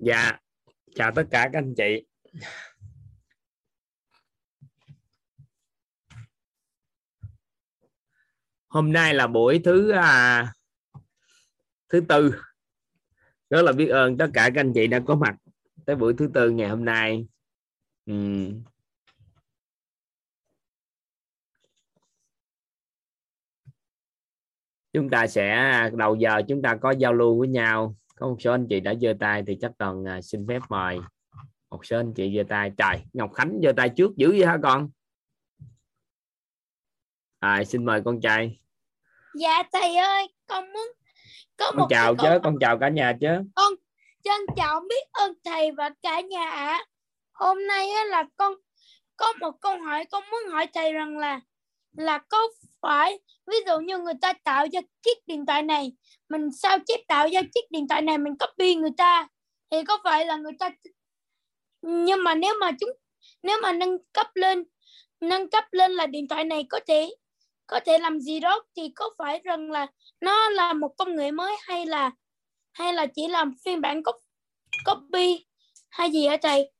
dạ. Chào tất cả các anh chị. Hôm nay là buổi thứ à, thứ tư. Rất là biết ơn tất cả các anh chị đã có mặt tới buổi thứ tư ngày hôm nay. Uhm. chúng ta sẽ à, đầu giờ chúng ta có giao lưu với nhau có một số anh chị đã giơ tay thì chắc cần à, xin phép mời. Một số anh chị giơ tay. Trời Ngọc Khánh giơ tay trước dữ vậy hả con? À, xin mời con trai. Dạ thầy ơi con muốn có con một chào chứ con chào cả nhà chứ. Con trân trọng biết ơn thầy và cả nhà ạ. Hôm nay á là con có một câu hỏi con muốn hỏi thầy rằng là là có phải ví dụ như người ta tạo ra chiếc điện thoại này mình sao chép tạo ra chiếc điện thoại này, mình copy người ta? Thì có phải là người ta nhưng mà nếu mà chúng, nếu mà nâng cấp lên, nâng cấp lên là điện thoại này có thể có thể làm gì đó thì có phải rằng là nó là một công nghệ mới hay là hay là chỉ làm phiên bản copy hay gì hả thầy?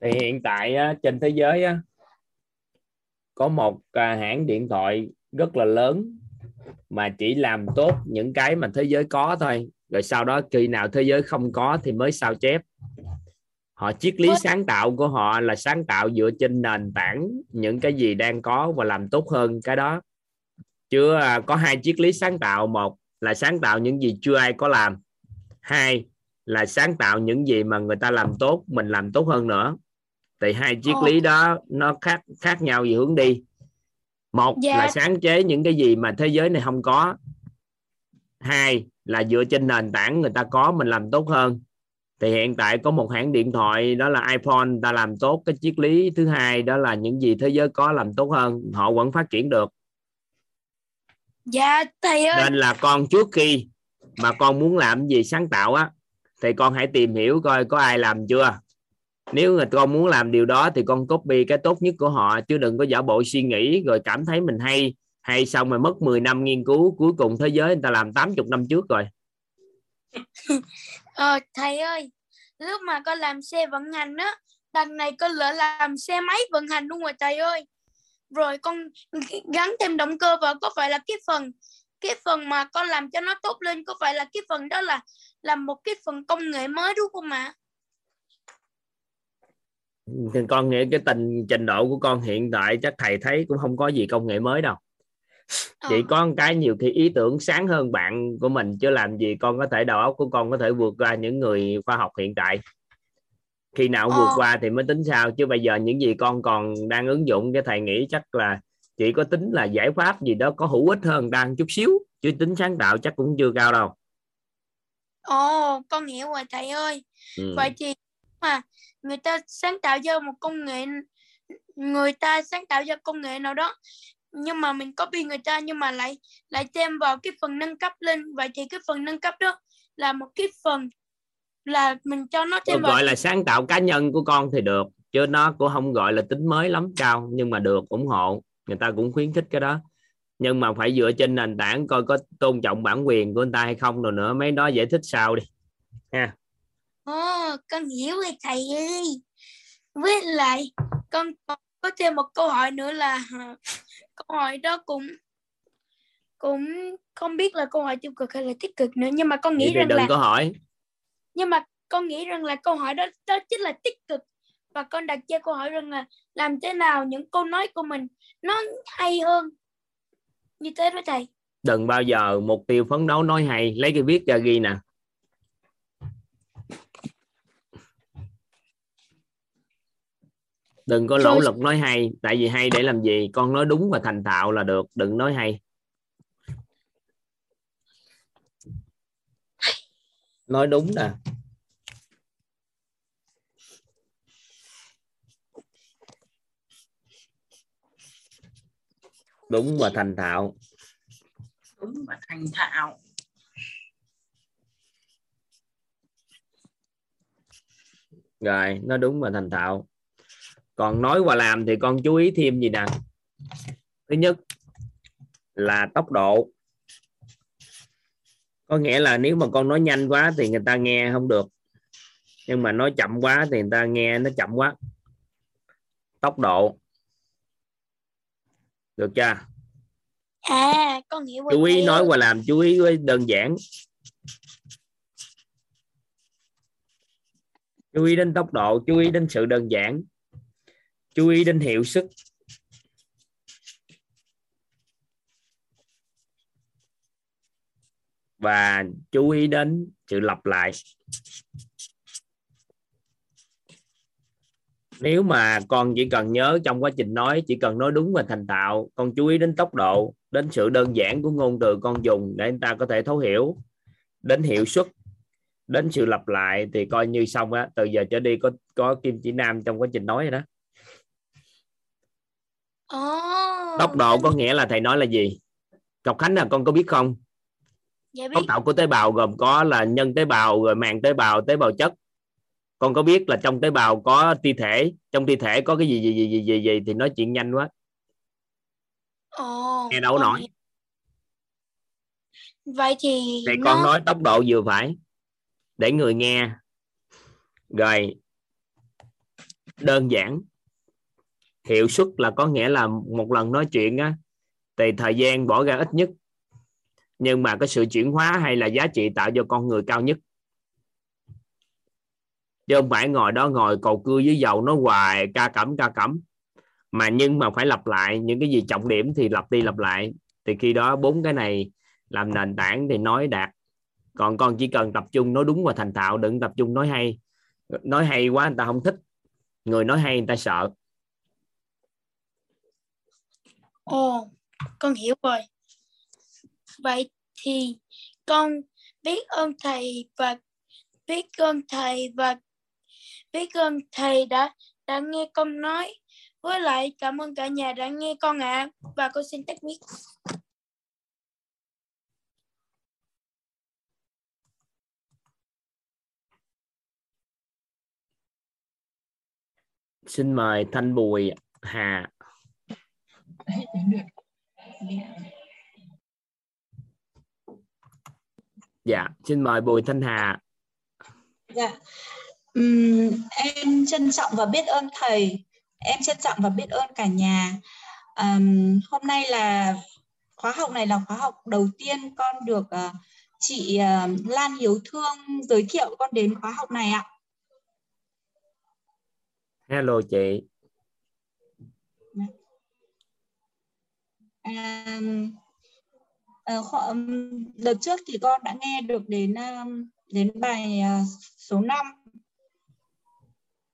Thì hiện tại trên thế giới có một à, hãng điện thoại rất là lớn mà chỉ làm tốt những cái mà thế giới có thôi. Rồi sau đó khi nào thế giới không có thì mới sao chép. Họ triết lý sáng tạo của họ là sáng tạo dựa trên nền tảng những cái gì đang có và làm tốt hơn cái đó. Chưa à, có hai triết lý sáng tạo. Một là sáng tạo những gì chưa ai có làm. Hai là sáng tạo những gì mà người ta làm tốt mình làm tốt hơn nữa. Thì hai triết lý đó nó khác khác nhau về hướng đi một Dạ. là sáng chế những cái gì mà thế giới này không có. Hai là dựa trên nền tảng người ta có mình làm tốt hơn. Thì hiện tại có một hãng điện thoại đó là iPhone ta làm tốt. Cái triết lý thứ hai đó là những gì thế giới có làm tốt hơn họ vẫn phát triển được. Dạ thầy ơi. Nên là con trước khi mà con muốn làm gì sáng tạo á thì con hãy tìm hiểu coi có ai làm chưa nếu người con muốn làm điều đó thì con copy cái tốt nhất của họ chứ đừng có giả bộ suy nghĩ rồi cảm thấy mình hay. Hay xong rồi mất 10 năm nghiên cứu cuối cùng thế giới người ta làm 80 năm trước rồi. Ờ, thầy ơi lúc mà con làm xe vận hành á đằng này con lỡ làm xe máy vận hành luôn rồi thầy ơi? Rồi con gắn thêm động cơ vào có phải là cái phần cái phần mà con làm cho nó tốt lên có phải là cái phần đó là là một cái phần công nghệ mới đúng không ạ? Thì con nghĩ cái tình trình độ của con hiện tại chắc thầy thấy cũng không có gì công nghệ mới đâu Ờ. chỉ có một cái nhiều khi ý tưởng sáng hơn bạn của mình chứ làm gì con có thể đầu óc của con có thể vượt qua những người khoa học hiện tại khi nào Ờ. vượt qua thì mới tính sao chứ bây giờ những gì con còn đang ứng dụng cái thầy nghĩ chắc là chỉ có tính là giải pháp gì đó có hữu ích hơn đang chút xíu chứ tính sáng tạo chắc cũng chưa cao đâu ồ con hiểu rồi thầy ơi ừ. vậy thì mà người ta sáng tạo ra một công nghệ người ta sáng tạo ra công nghệ nào đó nhưng mà mình copy người ta nhưng mà lại lại thêm vào cái phần nâng cấp lên. Vậy thì cái phần nâng cấp đó là một cái phần là mình cho nó thêm Được vào gọi là sáng tạo cá nhân của con thì được chứ nó cũng không gọi là tính mới lắm cao nhưng mà được ủng hộ. Người ta cũng khuyến khích cái đó. Nhưng mà phải dựa trên nền tảng coi có tôn trọng bản quyền của người ta hay không rồi nữa mấy đó giải thích sau đi ha Ồ, con hiểu rồi thầy ơi. Với lại con có thêm một câu hỏi nữa là câu hỏi đó cũng cũng không biết là câu hỏi tiêu cực hay là tích cực nữa nhưng mà con nghĩ rằng đừng là có hỏi. Nhưng mà con nghĩ rằng là câu hỏi đó đó chính là tích cực. Và con đặt ra câu hỏi rằng là làm thế nào những câu nói của mình nó hay hơn. Như thế đó thầy. Đừng bao giờ mục tiêu phấn đấu nói hay. Lấy cái viết ra ghi nè đừng có Rồi. lực nói hay tại vì hay để làm gì? Con nói đúng và thành thạo là được đừng nói hay. Nói đúng nè. Đúng và thành thạo. Đúng và thành thạo. Rồi nó đúng và thành thạo còn nói và làm thì con chú ý thêm gì nè? Thứ nhất là tốc độ. Có nghĩa là nếu mà con nói nhanh quá thì người ta nghe không được. Nhưng mà nói chậm quá thì người ta nghe nó chậm quá. Tốc độ. Được chưa? À con hiểu chú ý nói và làm chú ý với đơn giản. Chú ý đến tốc độ chú ý đến sự đơn giản chú ý đến hiệu suất và chú ý đến sự lặp lại. Nếu mà con chỉ cần nhớ trong quá trình nói, chỉ cần nói đúng và thành thạo con chú ý đến tốc độ, đến sự đơn giản của ngôn từ con dùng để người ta có thể thấu hiểu. Đến hiệu suất, đến sự lặp lại thì coi như xong á. Từ giờ trở đi có có kim chỉ nam trong quá trình nói rồi đó. Tốc độ có nghĩa là thầy nói là gì? Ngọc Khánh là con có biết không? Dạ biết. cấu tạo của tế bào gồm có là nhân tế bào rồi màng tế bào tế bào chất. Con có biết là trong tế bào có ti thể? Trong ti thể có cái gì gì gì gì gì, gì? Thì nói chuyện nhanh quá. Ồ, nghe đâu con nổi vậy thì thì nó con nói tốc độ vừa phải. Để người nghe. Rồi. Đơn giản hiệu suất là có nghĩa là một lần nói chuyện á, thì thời gian bỏ ra ít nhất. Nhưng mà cái sự chuyển hóa hay là giá trị tạo cho con người cao nhất. Chứ không phải ngồi đó ngồi cầu cưa với dầu nó hoài, ca cẩm ca cẩm. Mà nhưng mà phải lặp lại những cái gì trọng điểm thì lặp đi lặp lại. Thì khi đó bốn cái này làm nền tảng thì nói đạt còn con chỉ cần tập trung nói đúng và thành thạo, đừng tập trung nói hay. Nói hay quá người ta không thích. Người nói hay người ta sợ. Ồ, con hiểu rồi. Vậy thì con biết ơn thầy và biết ơn thầy và biết ơn thầy đã đã nghe con nói. Với lại cảm ơn cả nhà đã nghe con ạ. Và con xin tắt mic. xin mời thanh bùi hà dạ xin mời bùi thanh hà Dạ. Ừm, em trân trọng và biết ơn thầy. Em trân trọng và biết ơn cả nhà. Ừm, hôm nay là khóa học này là khóa học đầu tiên con được ờ, chị ờ, Lan Hiếu Thương giới thiệu con đến khóa học này ạ. hello chị À, đợt trước thì con đã nghe được đến um, đến bài ờ, số 5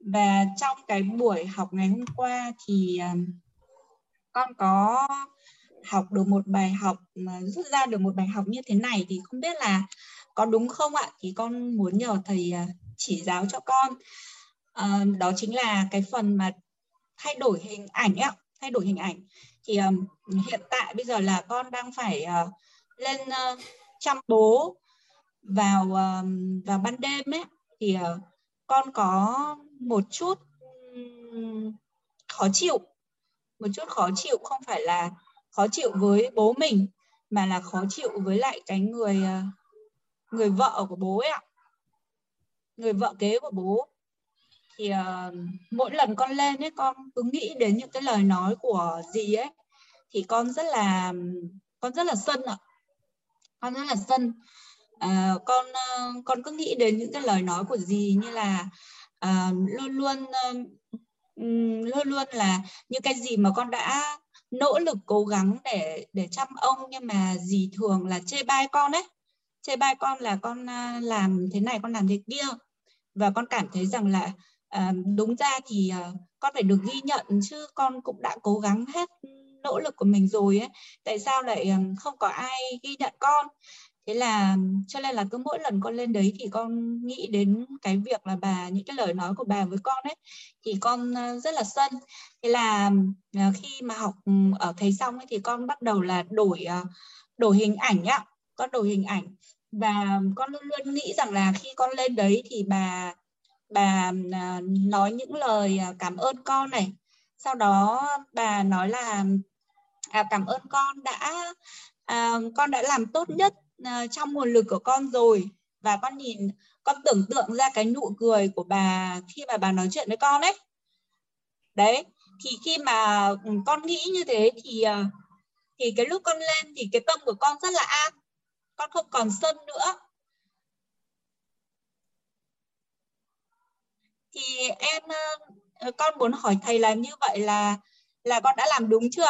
và trong cái buổi học ngày hôm qua thì um, con có học được một bài học mà rút ra được một bài học như thế này thì không biết là có đúng không ạ? Thì con muốn nhờ thầy ờ, chỉ giáo cho con. À, đó chính là cái phần mà thay đổi hình ảnh ạ thay đổi hình ảnh thì um, hiện tại bây giờ là con đang phải uh, lên uh, chăm bố vào uh, vào ban đêm ấy. Thì uh, con có một chút khó chịu. Một chút khó chịu không phải là khó chịu với bố mình mà là khó chịu với lại cái người uh, người vợ của bố ấy ạ. Người vợ kế của bố thì uh, mỗi lần con lên ấy con cứ nghĩ đến những cái lời nói của dì ấy thì con rất là con rất là sân ạ. Con rất là sân. Uh, con uh, con cứ nghĩ đến những cái lời nói của dì như là uh, luôn luôn uh, luôn luôn là những cái gì mà con đã nỗ lực cố gắng để để chăm ông nhưng mà dì thường là chê bai con ấy. Chê bai con là con làm thế này con làm thế kia. Và con cảm thấy rằng là à, đúng ra thì à, con phải được ghi nhận chứ con cũng đã cố gắng hết nỗ lực của mình rồi ấy. Tại sao lại ờ, không có ai ghi nhận con? Thế là cho nên là cứ mỗi lần con lên đấy thì con nghĩ đến cái việc là bà những cái lời nói của bà với con ấy thì con rất là sân. Thế là khi mà học ừ, ở thầy xong ấy thì con bắt đầu là đổi đổi hình ảnh ạ. Con đổi hình ảnh và con luôn luôn nghĩ rằng là khi con lên đấy thì bà bà à, nói những lời à, cảm ơn con này. Sau đó bà nói là à, cảm ơn con đã à, con đã làm tốt nhất à, trong nguồn lực của con rồi. Và con nhìn con tưởng tượng ra cái nụ cười của bà khi mà bà nói chuyện với con ấy. Đấy thì khi mà ừ, con nghĩ như thế thì à, thì cái lúc con lên thì cái tâm của con rất là an. Con không còn sân nữa. Thì em uh, con muốn hỏi thầy là như vậy là là con đã làm đúng chưa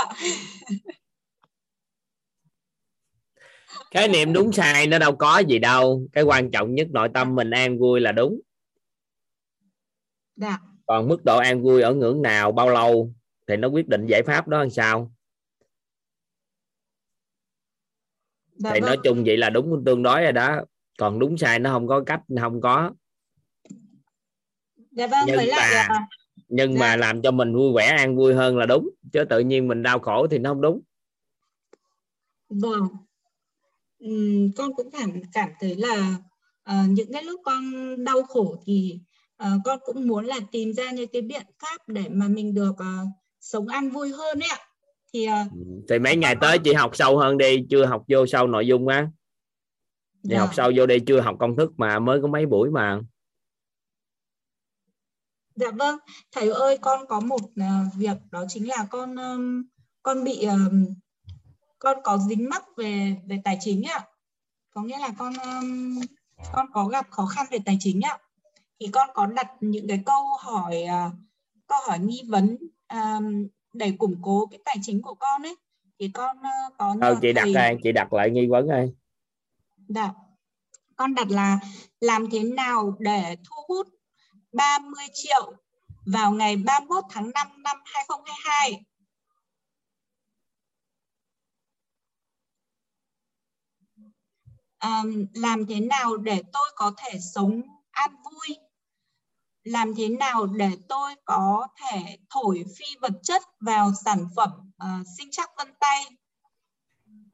cái niệm đúng sai nó đâu có gì đâu. Cái quan trọng nhất nội tâm mình an vui là đúng. Dạ. còn mức độ an vui ở ngưỡng nào bao lâu thì nó quyết định giải pháp đó làm sao. Dạ, thì vâng. nói chung vậy là đúng tương đối rồi đó. Còn đúng sai nó không có cách không có dạ vâng nhưng mà là... nhưng dạ. mà làm cho mình vui vẻ an vui hơn là đúng. Chứ tự nhiên mình đau khổ thì nó không đúng. Vâng. Uhm, con cũng cảm cảm thấy là uh, những cái lúc con đau khổ thì uh, con cũng muốn là tìm ra những cái biện pháp để mà mình được uh, sống an vui hơn ấy ạ. Thì uh, thì mấy ngày tới chị học sâu hơn đi chưa học vô sâu nội dung á. Thì dạ. học sâu vô đây chưa học công thức mà mới có mấy buổi mà dạ vâng. Thầy ơi con có một uh, việc đó chính là con um, con bị um, con có dính mắc về về tài chính ạ. Có nghĩa là con um, con có gặp khó khăn về tài chính ạ. Thì con có đặt những cái câu hỏi uh, câu hỏi nghi vấn um, để củng cố cái tài chính của con ấy. Thì con uh, có nhờ chị thầy... đặt đây chị đặt lại nghi vấn đây dạ. Con đặt là làm thế nào để thu hút 30 triệu vào ngày 31 tháng 5 năm 2022 À, làm thế nào để tôi có thể sống an vui? Làm thế nào để tôi có thể thổi phi vật chất vào sản phẩm uh, sinh chắc vân tay?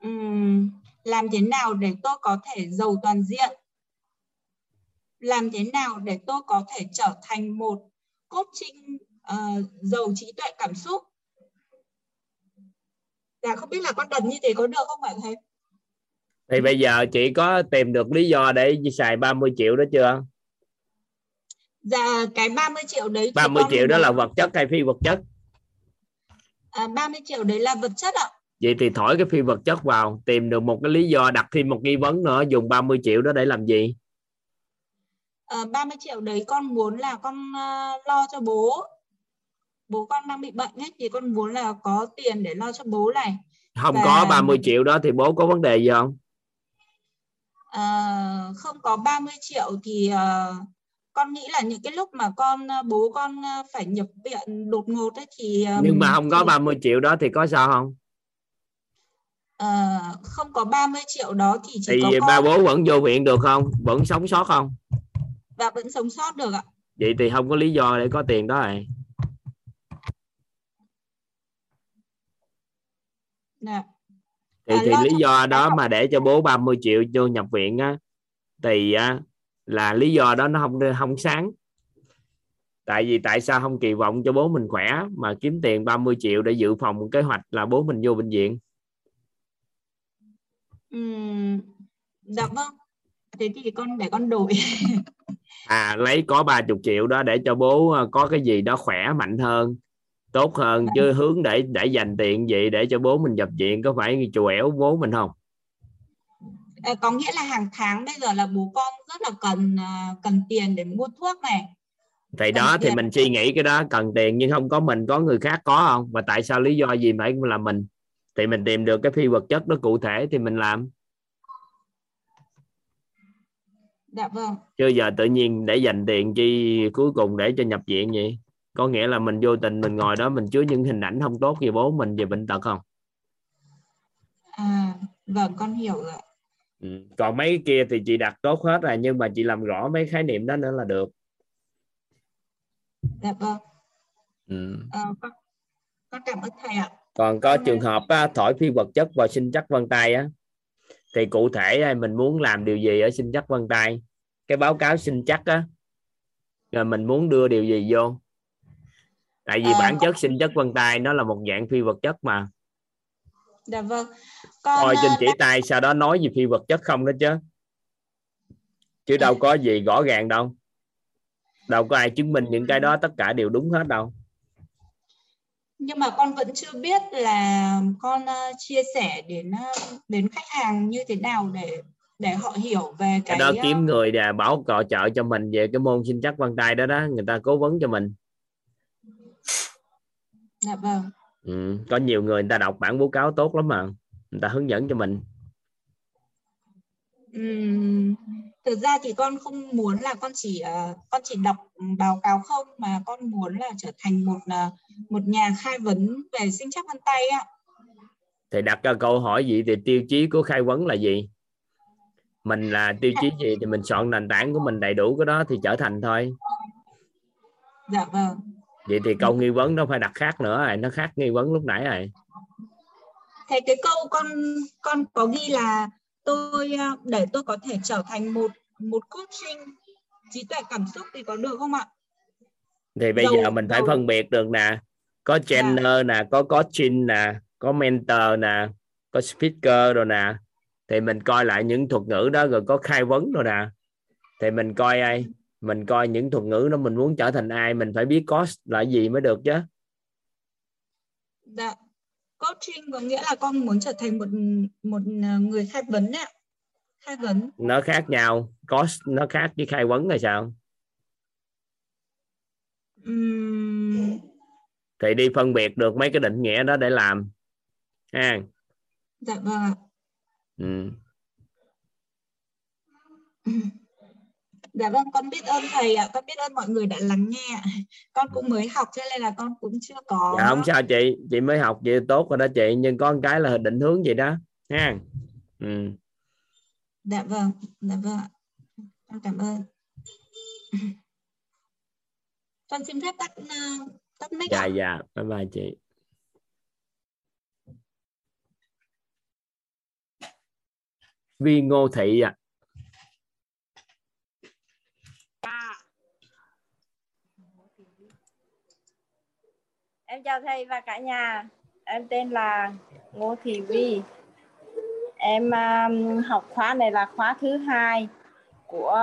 Um, làm thế nào để tôi có thể giàu toàn diện? Làm thế nào để tôi có thể trở thành một coaching uh, giàu trí tuệ cảm xúc? Dạ không biết là con đặt như thế có được không phải thầy? Thì bây giờ chị có tìm được lý do để xài 30 triệu đó chưa? Dạ cái 30 triệu đấy 30 triệu đó là vật chất hay phi vật chất? À, 30 triệu đấy là vật chất ạ. Vậy thì thổi cái phi vật chất vào tìm được một cái lý do đặt thêm một nghi vấn nữa dùng 30 triệu đó để làm gì à, 30 triệu đấy con muốn là con uh, lo cho bố. Bố con đang bị bệnh ấy thì con muốn là có tiền để lo cho bố này. Không và... có 30 triệu đó thì bố có vấn đề gì không? Uh, không có 30 triệu thì uh, con nghĩ là những cái lúc mà con uh, bố con uh, phải nhập viện đột ngột ấy thì um, nhưng mà không có thì... 30 triệu đó thì có sao không? Uh, không có 30 triệu đó thì chỉ thì có con... ba bố vẫn vô viện được không? Vẫn sống sót không và vẫn sống sót được ạ. Vậy thì không có lý do để có tiền đó rồi Dạ thì à, thì lý do đó mà để cho bố 30 triệu cho nhập viện á thì á, là lý do đó nó không không sáng. Tại vì tại sao không kỳ vọng cho bố mình khỏe mà kiếm tiền 30 triệu để dự phòng một kế hoạch là bố mình vô bệnh viện? Uhm, dạ vâng. Thế thì con để con đổi à lấy có 30 triệu đó để cho bố ờ, có cái gì đó khỏe mạnh hơn tốt hơn chứ vâng. hướng để để dành tiền vậy để cho bố mình nhập viện có phải chùa ẻo bố mình không? À, có nghĩa là hàng tháng bây giờ là bố con rất là cần à, cần tiền để mua thuốc này. Thì đó tiền. thì mình suy nghĩ cái đó cần tiền nhưng không có mình có người khác có không? Và tại sao lý do gì phải là mình? Thì mình tìm được cái phi vật chất đó cụ thể thì mình làm dạ vâng. Chứ giờ tự nhiên để dành tiền chi cuối cùng để cho nhập viện vậy? Có nghĩa là mình vô tình mình ngồi đó mình chứa những hình ảnh không tốt về bố mình về bệnh tật không? À vâng con hiểu rồi ừ. còn mấy kia thì chị đặt tốt hết rồi nhưng mà chị làm rõ mấy khái niệm đó nữa là được. Dạ vâng. Ừ. à, con, con cảm ơn thầy ạ. Còn có trường hợp á, thổi phi vật chất vào sinh chất vân tay á thì cụ thể mình muốn làm điều gì ở sinh chất vân tay? Cái báo cáo sinh chắc á. Rồi mình muốn đưa điều gì vô? Tại vì à, bản chất sinh chất vân tay nó là một dạng phi vật chất mà. Dạ vâng. Con coi trên ờ, chỉ tay sau đó nói gì phi vật chất không đó chứ. Chứ đâu có gì rõ ràng đâu. Đâu có ai chứng minh những cái đó tất cả đều đúng hết đâu nhưng mà con vẫn chưa biết là con ờ, chia sẻ đến ờ, đến khách hàng như thế nào để để họ hiểu về cái đó ờ, kiếm người để bảo cọ trợ cho mình về cái môn sinh chắc văn tay đó đó người ta cố vấn cho mình dạ vâng ừ. có nhiều người người ta đọc bản báo cáo tốt lắm mà người ta hướng dẫn cho mình thực ra thì con không muốn là con chỉ ờ, con chỉ đọc báo cáo không mà con muốn là trở thành một ờ, một nhà khai vấn về sinh chắc vân tay ạ thì đặt ra câu hỏi gì thì tiêu chí của khai vấn là gì? Mình là tiêu chí gì thì mình soạn nền tảng của mình đầy đủ cái đó thì trở thành thôi. Dạ vâng. Vậy thì câu nghi vấn nó phải đặt khác nữa rồi nó khác nghi vấn lúc nãy rồi. Thế cái câu con con có ghi là tôi ờ, để tôi có thể trở thành một một coaching trí tuệ cảm xúc thì có được không ạ? Thì bây Đầu- giờ mình phải đầu- phân biệt được nè. Có trainer nè có coaching nè có mentor nè có speaker rồi nè. Thì mình coi lại những thuật ngữ đó rồi có khai vấn rồi nè. Thì mình coi ai? Mình coi những thuật ngữ đó mình muốn trở thành ai? Mình phải biết coach là gì mới được chứ. Dạ coaching có nghĩa là con muốn trở thành một một ờ, người khai vấn ạ. Khai vấn. Nó khác nhau. Coach nó khác với khai vấn là sao? Ừm, thì đi phân biệt được mấy cái định nghĩa đó để làm. Ha. Dạ vâng ạ. Ừ. Dạ vâng, con biết ơn thầy ạ, con biết ơn mọi người đã lắng nghe ạ. Con cũng mới học cho nên là con cũng chưa có. dạ không sao chị chị mới học vậy tốt rồi đó chị nhưng một cái là định hướng gì đó ha ừ. Dạ vâng, dạ vâng ạ. Con cảm ơn. Con xin phép tắt ờ, tắt mic dạ ạ. dạ bye bye chị Vi Ngô Thị à Em chào thầy và cả nhà. Em tên là Ngô Thị Vi. Em um, học khóa này là khóa thứ hai của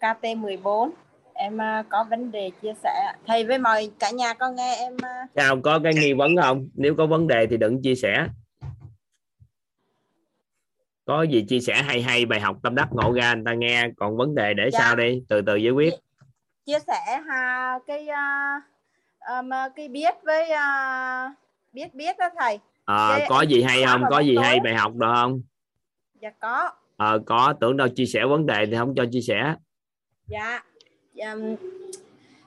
KT14. Em uh, có vấn đề chia sẻ. Thầy với mọi cả nhà con nghe em uh, sao có cái nghi vấn không nếu có vấn đề thì đừng chia sẻ có gì chia sẻ hay hay bài học tâm đắc ngộ ra người ta nghe còn vấn đề để Dạ. sau đi từ từ giải quyết chia sẻ ha cái uh, um, cái biết với uh, biết biết đó thầy. Ờ, Cái- có gì hay không có gì tối. hay bài học được không Dạ có. ờ, có tưởng đâu chia sẻ vấn đề thì không cho chia sẻ Dạ. Um,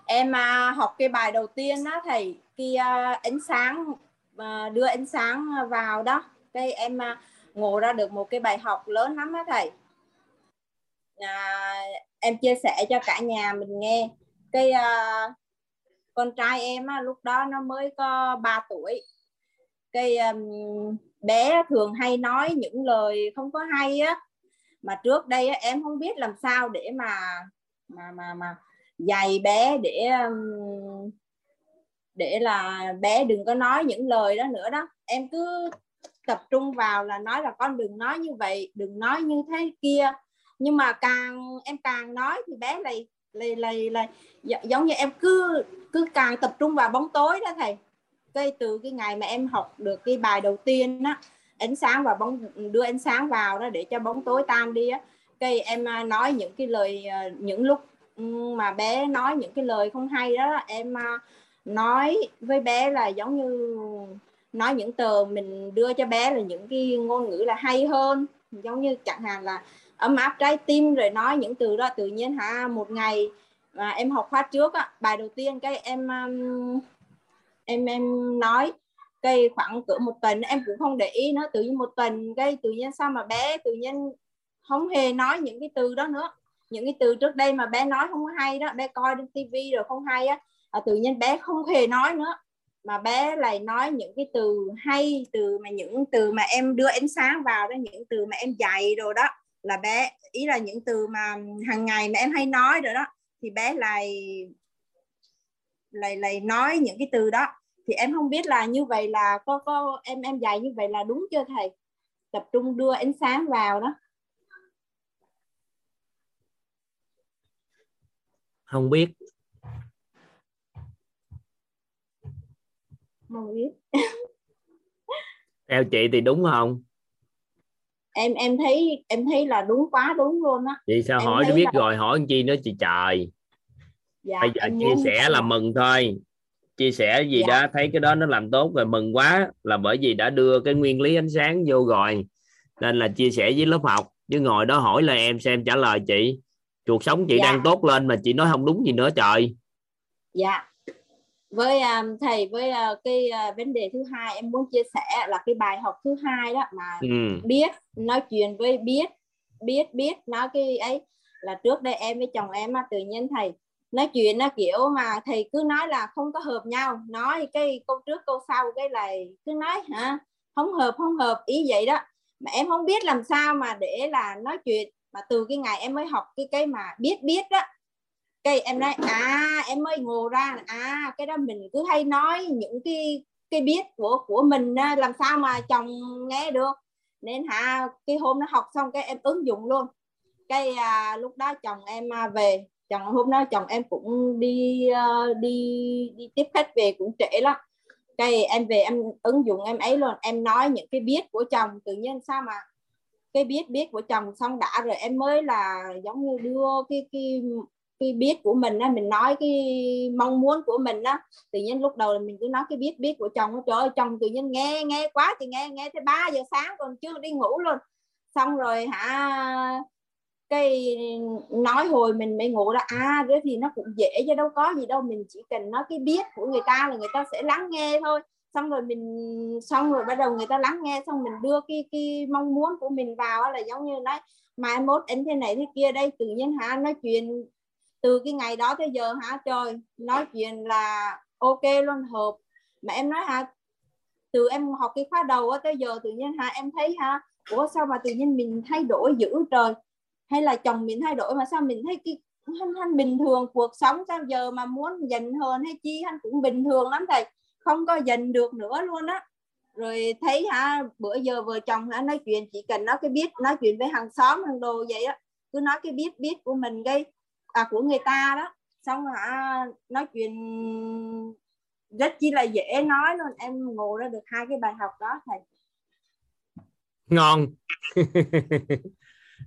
em à, học cái bài đầu tiên đó thầy khi à, ánh sáng à, đưa ánh sáng vào đó cái em à, ngộ ra được một cái bài học lớn lắm đó thầy à, em chia sẻ cho cả nhà mình nghe cái à, con trai em á, lúc đó nó mới có 3 tuổi. Cái um, bé thường hay nói những lời không có hay á. Mà trước đây á, em không biết làm sao để mà mà mà mà dạy bé để um, để là bé đừng có nói những lời đó nữa đó. Em cứ tập trung vào là nói là con đừng nói như vậy đừng nói như thế kia. Nhưng mà càng em càng nói thì bé lại lại lại, lại giống như em cứ cứ càng tập trung vào bóng tối đó thầy. Cái từ cái ngày mà em học được cái bài đầu tiên á ánh sáng và bóng đưa ánh sáng vào đó để cho bóng tối tan đi á cái em à, nói những cái lời à, những lúc mà bé nói những cái lời không hay đó em à, nói với bé là giống như nói những từ mình đưa cho bé là những cái ngôn ngữ là hay hơn. Giống như chẳng hạn là ấm áp trái tim rồi nói những từ đó tự nhiên hả? Một ngày mà em học khóa trước á, bài đầu tiên cái em um, em em nói cây khoảng cỡ một tuần em cũng không để ý nó tự nhiên một tuần cái tự nhiên sao mà bé tự nhiên không hề nói những cái từ đó nữa. Những cái từ trước đây mà bé nói không hay đó bé coi trên tivi rồi không hay á à, tự nhiên bé không hề nói nữa. Mà bé lại nói những cái từ hay từ mà những từ mà em đưa ánh sáng vào đó những từ mà em dạy rồi đó là bé ý là những từ mà hàng ngày mà em hay nói rồi đó thì bé lại lại lại nói những cái từ đó. Thì em không biết là như vậy là có có em em dạy như vậy là đúng chưa thầy? Tập trung đưa ánh sáng vào đó. Không biết. Không biết. Theo chị thì đúng không em em thấy em thấy là đúng quá đúng luôn á. Vậy sao Em hỏi thấy biết là- rồi hỏi chi nữa chị trời. Dạ, bây giờ chia sẻ là mừng thôi. Chia sẻ gì Dạ. đó thấy cái đó nó làm tốt rồi mừng quá là bởi vì đã đưa cái nguyên lý ánh sáng vô rồi. Nên là chia sẻ với lớp học chứ ngồi đó hỏi là em xem trả lời chị. Cuộc sống chị Dạ. đang tốt lên mà chị nói không đúng gì nữa trời. Dạ với um, thầy với uh, cái uh, vấn đề thứ hai em muốn chia sẻ là cái bài học thứ hai đó mà ừ. biết nói chuyện với biết biết biết nói cái ấy là trước đây em với chồng em á, tự nhiên thầy nói chuyện nó kiểu mà thầy cứ nói là không có hợp nhau nói cái câu trước câu sau cái này cứ nói hả không hợp không hợp ý vậy đó mà em không biết làm sao mà để là nói chuyện mà từ cái ngày em mới học cái cái mà biết biết đó cái em nói à em mới ngộ ra. À cái đó mình cứ hay nói những cái cái biết của của mình làm sao mà chồng nghe được. Nên hả cái hôm nó học xong cái em ứng dụng luôn. Cái à, lúc đó chồng em à, về chồng hôm đó chồng em cũng đi ờ, đi đi tiếp khách về cũng trễ lắm. Cái em về em ứng dụng em ấy luôn em nói những cái biết của chồng. Tự nhiên sao mà cái biết biết của chồng xong đã rồi em mới là giống như đưa cái cái cái biết của mình á, mình nói cái mong muốn của mình á, tự nhiên lúc đầu là mình cứ nói cái biết biết của chồng trời ơi, chồng tự nhiên nghe nghe quá thì nghe nghe tới 3 giờ sáng còn chưa đi ngủ luôn. Xong rồi hả, cái nói hồi mình mới ngủ đó à thế thì nó cũng dễ chứ, đâu có gì đâu, mình chỉ cần nói cái biết của người ta là người ta sẽ lắng nghe thôi. Xong rồi mình, xong rồi bắt đầu người ta lắng nghe, xong mình đưa cái cái mong muốn của mình vào là giống như nói, mai mốt anh thế này thế kia đây tự nhiên hả, nói chuyện từ cái ngày đó tới giờ hả? Trời, nói chuyện là ok luôn, hợp. Mà em nói hả? Từ em học cái khóa đầu á tới giờ tự nhiên hả? Em thấy hả? Ủa, sao mà tự nhiên mình thay đổi dữ trời? Hay là chồng mình thay đổi mà sao mình thấy cái hắn hắn bình thường cuộc sống? Sao giờ mà muốn dành hơn hay chi? Hắn cũng bình thường lắm thầy. Không có dành được nữa luôn á. Rồi thấy hả? Bữa giờ vợ chồng hả? Nói chuyện, chỉ cần nói cái biết nói chuyện với hàng xóm, hàng đồ vậy á. Cứ nói cái biết biết của mình gây à của người ta đó. Xong hả nói chuyện rất chi là dễ nói luôn. Em ngộ ra được hai cái bài học đó thầy. Ngon.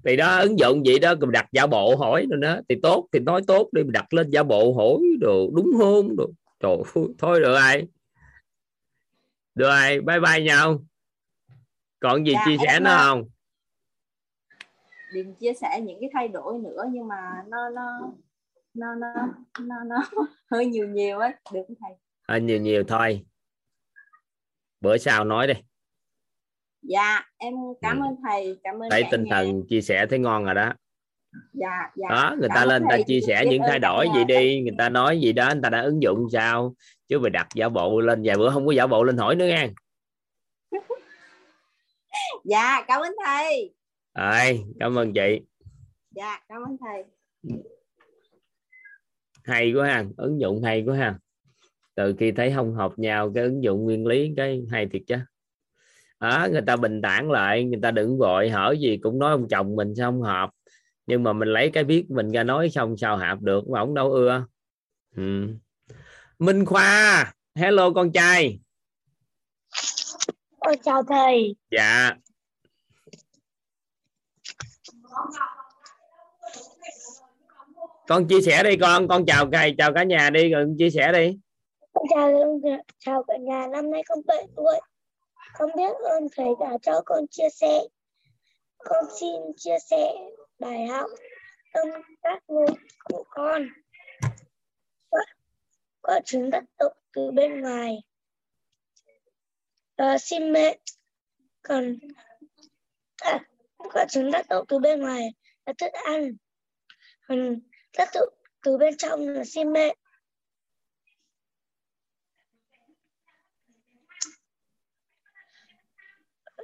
Thì đó ứng dụng vậy đó đặt giả bộ hỏi rồi đó. Thì tốt thì nói tốt đi đặt lên giả bộ hỏi đồ đúng hôn đồ. Trời ơi, thôi được ai được ai bye bye nhau. Còn gì Dạ, chia sẻ nữa à, không định chia sẻ những cái thay đổi nữa nhưng mà nó nó nó nó nó, nó hơi nhiều nhiều ấy được không thầy? À, nhiều nhiều thôi. Bữa sau nói đi. Dạ em cảm Ừ. ơn thầy cảm ơn thấy tinh nhà. thần chia sẻ thấy ngon rồi đó. Dạ dạ. Đó người Cảm ta lên ta chia sẻ những thay đổi gì đi người ta nói gì đó người ta đã ứng dụng sao? Chứ mày đặt giả bộ lên vài bữa không có giả bộ lên hỏi nữa nha dạ cảm ơn thầy rồi cảm ơn chị. Dạ cảm ơn thầy. Hay quá ha ứng dụng hay quá ha. Từ khi thấy không hợp nhau cái ứng dụng nguyên lý cái hay thiệt chứ. Đó người ta bình tản lại người ta đừng vội hỏi gì cũng nói ông chồng mình sao không hợp. Nhưng mà mình lấy cái biết mình ra nói xong sao hợp được mà ông đâu ưa. Ừ. Minh Khoa hello con trai. Ôi, chào thầy. dạ con chia sẻ đi con con chào thầy chào cả nhà đi rồi chia sẻ đi Con chào chào cả nhà, năm nay con 7 tuổi. Con biết ơn thầy đã cho con chia sẻ. Con xin chia sẻ bài học tâm tác ngôn của con. có chứng trứng tác động từ bên ngoài. và xin mẹ Còn à, quả trứng tác động từ bên ngoài là thức ăn. Còn tác động từ bên trong là sinh mệnh.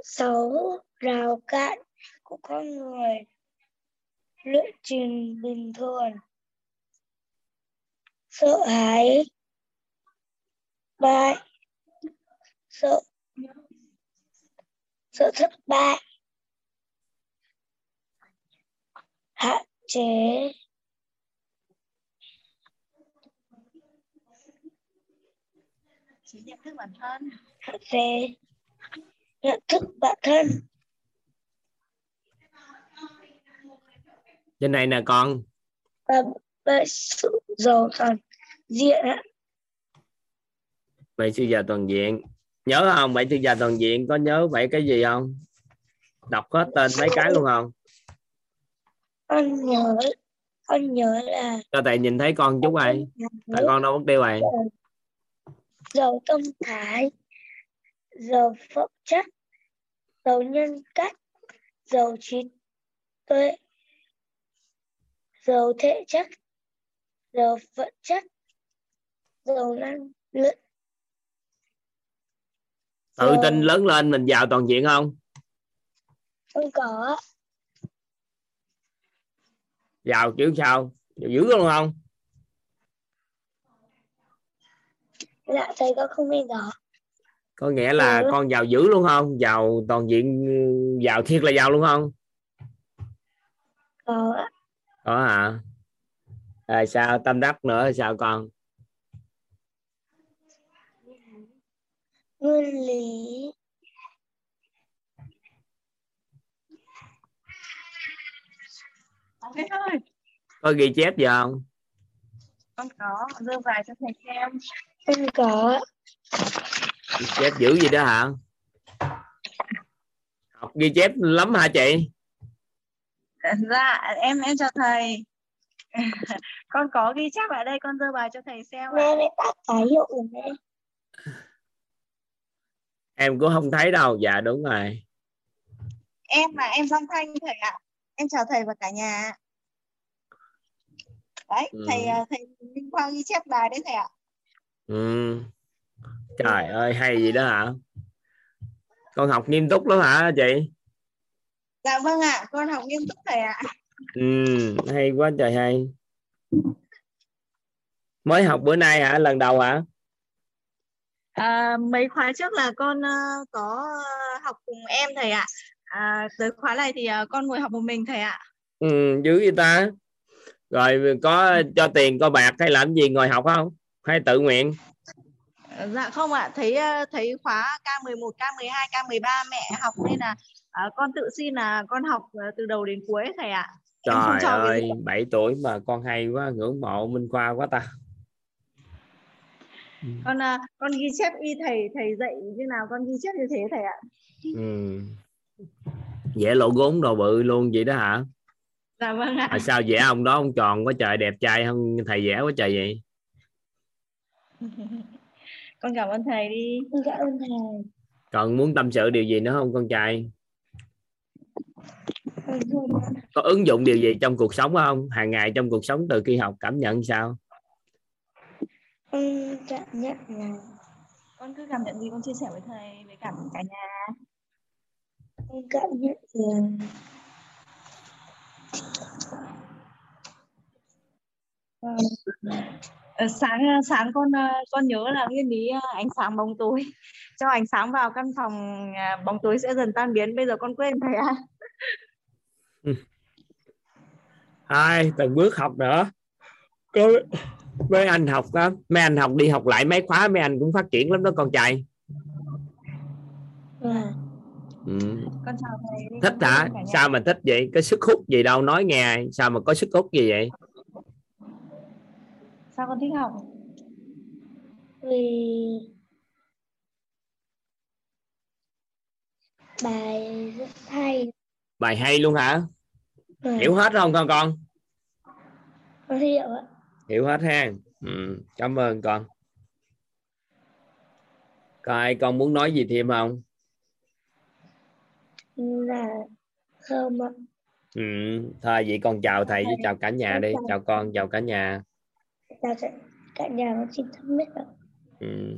sáu, rào cản của con người. Lựa trình bình thường. Sợ hãi. Bại. Sợ. Sợ thất bại. Hạn chế. Chỉ nhận thức bản thân. Hạn chế. Nhận thức bản thân. Trên này nè con. Và bởi sự giàu toàn diện ạ. bảy sư già toàn diện. Nhớ không? Bảy sư già toàn diện có nhớ bảy cái gì không? Đọc hết tên mấy cái luôn không con nhớ con nhớ là cho thầy nhìn thấy con chút ơi tại con đâu mất tiêu rồi giàu tâm thái giàu phẩm chất giàu nhân cách giàu trí tuệ giàu thể chất giàu vật chất giàu năng lượng. Tự tin lớn lên mình giàu toàn diện không? Không có giàu kiểu sao? Giàu dữ luôn không? Dạ thầy con không biết rõ. Có nghĩa là Ừ. con giàu dữ luôn không? Giàu toàn diện giàu thiệt là giàu luôn không? Có ạ. có hả? À, sao tâm đắc nữa? Sao con? Nguyên lý ok thôi. Có ghi chép gì không? Con có dơ bài cho thầy xem. Không có. Ghi chép dữ gì đó hả? Học ghi chép lắm hả chị? Dạ em em chào thầy. Con có ghi chép ở đây con dơ bài cho thầy xem ạ. mẹ tắt cái hiệu em cũng không thấy đâu. Dạ đúng rồi. Em là em Giang Thanh thầy ạ em chào thầy và cả nhà đấy Ừ. thầy à, thầy Minh Quang ghi chép bài đấy thầy ạ. Ừ. trời ơi hay gì đó hả? Con học nghiêm túc lắm hả chị? Dạ vâng ạ con học nghiêm túc thầy ạ. Ừ, hay quá trời hay. Mới học bữa nay hả? Lần đầu hả? À, mấy khóa trước là con à, có học cùng em thầy ạ à, tới khóa này thì à, con ngồi học một mình thầy ạ. Ừ, dữ vậy ta. Rồi có cho tiền có bạc hay làm gì ngồi học không? Hay tự nguyện? Dạ không ạ thấy à, thấy khóa K11 K12 K13 mẹ học nên là à, con tự xin là con học à, từ đầu đến cuối thầy ạ. Trời ơi gì. 7 tuổi mà con hay quá ngưỡng mộ Minh Khoa quá ta. Con à, con ghi chép y thầy thầy dạy như nào con ghi chép như thế thầy ạ. Ừ. vẽ lỗ gốm đồ bự luôn vậy đó hả? Dạ vâng ạ. À, sao vẽ ông đó ông tròn quá trời đẹp trai hơn thầy vẽ quá trời vậy? Con cảm ơn thầy đi. Con cảm ơn thầy. Còn muốn tâm sự điều gì nữa không con trai? Có ứng dụng điều gì trong cuộc sống không? Hàng ngày trong cuộc sống từ khi học cảm nhận sao? Con cảm nhận là con cứ cảm nhận gì con chia sẻ với thầy với cả cả nhà con cảm nhận là Ờ, Ờ, sáng sáng con ờ, con nhớ là nguyên lý ánh sáng bóng tối. Cho ánh sáng vào căn phòng à, bóng tối sẽ dần tan biến. Bây giờ con quên thầy ạ. Hai từng bước học nữa. Có mấy anh học đó mấy anh học đi học lại mấy khóa mấy anh cũng phát triển lắm đó con trai. Và ừ. con chào thầy. Đi, thích hả? Sao mà thích vậy? Có sức hút gì đâu nói nghe sao mà có sức hút gì vậy? Sao con thích học? Vì bài rất hay. Bài hay luôn hả? Và hiểu hết không con con? Con hiểu ạ. Hiểu hết ha. Ừ. cảm ơn con. Coi con muốn nói gì thêm không là không ạ. Ừ. thôi vậy con chào thầy với chào cả nhà đi. chào. Con chào cả nhà. Chào cả- nhà con xin thân biết ạ. Ừ.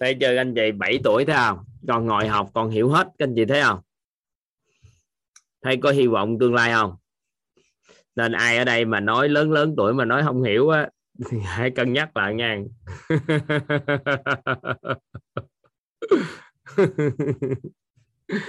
thấy chưa anh chị 7 tuổi thấy không? Con ngồi học con hiểu hết các anh chị thấy không? Thấy có hy vọng tương lai không? Nên ai ở đây mà nói lớn lớn tuổi mà nói không hiểu á hãy cân nhắc lại nha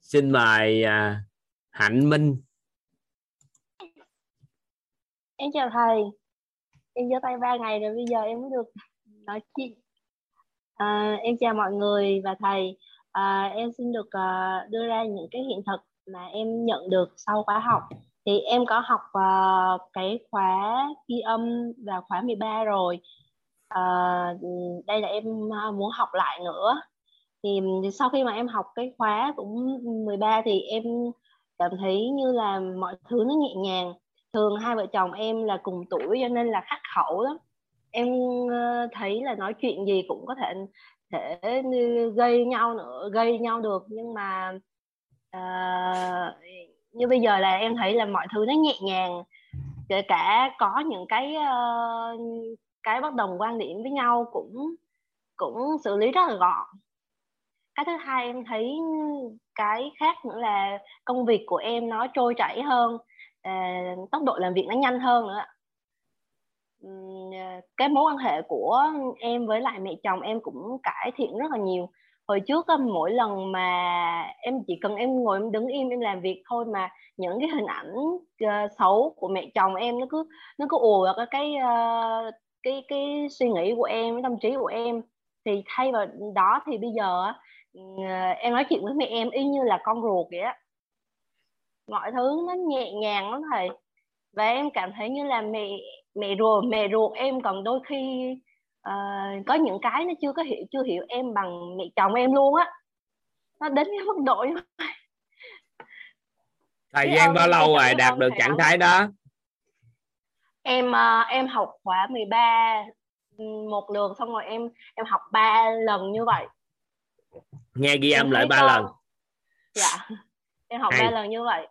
xin mời à, hạnh minh. Em chào thầy. Em giơ tay ba ngày rồi bây giờ em mới được nói chuyện. À, em chào mọi người và thầy. À, em xin được uh, đưa ra những cái hiện thực mà em nhận được sau khóa học. Thì em có học uh, cái khóa ghi âm và khóa 13 rồi. Uh, đây là em ờ, muốn học lại nữa. Thì sau khi mà em học cái khóa cũng 13 thì em cảm thấy như là mọi thứ nó nhẹ nhàng. Thường hai vợ chồng em là cùng tuổi cho nên là khắc khẩu lắm. Em thấy là nói chuyện gì cũng có thể thể gây nhau nữa gây nhau được. Nhưng mà uh, như bây giờ là em thấy là mọi thứ nó nhẹ nhàng kể cả có những cái uh, cái bất đồng quan điểm với nhau cũng cũng xử lý rất là gọn. Cái thứ hai em thấy cái khác nữa là công việc của em nó trôi chảy hơn uh, tốc độ làm việc nó nhanh hơn nữa. Cái mối quan hệ của em với lại mẹ chồng em cũng cải thiện rất là nhiều hồi trước mỗi lần mà em chỉ cần em ngồi em đứng im em làm việc thôi mà những cái hình ảnh uh, xấu của mẹ chồng em nó cứ nó cứ ùa vào cái cái uh, cái cái suy nghĩ của em tâm trí của em. Thì thay vào đó thì bây giờ uh, em nói chuyện với mẹ em y như là con ruột vậy á. Mọi thứ nó nhẹ nhàng lắm thầy. Và em cảm thấy như là mẹ mẹ ruột mẹ ruột em còn đôi khi uh, có những cái nó chưa có hiểu chưa hiểu em bằng mẹ chồng em luôn á. Nó đến cái mức độ như vậy. Thời gian bao lâu rồi đạt được trạng thái đó? Em uh, em học khóa 13 ừ, một lượt xong rồi em em học ba lần như vậy. Nghe ghi âm lại ba lần. Dạ. Em học ba lần như vậy.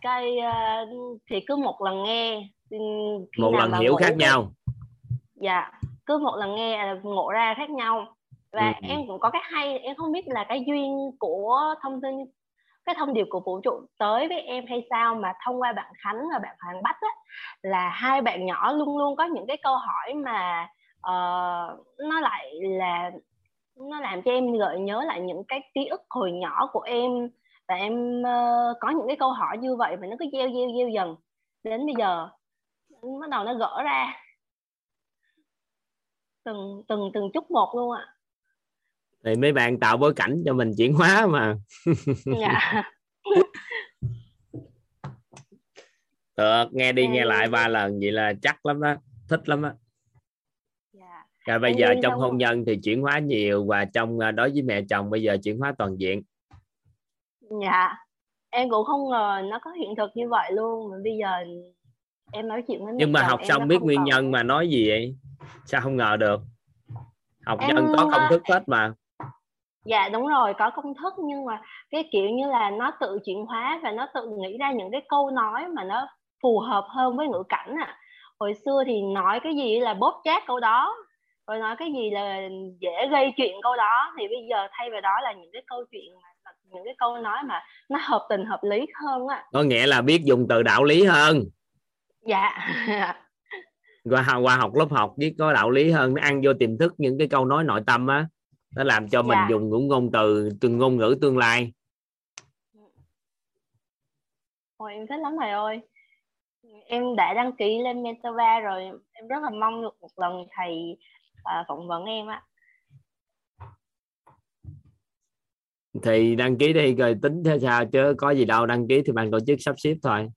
Cái uh, thì cứ một lần nghe một lần hiểu khác nhau. Dạ cứ một lần nghe ngộ ra khác nhau. Và ừ. em cũng có cái hay em không biết là cái duyên của thông tin cái thông điệp của vũ trụ tới với em hay sao mà thông qua bạn Khánh và bạn Hoàng Bách á, là hai bạn nhỏ luôn luôn có những cái câu hỏi mà uh, nó lại là nó làm cho em gợi nhớ lại những cái ký ức hồi nhỏ của em. Và em uh, có những cái câu hỏi như vậy mà nó cứ gieo gieo gieo dần. Đến bây giờ bắt đầu nó gỡ ra từng từng từng chút một luôn ạ. Thì mấy bạn tạo bối cảnh cho mình chuyển hóa mà. Dạ. Được nghe đi nghe lại ba lần vậy là chắc lắm đó thích lắm á. Dạ. rồi bây giờ trong hôn nhân thì chuyển hóa nhiều và trong à, đối với mẹ chồng bây giờ chuyển hóa toàn diện. Dạ. Em cũng không ngờ nó có hiện thực như vậy luôn mà bây giờ em nói chuyện với nhưng mà học xong biết nguyên nhân mà nói gì vậy? Sao không ngờ được? Học em... nhân có công thức hết mà. Dạ đúng rồi có công thức nhưng mà cái kiểu như là nó tự chuyển hóa và nó tự nghĩ ra những cái câu nói mà nó phù hợp hơn với ngữ cảnh à hồi xưa thì nói cái gì là bóp chát câu đó rồi nói cái gì là dễ gây chuyện câu đó. Thì bây giờ thay vào đó là những cái câu chuyện mà những cái câu nói mà nó hợp tình hợp lý hơn á có nghĩa là biết dùng từ đạo lý hơn dạ. Qua qua học lớp học biết có đạo lý hơn nó ăn vô tiềm thức những cái câu nói nội tâm á nó làm cho mình dạ. dùng những ngôn từ từng ngôn ngữ tương lai. Ôi em thích lắm thầy ơi. Em đã đăng ký lên Mentava rồi em rất là mong được một lần thầy uh, phỏng vấn em á. Thì đăng ký đi rồi tính thế sao chứ có gì đâu đăng ký thì ban tổ chức sắp xếp thôi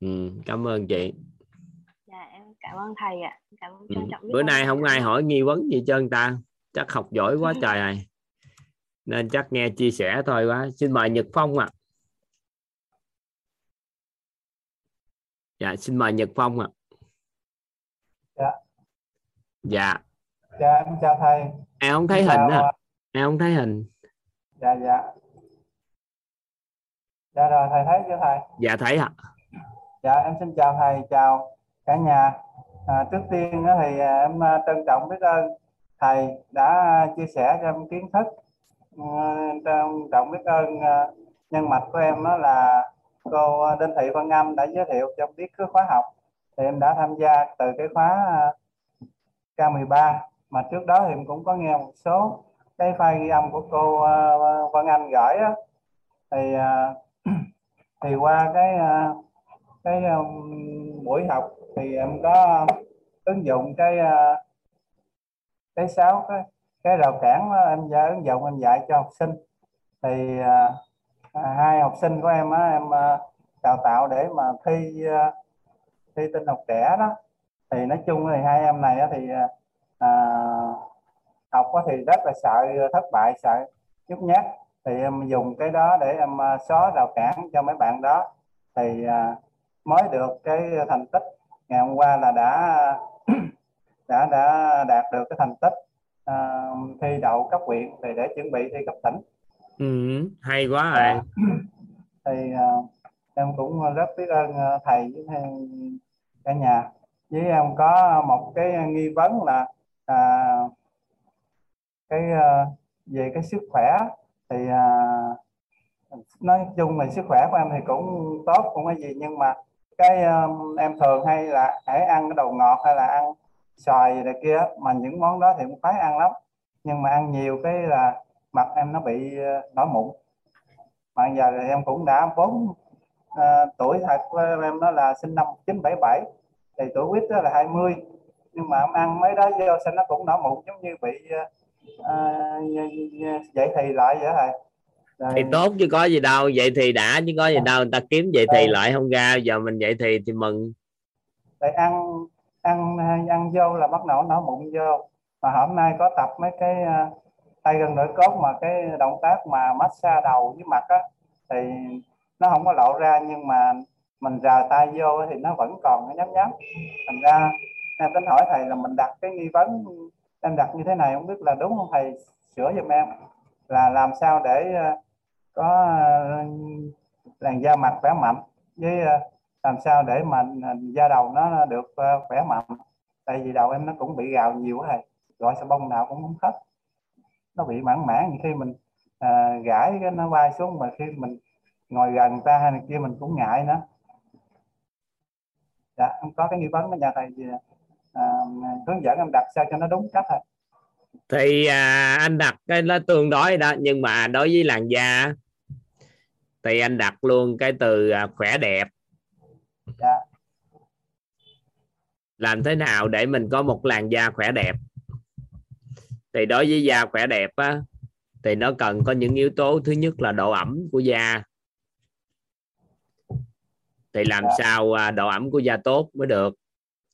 ừ, cảm ơn chị. Dạ em cảm ơn thầy ạ. Cảm ơn ừ. bữa nay không ai hỏi nghi vấn gì trơn ta. Chắc học giỏi quá trời này nên chắc nghe chia sẻ thôi quá. Xin mời Nhật Phong ạ. À. dạ xin mời Nhật Phong ạ. À. dạ. Dạ. Dạ em chào thầy. Em không thấy hình à. Em không thấy hình. Dạ dạ. Dạ rồi thầy thấy chưa thầy? Dạ thấy ạ. à. Dạ em xin chào thầy, chào cả nhà. À, trước tiên thì à, em à, trân trọng biết ơn thầy đã à, chia sẻ cho em kiến thức ừ, trân trọng biết ơn nhân mạch của em đó là cô Đinh Thị Văn Anh đã giới thiệu cho em biết cái khóa học thì em đã tham gia từ cái khóa K13 mà trước đó thì em cũng có nghe một số cái file ghi âm của cô Văn Anh gửi đó. thì thì qua cái cái ờ, buổi học thì em có ứng dụng cái ờ, cái sáu cái cái rào cản đó, em dạy ứng dụng em dạy cho học sinh. Thì ờ, à, hai học sinh của em á, em đào tạo để mà thi thi tin học trẻ đó. Thì nói chung thì hai em này á, thì à, học á, thì rất là sợ thất bại sợ nhút nhát. Thì em dùng cái đó để em xóa rào cản cho mấy bạn đó. Thì à, mới được cái thành tích. Ngày hôm qua là đã đã đã đạt được cái thành tích à, thi đậu cấp huyện thì để chuẩn bị thi cấp tỉnh. Ừ, hay quá rồi à, thì à, em cũng rất biết ơn à, thầy với cả nhà. Với em có một cái nghi vấn là à, cái à, về cái sức khỏe thì à, nói chung là sức khỏe của em thì cũng tốt không có gì nhưng mà cái um, em thường hay là hãy ăn cái đồ ngọt hay là ăn xoài này kia mà những món đó thì cũng khoái ăn lắm. Nhưng mà ăn nhiều cái là mặt em nó bị ờ, nổi mụn. Mà giờ thì em cũng đã bốn uh, tuổi thật ờ, em nó là sinh năm 1977, thì tuổi quýt đó là 20 nhưng mà em ăn mấy đó vô sinh nó cũng nổi mụn giống như bị uh, dậy thì lại vậy thôi rồi. thì tốt chứ có gì đâu vậy thì đã chứ có gì đâu người ta kiếm vậy thì lại không ra giờ mình vậy thì thì mừng. Tại ăn ăn ăn vô là bắt đầu nó mụn vô. Mà hôm nay có tập mấy cái uh, tay gần nổi cốt mà cái động tác mà massage đầu với mặt á thì nó không có lộ ra nhưng mà mình rờ tay vô thì nó vẫn còn nó nhắm nhắm thành ra em tính hỏi thầy là mình đặt cái nghi vấn em đặt như thế này không biết là đúng không thầy? Sửa giùm em. Là làm sao để uh, có ờ, làn da mặt khỏe mạnh với ờ, làm sao để mà ờ, da đầu nó được khỏe mạnh. Tại vì đầu em nó cũng bị gào nhiều thầy gọi xà bông nào cũng không hết. Nó bị mãn mãn khi mình à, gãi cái nó bay xuống mà khi mình ngồi gần người ta hay này kia mình cũng ngại nữa. Dạ em có cái nghi vấn đó nhà thầy. Gì à, hướng dẫn em đặt sao cho nó đúng cách thôi thì à, anh đặt cái nó tương đối đó nhưng mà đối với làn da thì anh đặt luôn cái từ à, khỏe đẹp dạ. làm thế nào để mình có một làn da khỏe đẹp thì đối với da khỏe đẹp á thì nó cần có những yếu tố thứ nhất là độ ẩm của da thì làm dạ. sao à, độ ẩm của da tốt mới được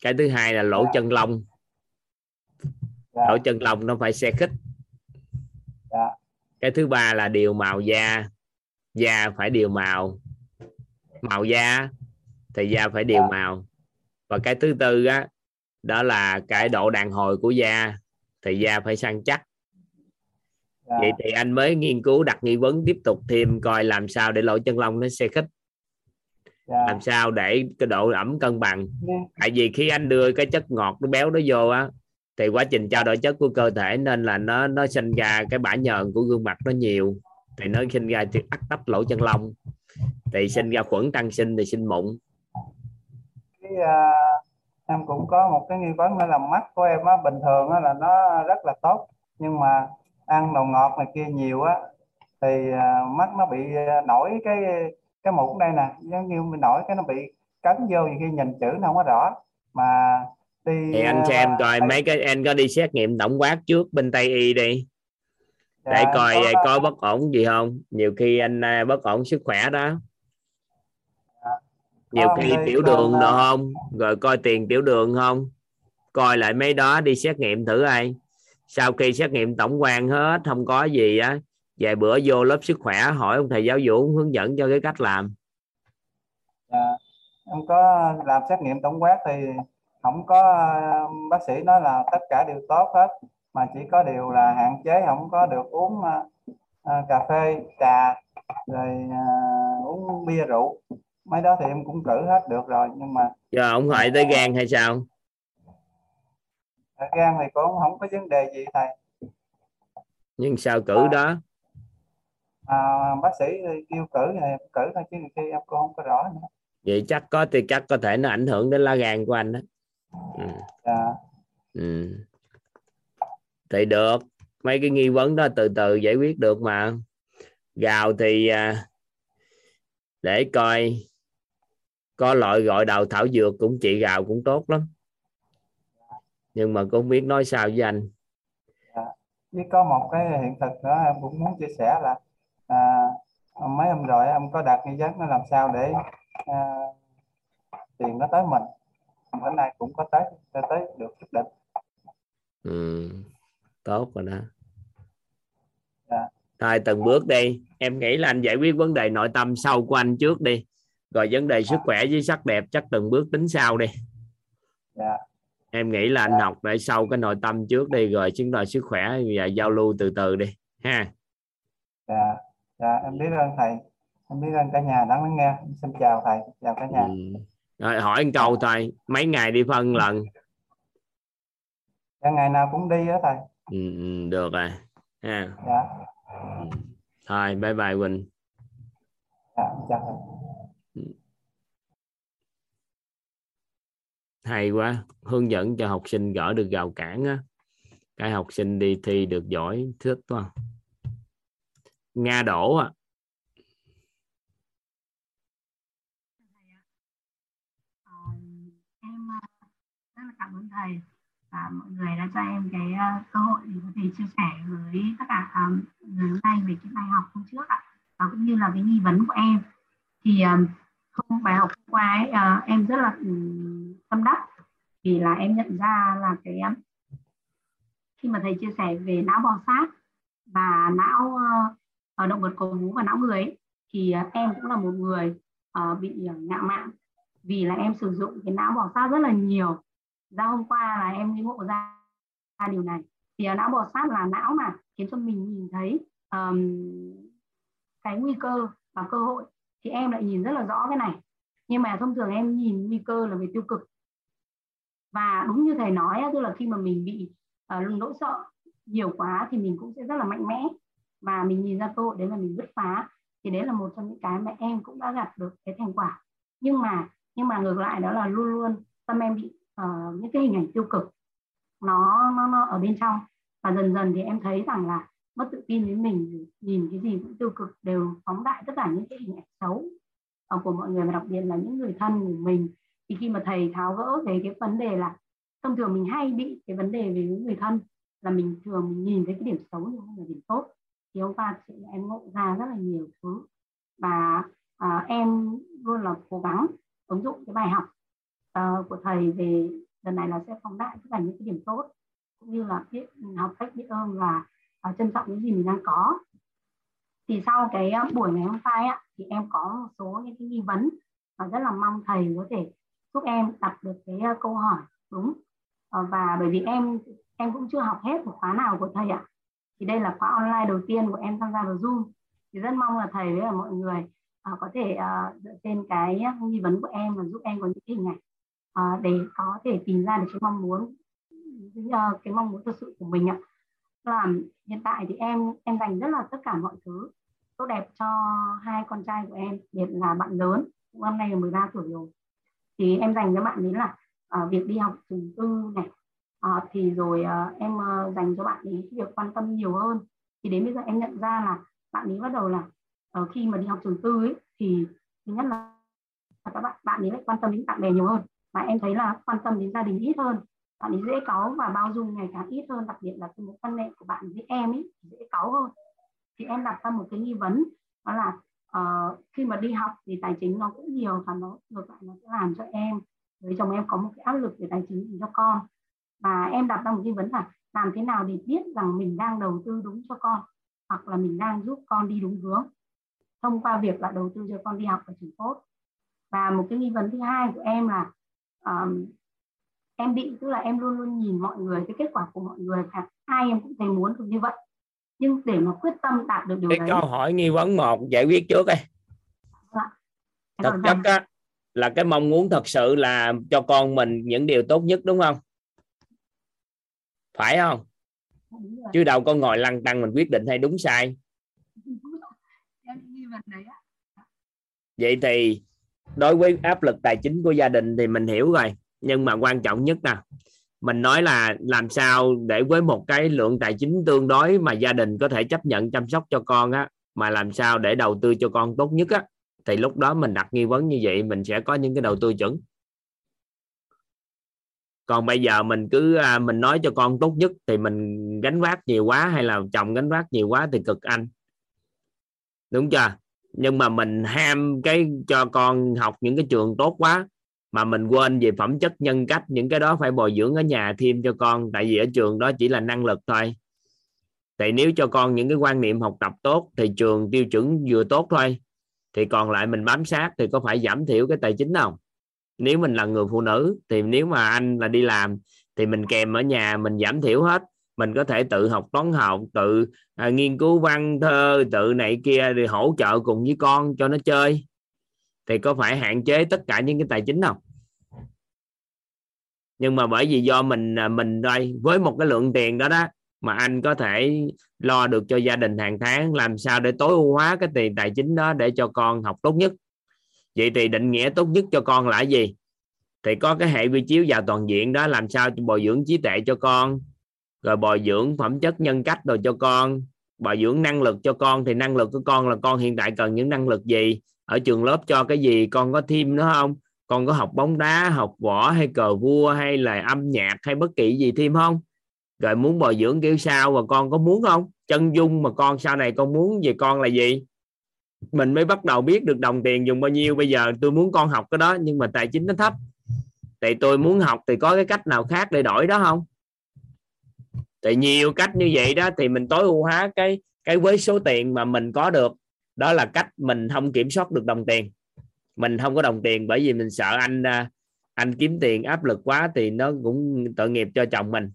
cái thứ hai là lỗ dạ. chân lông dạ. lỗ chân lông nó phải xe khích dạ. cái thứ ba là điều màu da da phải điều màu màu da thì da phải điều dạ. màu và cái thứ tư á đó là cái độ đàn hồi của da thì da phải săn chắc dạ. vậy thì anh mới nghiên cứu đặt nghi vấn tiếp tục thêm coi làm sao để lỗ chân lông nó xe khích dạ. làm sao để cái độ ẩm cân bằng dạ. tại vì khi anh đưa cái chất ngọt nó béo nó vô á thì quá trình trao đổi chất của cơ thể nên là nó nó sinh ra cái bã nhờn của gương mặt nó nhiều. Thì nó sinh ra thì ắt tấp lỗ chân lông. Thì sinh ra khuẩn tăng sinh thì sinh mụn. Cái, uh, em cũng có một cái nghi vấn đó là mắt của em á bình thường á là nó rất là tốt. Nhưng mà ăn đồ ngọt này kia nhiều á thì uh, mắt nó bị à, nổi cái cái mụn đây nè. Giống như mình nổi cái nó bị cấn vô khi nhìn chữ nó không có rõ. Mà đi thì anh xem uh, coi mấy cái anh có đi xét nghiệm tổng quát trước bên tây y đi. Dạ, để coi có, có bất ổn gì không. Nhiều khi anh bất ổn sức khỏe đó. Nhiều khi tiểu đường được không. Rồi coi tiền tiểu đường không. Coi lại mấy đó đi xét nghiệm thử ai. Sau khi xét nghiệm tổng quan hết không có gì á vài bữa vô lớp sức khỏe hỏi ông thầy giáo vũ hướng dẫn cho cái cách làm. Dạ, em có làm xét nghiệm tổng quát thì không có bác sĩ nói là tất cả đều tốt hết mà chỉ có điều là hạn chế không có được uống uh, cà phê trà rồi uh, uống bia rượu. Mấy đó thì em cũng cử hết được rồi nhưng mà giờ ông hỏi tới gan hay sao? Gan thì cũng không có vấn đề gì thầy. Nhưng sao cử đó? À, bác sĩ kêu cử thì cử thôi chứ khi em cũng không có rõ nữa. Vậy chắc có thì chắc có thể nó ảnh hưởng đến lá gan của anh đó ừ. dạ. Ừ. thì được. Mấy cái nghi vấn đó từ từ giải quyết được mà. Gào thì à, để coi. Có loại gọi đầu thảo dược cũng trị gào cũng tốt lắm. Nhưng mà cũng biết nói sao với anh. Với có một cái hiện thực nữa em cũng muốn chia sẻ là à, mấy hôm rồi em có đặt nghi vấn nó làm sao để à, tiền nó tới mình bữa nay cũng có tới tới được chút định. Ừ, tốt rồi đó. Dạ. thôi từng bước đi. Em nghĩ là anh giải quyết vấn đề nội tâm sâu của anh trước đi. Rồi vấn đề sức khỏe với sắc đẹp chắc từng bước tính sau đi. Dạ. em nghĩ là anh dạ. học để sâu cái nội tâm trước đi rồi chứng đòi sức khỏe và giao lưu từ từ đi ha. Dạ. Dạ em biết ơn thầy. Em biết ơn cả nhà đang lắng nghe. Xin chào thầy. Chào cả nhà. Ừ. rồi hỏi một câu thôi mấy ngày đi phân lần? Dạ, ngày nào cũng đi đó thầy. Ừ, ừ được rồi ha. Dạ. Ừ. thôi bye bye quỳnh. Dạ, chào thầy. Hay quá hướng dẫn cho học sinh gỡ được rào cản á. Cái học sinh đi thi được giỏi thích quá. Nga đổ à cảm ơn thầy và mọi người đã cho em cái ờ, cơ hội để có thể chia sẻ với tất cả ờ, người hôm nay về cái bài học hôm trước ạ. Và cũng như là cái nghi vấn của em. Thì ờ, không bài học hôm qua ấy, em rất là ừ, tâm đắc. Vì là em nhận ra là cái khi mà thầy chia sẻ về não bò sát và não ở động vật cổ vú và não người ấy, thì em cũng là một người uh, bị ngạo mạn. Vì là em sử dụng cái não bò sát rất là nhiều ra hôm qua là em mới ngộ ra điều này. Thì não bò sát là não mà khiến cho mình nhìn thấy um, cái nguy cơ và cơ hội. Thì em lại nhìn rất là rõ cái này. Nhưng mà thông thường em nhìn nguy cơ là về tiêu cực. Và đúng như thầy nói tức là khi mà mình bị ờ, uh, nỗi sợ nhiều quá thì mình cũng sẽ rất là mạnh mẽ. Và mình nhìn ra cơ hội đấy là mình bứt phá. Thì đấy là một trong những cái mà em cũng đã gặp được cái thành quả. Nhưng mà nhưng mà ngược lại đó là luôn luôn tâm em bị uh, những cái hình ảnh tiêu cực nó, nó nó ở bên trong. Và dần dần thì em thấy rằng là mất tự tin với mình nhìn cái gì cũng tiêu cực đều phóng đại tất cả những cái hình ảnh xấu uh, của mọi người và đặc biệt là những người thân của mình. Thì khi mà thầy tháo gỡ về cái vấn đề là thông thường mình hay bị cái vấn đề về những người thân là mình thường mình nhìn thấy cái điểm xấu nhưng không là điểm tốt. Thì hôm qua chị em ngộ ra rất là nhiều thứ. Và à, em luôn là cố gắng ứng dụng cái bài học uh, của thầy về lần này là sẽ phóng đại tất cả những cái điểm tốt cũng như là biết học cách biết ơn và uh, trân trọng những gì mình đang có. Thì sau cái uh, buổi ngày hôm nay á, thì em có một số những cái nghi vấn và rất là mong thầy có thể giúp em đặt được cái uh, câu hỏi đúng? Uh, và bởi vì em em cũng chưa học hết một khóa nào của thầy ạ. Thì đây là khóa online đầu tiên của em tham gia vào Zoom. Thì rất mong là thầy với mọi người uh, có thể uh, dựa trên cái nghi vấn của em và giúp em có những hình ảnh à, để có thể tìm ra được cái mong muốn ờ, cái mong muốn thực sự của mình ạ. Là hiện tại thì em em dành rất là tất cả mọi thứ tốt đẹp cho hai con trai của em biệt là bạn lớn năm nay là 13 tuổi rồi. Thì em dành cho bạn ấy là uh, việc đi học trường tư này. Uh, thì rồi uh, em uh, dành cho bạn ấy việc quan tâm nhiều hơn. Thì đến bây giờ em nhận ra là bạn ấy bắt đầu là uh, khi mà đi học trường tư ấy thì thứ nhất là các bạn bạn ấy lại quan tâm đến bạn bè nhiều hơn và em thấy là quan tâm đến gia đình ít hơn. Bạn ấy dễ cáu và bao dung ngày càng ít hơn đặc biệt là cái mối quan hệ của bạn với em ấy dễ cáu hơn. Thì em đặt ra một cái nghi vấn đó là uh, khi mà đi học thì tài chính nó cũng nhiều và nó ngược lại nó sẽ làm cho em với chồng em có một cái áp lực về tài chính cho con. Và em đặt ra một nghi vấn là làm thế nào để biết rằng mình đang đầu tư đúng cho con hoặc là mình đang giúp con đi đúng hướng thông qua việc là đầu tư cho con đi học ở trường tốt. Và một cái nghi vấn thứ hai của em là um, em bị tức là em luôn luôn nhìn mọi người cái kết quả của mọi người và ai em cũng thấy muốn được như vậy. Nhưng để mà quyết tâm đạt được điều cái đấy câu hỏi nghi vấn một giải quyết trước đây. Dạ. thật chất á, là cái mong muốn thật sự là cho con mình những điều tốt nhất đúng không? Phải không? Chứ đâu có ngồi lăn tăng mình quyết định hay đúng sai. Vậy thì đối với áp lực tài chính của gia đình thì mình hiểu rồi nhưng mà quan trọng nhất nè mình nói là làm sao để với một cái lượng tài chính tương đối mà gia đình có thể chấp nhận chăm sóc cho con á mà làm sao để đầu tư cho con tốt nhất á thì lúc đó mình đặt nghi vấn như vậy mình sẽ có những cái đầu tư chuẩn. Còn bây giờ mình cứ à, mình nói cho con tốt nhất thì mình gánh vác nhiều quá hay là chồng gánh vác nhiều quá thì cực anh. Đúng chưa? Nhưng mà mình ham cái cho con học những cái trường tốt quá, mà mình quên về phẩm chất nhân cách, những cái đó phải bồi dưỡng ở nhà thêm cho con. Tại vì ở trường đó chỉ là năng lực thôi. Thì nếu cho con những cái quan niệm học tập tốt thì trường tiêu chuẩn vừa tốt thôi. Thì còn lại mình bám sát thì có phải giảm thiểu cái tài chính không? Nếu mình là người phụ nữ thì nếu mà anh là đi làm thì mình kèm ở nhà mình giảm thiểu hết mình có thể tự học toán học tự à, nghiên cứu văn thơ tự này kia thì hỗ trợ cùng với con cho nó chơi. Thì có phải hạn chế tất cả những cái tài chính không? Nhưng mà bởi vì do mình à, mình đây với một cái lượng tiền đó đó mà anh có thể lo được cho gia đình hàng tháng làm sao để tối ưu hóa cái tiền tài chính đó để cho con học tốt nhất. Vậy thì định nghĩa tốt nhất cho con là gì? Thì có cái hệ vi chiếu vào toàn diện đó làm sao bồi dưỡng trí tuệ cho con? Rồi bồi dưỡng phẩm chất nhân cách rồi cho con, bồi dưỡng năng lực cho con. Thì năng lực của con là con hiện tại cần những năng lực gì? Ở trường lớp cho cái gì? Con có thêm nữa không? Con có học bóng đá, học võ, hay cờ vua, hay là âm nhạc, hay bất kỳ gì thêm không? Rồi muốn bồi dưỡng kiểu sao và con có muốn không? Chân dung mà con sau này con muốn về con là gì? Mình mới bắt đầu biết được đồng tiền dùng bao nhiêu. Bây giờ tôi muốn con học cái đó, nhưng mà tài chính nó thấp. Thì tôi muốn học thì có cái cách nào khác để đổi đó không? Thì nhiều cách như vậy đó thì mình tối ưu hóa cái cái với số tiền mà mình có được. Đó là cách mình không kiểm soát được đồng tiền. Mình không có đồng tiền bởi vì mình sợ anh à, anh kiếm tiền áp lực quá thì nó cũng tội nghiệp cho chồng mình.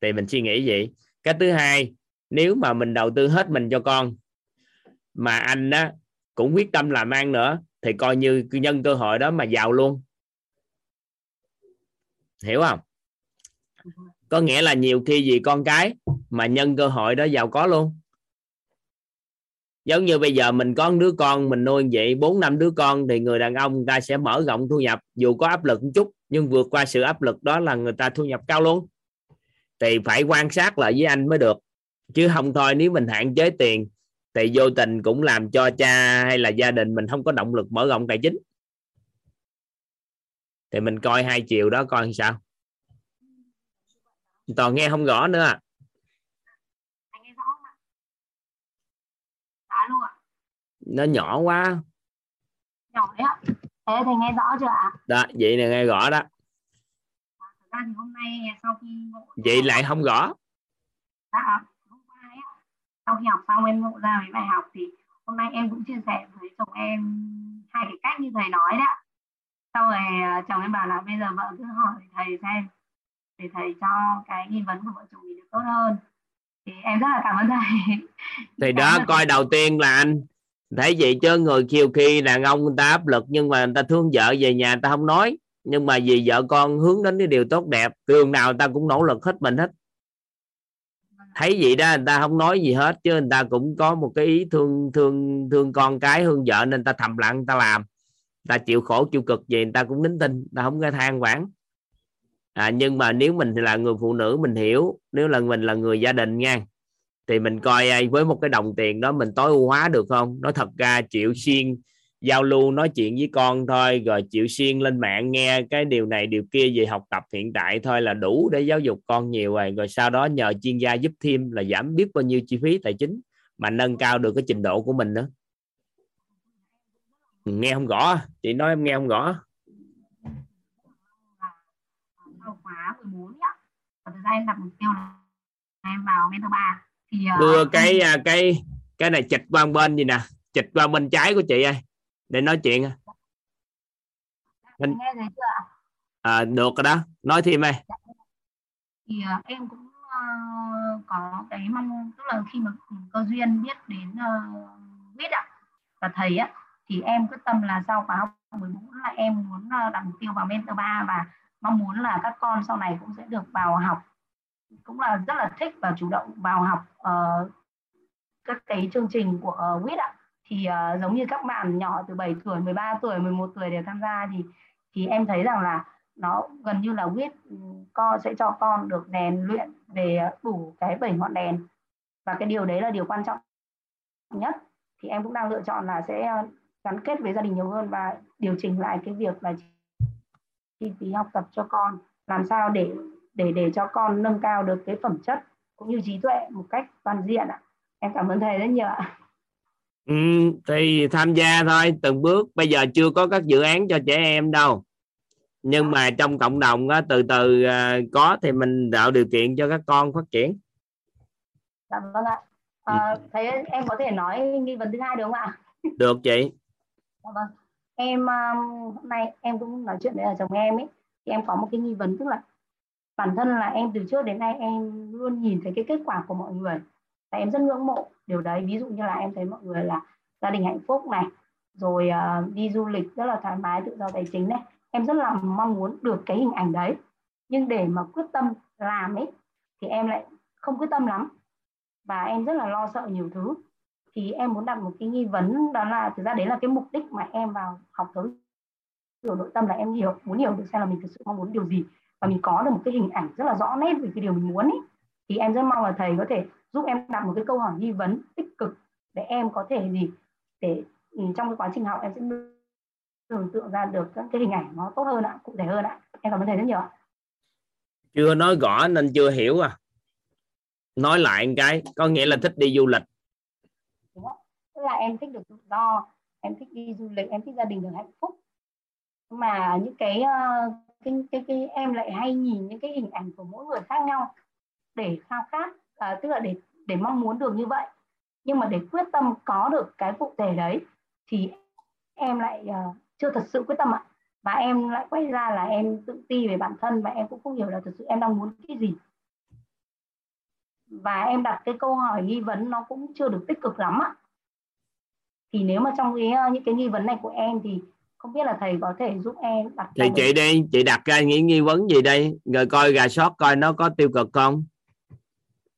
Thì mình suy nghĩ vậy. Cái thứ hai, nếu mà mình đầu tư hết mình cho con mà anh đó cũng quyết tâm làm ăn nữa thì coi như nhân cơ hội đó mà giàu luôn. Hiểu không? Có nghĩa là nhiều khi gì con cái mà nhân cơ hội đó giàu có luôn. Giống như bây giờ mình có đứa con, mình nuôi vậy, bốn năm đứa con thì người đàn ông người ta sẽ mở rộng thu nhập, dù có áp lực một chút, nhưng vượt qua sự áp lực đó là người ta thu nhập cao luôn. Thì phải quan sát lại với anh mới được. Chứ không thôi, nếu mình hạn chế tiền, thì vô tình cũng làm cho cha hay là gia đình mình không có động lực mở rộng tài chính. Thì mình coi hai chiều đó coi sao toàn nghe không rõ nữa anh nghe rõ không ạ? Dạ luôn ạ. Nó nhỏ quá. Nhỏ đấy ạ. Thế thì nghe rõ chưa ạ? Đó vậy là nghe rõ đó. Thực ra thì hôm nay sau khi ngộ vậy lại không rõ. Dạ hôm qua ấy, sau khi học xong em ngộ ra với bài học thì hôm nay em cũng chia sẻ với chồng em hai cái cách như thầy nói đó sau rồi à, chồng em bảo là bây giờ vợ cứ hỏi thầy xem để thầy cho cái nghi vấn của vợ chồng mình được tốt hơn thì em rất là cảm ơn thầy thì đó coi đầu tiên là anh thấy vậy chứ người kiều khi đàn ông người ta áp lực nhưng mà người ta thương vợ về nhà người ta không nói nhưng mà vì vợ con hướng đến cái điều tốt đẹp đường nào người ta cũng nỗ lực hết mình hết thấy vậy đó người ta không nói gì hết chứ người ta cũng có một cái ý thương thương thương con cái thương vợ nên người ta thầm lặng người ta làm người ta chịu khổ chịu cực gì người ta cũng nín tin người ta không có than vãn à, nhưng mà nếu mình là người phụ nữ mình hiểu nếu là mình là người gia đình nha thì mình coi với một cái đồng tiền đó mình tối ưu hóa được không? Nó thật ra chịu xuyên giao lưu nói chuyện với con thôi rồi chịu xuyên lên mạng nghe cái điều này điều kia về học tập hiện tại thôi là đủ để giáo dục con nhiều rồi. Rồi sau đó nhờ chuyên gia giúp thêm là giảm biết bao nhiêu chi phí tài chính mà nâng cao được cái trình độ của mình nữa. Nghe không rõ chị nói em nghe không rõ sau khóa 14 ạ và thực ra em đặt mục tiêu là em vào mentor 3 thì uh, đưa cái à, cái cái này chịch qua bên gì nè? Chịch qua bên trái của chị ơi để nói chuyện mình nghe thấy chưa ạ? À, được rồi đó nói thêm ơi thì uh, em cũng uh, có cái mong tức là khi mà cơ duyên biết đến uh, biết ạ và thầy á thì em quyết tâm là sau khóa học 14 là em muốn đặt mục tiêu vào mentor 3 và mong muốn là các con sau này cũng sẽ được vào học. Cũng là rất là thích và chủ động vào học uh, các cái chương trình của uh, WIT ạ. Thì uh, giống như các bạn nhỏ từ 7 tuổi, 13 tuổi, 11 tuổi đều tham gia thì thì em thấy rằng là nó gần như là WIT ừ, con sẽ cho con được rèn luyện về đủ cái bảy ngọn đèn. Và cái điều đấy là điều quan trọng nhất. Thì em cũng đang lựa chọn là sẽ gắn kết với gia đình nhiều hơn và điều chỉnh lại cái việc là chi phí học tập cho con làm sao để để để cho con nâng cao được cái phẩm chất cũng như trí tuệ một cách toàn diện ạ. Em cảm ơn thầy rất nhiều ạ. Ừ, thì tham gia thôi từng bước. Bây giờ chưa có các dự án cho trẻ em đâu. Nhưng mà trong cộng đồng á, từ từ à, có thì mình tạo điều kiện cho các con phát triển. Dạ vâng ạ. À, ừ. thầy em có thể nói nghi vấn thứ hai được không ạ? Được chị. Dạ vâng em um, hôm nay em cũng nói chuyện với là chồng em ấy thì em có một cái nghi vấn tức là bản thân là em từ trước đến nay em luôn nhìn thấy cái kết quả của mọi người và em rất ngưỡng mộ. Điều đấy ví dụ như là em thấy mọi người là gia đình hạnh phúc này rồi uh, đi du lịch rất là thoải mái tự do tài chính này. Em rất là mong muốn được cái hình ảnh đấy nhưng để mà quyết tâm làm ấy thì em lại không quyết tâm lắm. Và em rất là lo sợ nhiều thứ thì em muốn đặt một cái nghi vấn đó là thực ra đấy là cái mục đích mà em vào học thấu hiểu nội tâm là em hiểu, muốn hiểu được xem là mình thực sự mong muốn điều gì. Và mình có được một cái hình ảnh rất là rõ nét về cái điều mình muốn ấy thì em rất mong là thầy có thể giúp em đặt một cái câu hỏi nghi vấn tích cực để em có thể gì để ừ, trong cái quá trình học em sẽ tưởng tượng ra được các cái hình ảnh nó tốt hơn ạ, cụ thể hơn ạ. Em cảm ơn thầy rất nhiều ạ. Chưa nói rõ nên chưa hiểu à. Nói lại một cái, có nghĩa là thích đi du lịch là em thích được tự do em thích đi du lịch em thích gia đình được hạnh phúc. Mà những cái uh, cái, cái cái em lại hay nhìn những cái hình ảnh của mỗi người khác nhau để khao khát à, tức là để để mong muốn được như vậy. Nhưng mà để quyết tâm có được cái cụ thể đấy thì em lại uh, chưa thật sự quyết tâm ạ. Và em lại quay ra là em tự ti về bản thân và em cũng không hiểu là thật sự em đang muốn cái gì. Và em đặt cái câu hỏi nghi vấn nó cũng chưa được tích cực lắm ạ thì nếu mà trong cái những cái nghi vấn này của em thì không biết là thầy có thể giúp em đặt thì chị đi chị đặt ra những nghi vấn gì đây? Rồi coi gà sót coi nó có tiêu cực không.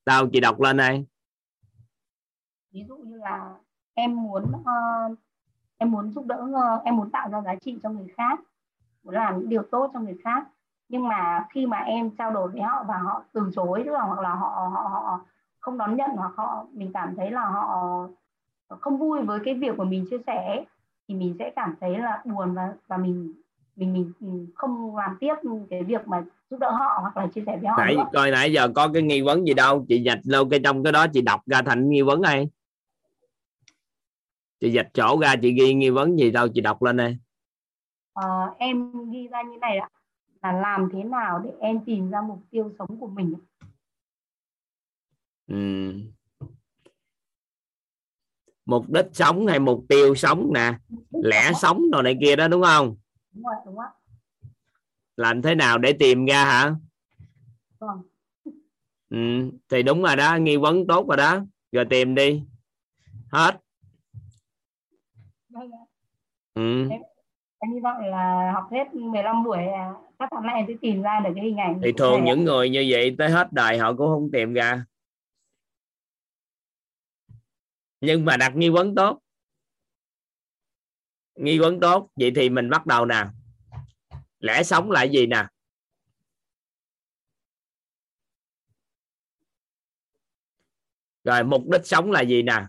Tao chị đọc lên đây. Ví dụ như là em muốn uh, em muốn giúp đỡ uh, em muốn tạo ra giá trị cho người khác muốn làm những điều tốt cho người khác. Nhưng mà khi mà em trao đổi với họ và họ từ chối tức là hoặc là họ họ họ không đón nhận hoặc họ mình cảm thấy là họ không vui với cái việc của mình chia sẻ thì mình sẽ cảm thấy là buồn và và mình mình mình không làm tiếp cái việc mà giúp đỡ họ hoặc là chia sẻ với họ nãy nữa. coi nãy giờ có cái nghi vấn gì đâu. Chị dạch lâu cái trong cái đó chị đọc ra thành nghi vấn này chị dạch chỗ ra chị ghi nghi vấn gì đâu chị đọc lên đây. Ờ, em ghi ra như này ạ. Là làm thế nào để em tìm ra mục tiêu sống của mình ừ. Mục đích sống hay mục tiêu sống nè lẽ sống. đồ này kia đó đúng không? Đúng rồi đúng rồi làm thế nào để tìm ra hả? Vâng. ừ, thì đúng rồi đó nghi vấn tốt rồi đó. Rồi tìm đi. Hết. Vâng ừ. em, em hy vọng là học hết 15 buổi à, các tháng này sẽ tìm ra được cái hình ảnh thì thường những người như vậy tới hết đời họ cũng không tìm ra nhưng mà đặt nghi vấn tốt. Nghi vấn tốt, vậy thì mình bắt đầu nè. Lẽ sống là gì nè? Rồi, mục đích sống là gì nè?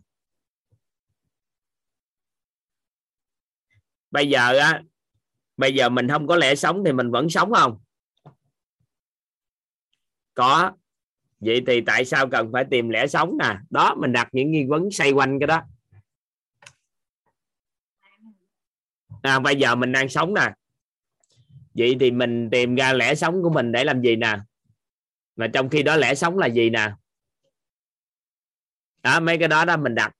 Bây giờ á, bây giờ mình không có lẽ sống thì mình vẫn sống không? Có vậy thì tại sao cần phải tìm lẽ sống nè? Đó mình đặt những nghi vấn xoay quanh cái đó. À, bây giờ mình đang sống nè. Vậy thì mình tìm ra lẽ sống của mình để làm gì nè? Mà trong khi đó lẽ sống là gì nè? Đó mấy cái đó đó mình đặt.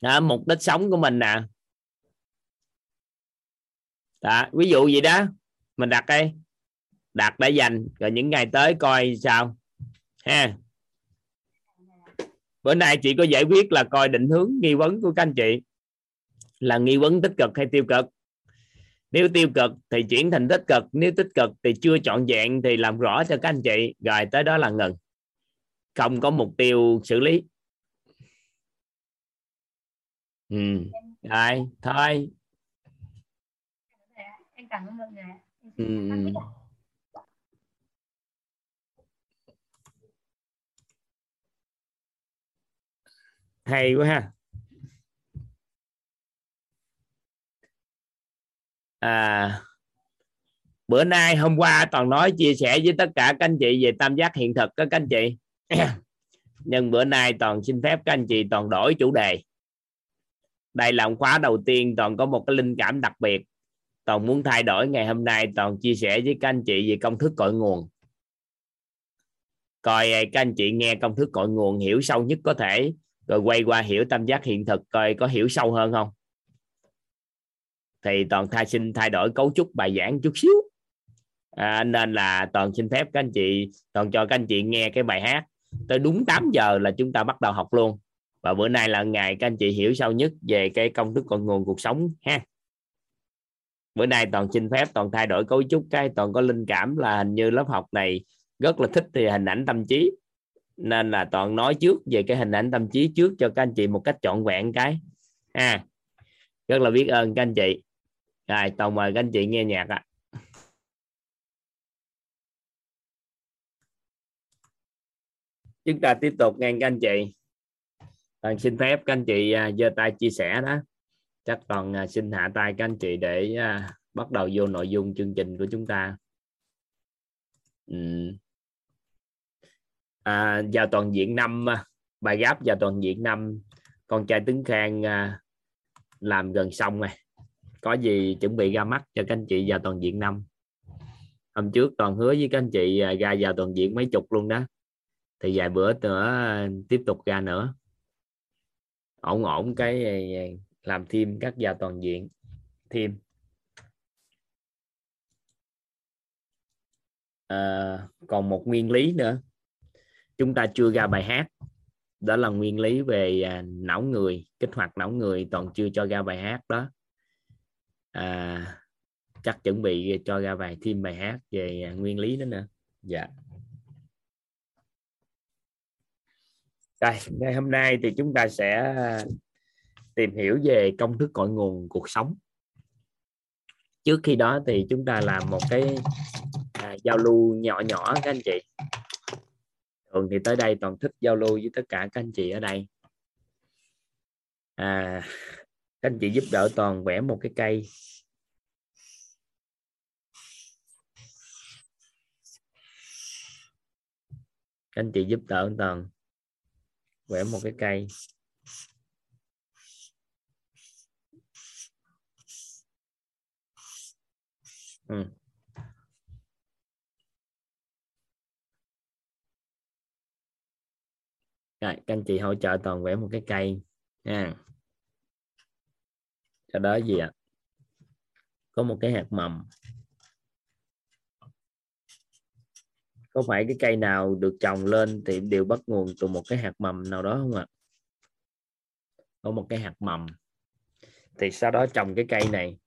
Đó, mục đích sống của mình nè đó, ví dụ gì đó. Mình đặt đây. Đặt để dành. Rồi những ngày tới coi sao. Ha. Bữa nay chị có giải quyết là coi định hướng nghi vấn của các anh chị. Là nghi vấn tích cực hay tiêu cực? Nếu tiêu cực thì chuyển thành tích cực. Nếu tích cực thì chưa chọn dạng thì làm rõ cho các anh chị. Rồi tới đó là ngừng. Không có mục tiêu xử lý. Ừ. rồi thôi em cảm ơn mọi người ừ. ừ. hay quá ha. À bữa nay hôm qua toàn nói chia sẻ với tất cả các anh chị về tam giác hiện thực các anh chị. Nhưng bữa nay toàn xin phép các anh chị toàn đổi chủ đề. Đây là khóa đầu tiên toàn có một cái linh cảm đặc biệt toàn muốn thay đổi ngày hôm nay toàn chia sẻ với các anh chị về công thức cội nguồn. Coi à, các anh chị nghe công thức cội nguồn hiểu sâu nhất có thể rồi quay qua hiểu tam giác hiện thực coi có hiểu sâu hơn không? Thì toàn thay xin thay đổi cấu trúc bài giảng chút xíu. À, nên là toàn xin phép các anh chị toàn cho các anh chị nghe cái bài hát. Tới đúng 8 giờ là chúng ta bắt đầu học luôn. Và bữa nay là ngày các anh chị hiểu sâu nhất về cái công thức cội nguồn cuộc sống ha bữa nay toàn xin phép toàn thay đổi cấu trúc cái toàn có linh cảm là hình như lớp học này rất là thích thì hình ảnh tâm trí. Nên là toàn nói trước về cái hình ảnh tâm trí trước cho các anh chị một cách trọn vẹn cái. Ha à, rất là biết ơn các anh chị. Rồi toàn mời các anh chị nghe nhạc ạ. Chúng ta tiếp tục nghe các anh chị. Toàn xin phép các anh chị à, giơ tay chia sẻ đó chắc toàn à, xin hạ tay các anh chị để à, bắt đầu vô nội dung chương trình của chúng ta. Ừ. à, vào toàn diện năm à, bài gáp vào toàn diện năm con trai tướng khang làm gần xong rồi. Có gì chuẩn bị ra mắt cho các anh chị vào toàn diện năm? Hôm trước toàn hứa với các anh chị ra vào toàn diện mấy chục luôn đó. Thì vài bữa nữa tiếp tục ra nữa. Ổn ổn cái làm thêm các vào toàn diện. Thêm. À, còn một nguyên lý nữa. Chúng ta chưa ra bài hát. Đó là nguyên lý về à, não người kích hoạt não người toàn chưa cho ra bài hát đó. À, chắc chuẩn bị cho ra bài thêm bài hát về à, nguyên lý đó nữa. Dạ. Đây ngày hôm nay thì chúng ta sẽ à, tìm hiểu về công thức cội nguồn cuộc sống. Trước khi đó thì chúng ta làm một cái à, giao lưu nhỏ nhỏ các anh chị. Thường thì tới đây toàn thích giao lưu với tất cả các anh chị ở đây. À, các anh chị giúp đỡ toàn vẽ một cái cây. Các anh chị giúp đỡ toàn vẽ một cái cây. Ừ. Rồi, các anh chị hỗ trợ toàn vẽ một cái cây nha. Sau đó gì ạ? Có một cái hạt mầm. Có phải cái cây nào được trồng lên thì đều bắt nguồn từ một cái hạt mầm nào đó không ạ? Có một cái hạt mầm. Thì sau đó trồng cái cây này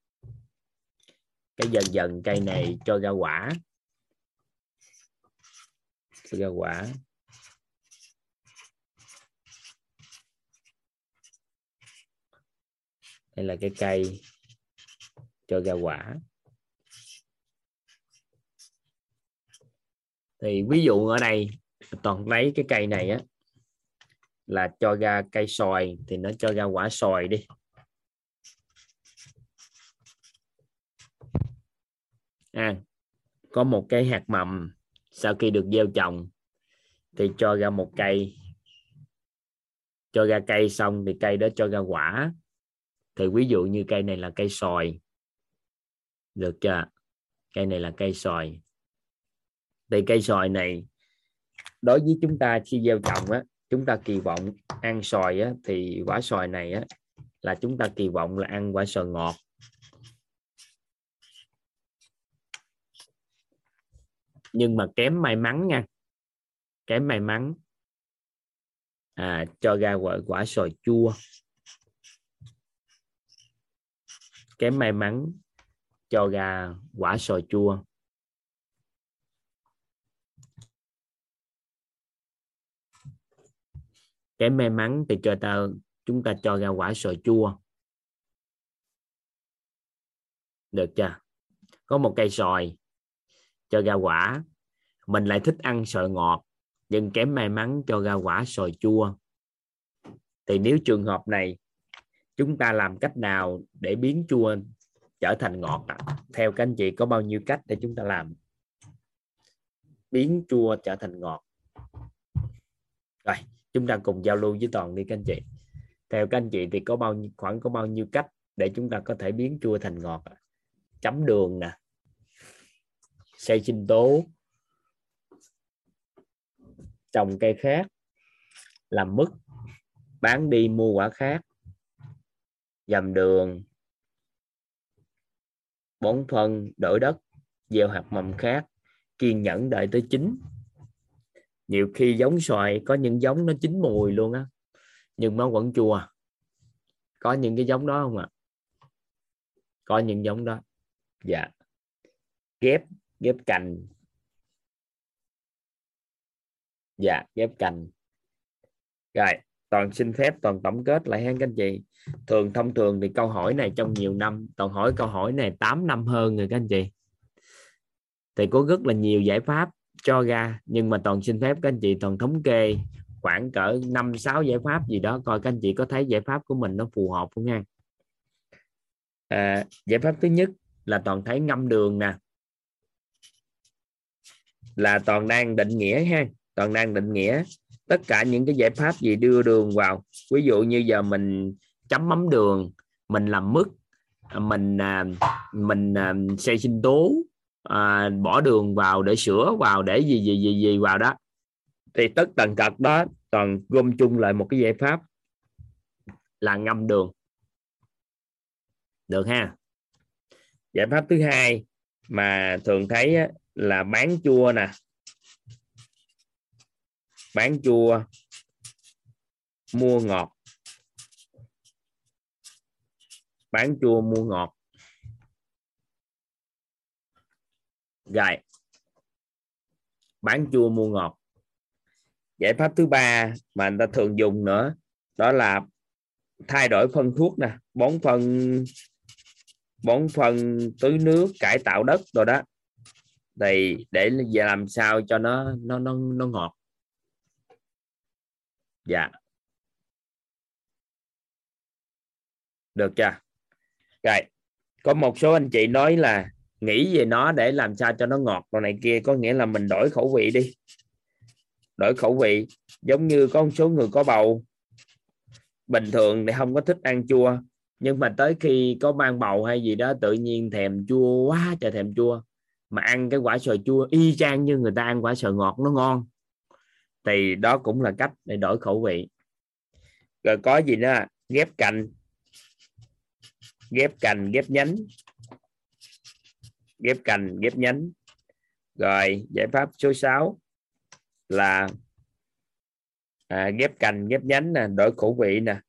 cái dần dần cây này cho ra quả. Cho ra quả. Đây là cái cây cho ra quả. Thì ví dụ ở đây, toàn lấy cái cây này á, là cho ra cây xoài, thì nó cho ra quả xoài đi. À, có một cái hạt mầm sau khi được gieo trồng thì cho ra một cây. Cho ra cây xong thì cây đó cho ra quả. Thì ví dụ như cây này là cây xoài được chưa? Cây này là cây xoài thì cây xoài này đối với chúng ta khi gieo trồng á chúng ta kỳ vọng ăn xoài á, thì quả xoài này á, là chúng ta kỳ vọng là ăn quả xoài ngọt. Nhưng mà kém may mắn nha. Kém may mắn. À, cho ra quả, quả sòi chua. Kém may mắn cho ra quả sòi chua. Kém may mắn thì cho ta chúng ta cho ra quả sòi chua. Được chưa? Có một cây sòi cho ra quả. Mình lại thích ăn sợi ngọt, nhưng kém may mắn cho ra quả sồi chua. Thì nếu trường hợp này, chúng ta làm cách nào để biến chua trở thành ngọt theo các anh chị, có bao nhiêu cách để chúng ta làm? Biến chua trở thành ngọt. Rồi, chúng ta cùng giao lưu với toàn đi các anh chị. Theo các anh chị thì có bao nhiêu, khoảng có bao nhiêu cách để chúng ta có thể biến chua thành ngọt chấm đường nè xây sinh tố. Trồng cây khác. Làm mứt. Bán đi mua quả khác. Dầm đường. Bón phân đổi đất. Gieo hạt mầm khác. Kiên nhẫn đợi tới chín. Nhiều khi giống xoài, có những giống nó chín mùi luôn á. Nhưng nó vẫn chua. Có những cái giống đó không ạ? À? có những giống đó. Dạ. Ghép ghép cành. Dạ ghép cành. Rồi toàn xin phép toàn tổng kết lại ha các anh chị. Thường thông thường thì câu hỏi này trong nhiều năm toàn hỏi câu hỏi này 8 năm hơn rồi các anh chị. Thì có rất là nhiều giải pháp cho ra nhưng mà toàn xin phép các anh chị toàn thống kê khoảng cỡ 5 6 giải pháp gì đó coi các anh chị có thấy giải pháp của mình nó phù hợp không nha à, giải pháp thứ nhất là toàn thấy ngâm đường nè là toàn đang định nghĩa ha. Toàn đang định nghĩa. Tất cả những cái giải pháp gì đưa đường vào. Ví dụ như giờ mình chấm mắm đường mình làm mứt mình à, mình à, xây sinh tố à, bỏ đường vào để sửa vào để gì gì gì gì vào đó. Thì tất tần tật đó toàn gom chung lại một cái giải pháp là ngâm đường. Được ha. Giải pháp thứ hai mà thường thấy là bán chua nè. Bán chua, mua ngọt. Bán chua, mua ngọt. Rồi. Bán chua, mua ngọt. Giải pháp thứ ba mà người ta thường dùng nữa, đó là thay đổi phân thuốc nè. Bón phân bón phân tưới nước, cải tạo đất rồi đó thì để làm sao cho nó nó nó nó ngọt. Dạ. Được chưa? Rồi, có một số anh chị nói là nghĩ về nó để làm sao cho nó ngọt, đồ này kia, có nghĩa là mình đổi khẩu vị đi. Đổi khẩu vị, giống như có một số người có bầu. Bình thường thì không có thích ăn chua, nhưng mà tới khi có mang bầu hay gì đó, tự nhiên thèm chua quá trời thèm chua mà ăn cái quả xoài chua y chang như người ta ăn quả xoài ngọt nó ngon. Thì đó cũng là cách để đổi khẩu vị. Rồi có gì nữa? Ghép cành. Ghép cành ghép nhánh. Ghép cành ghép nhánh. Rồi giải pháp số 6 là à, ghép cành ghép nhánh nè đổi khẩu vị nè.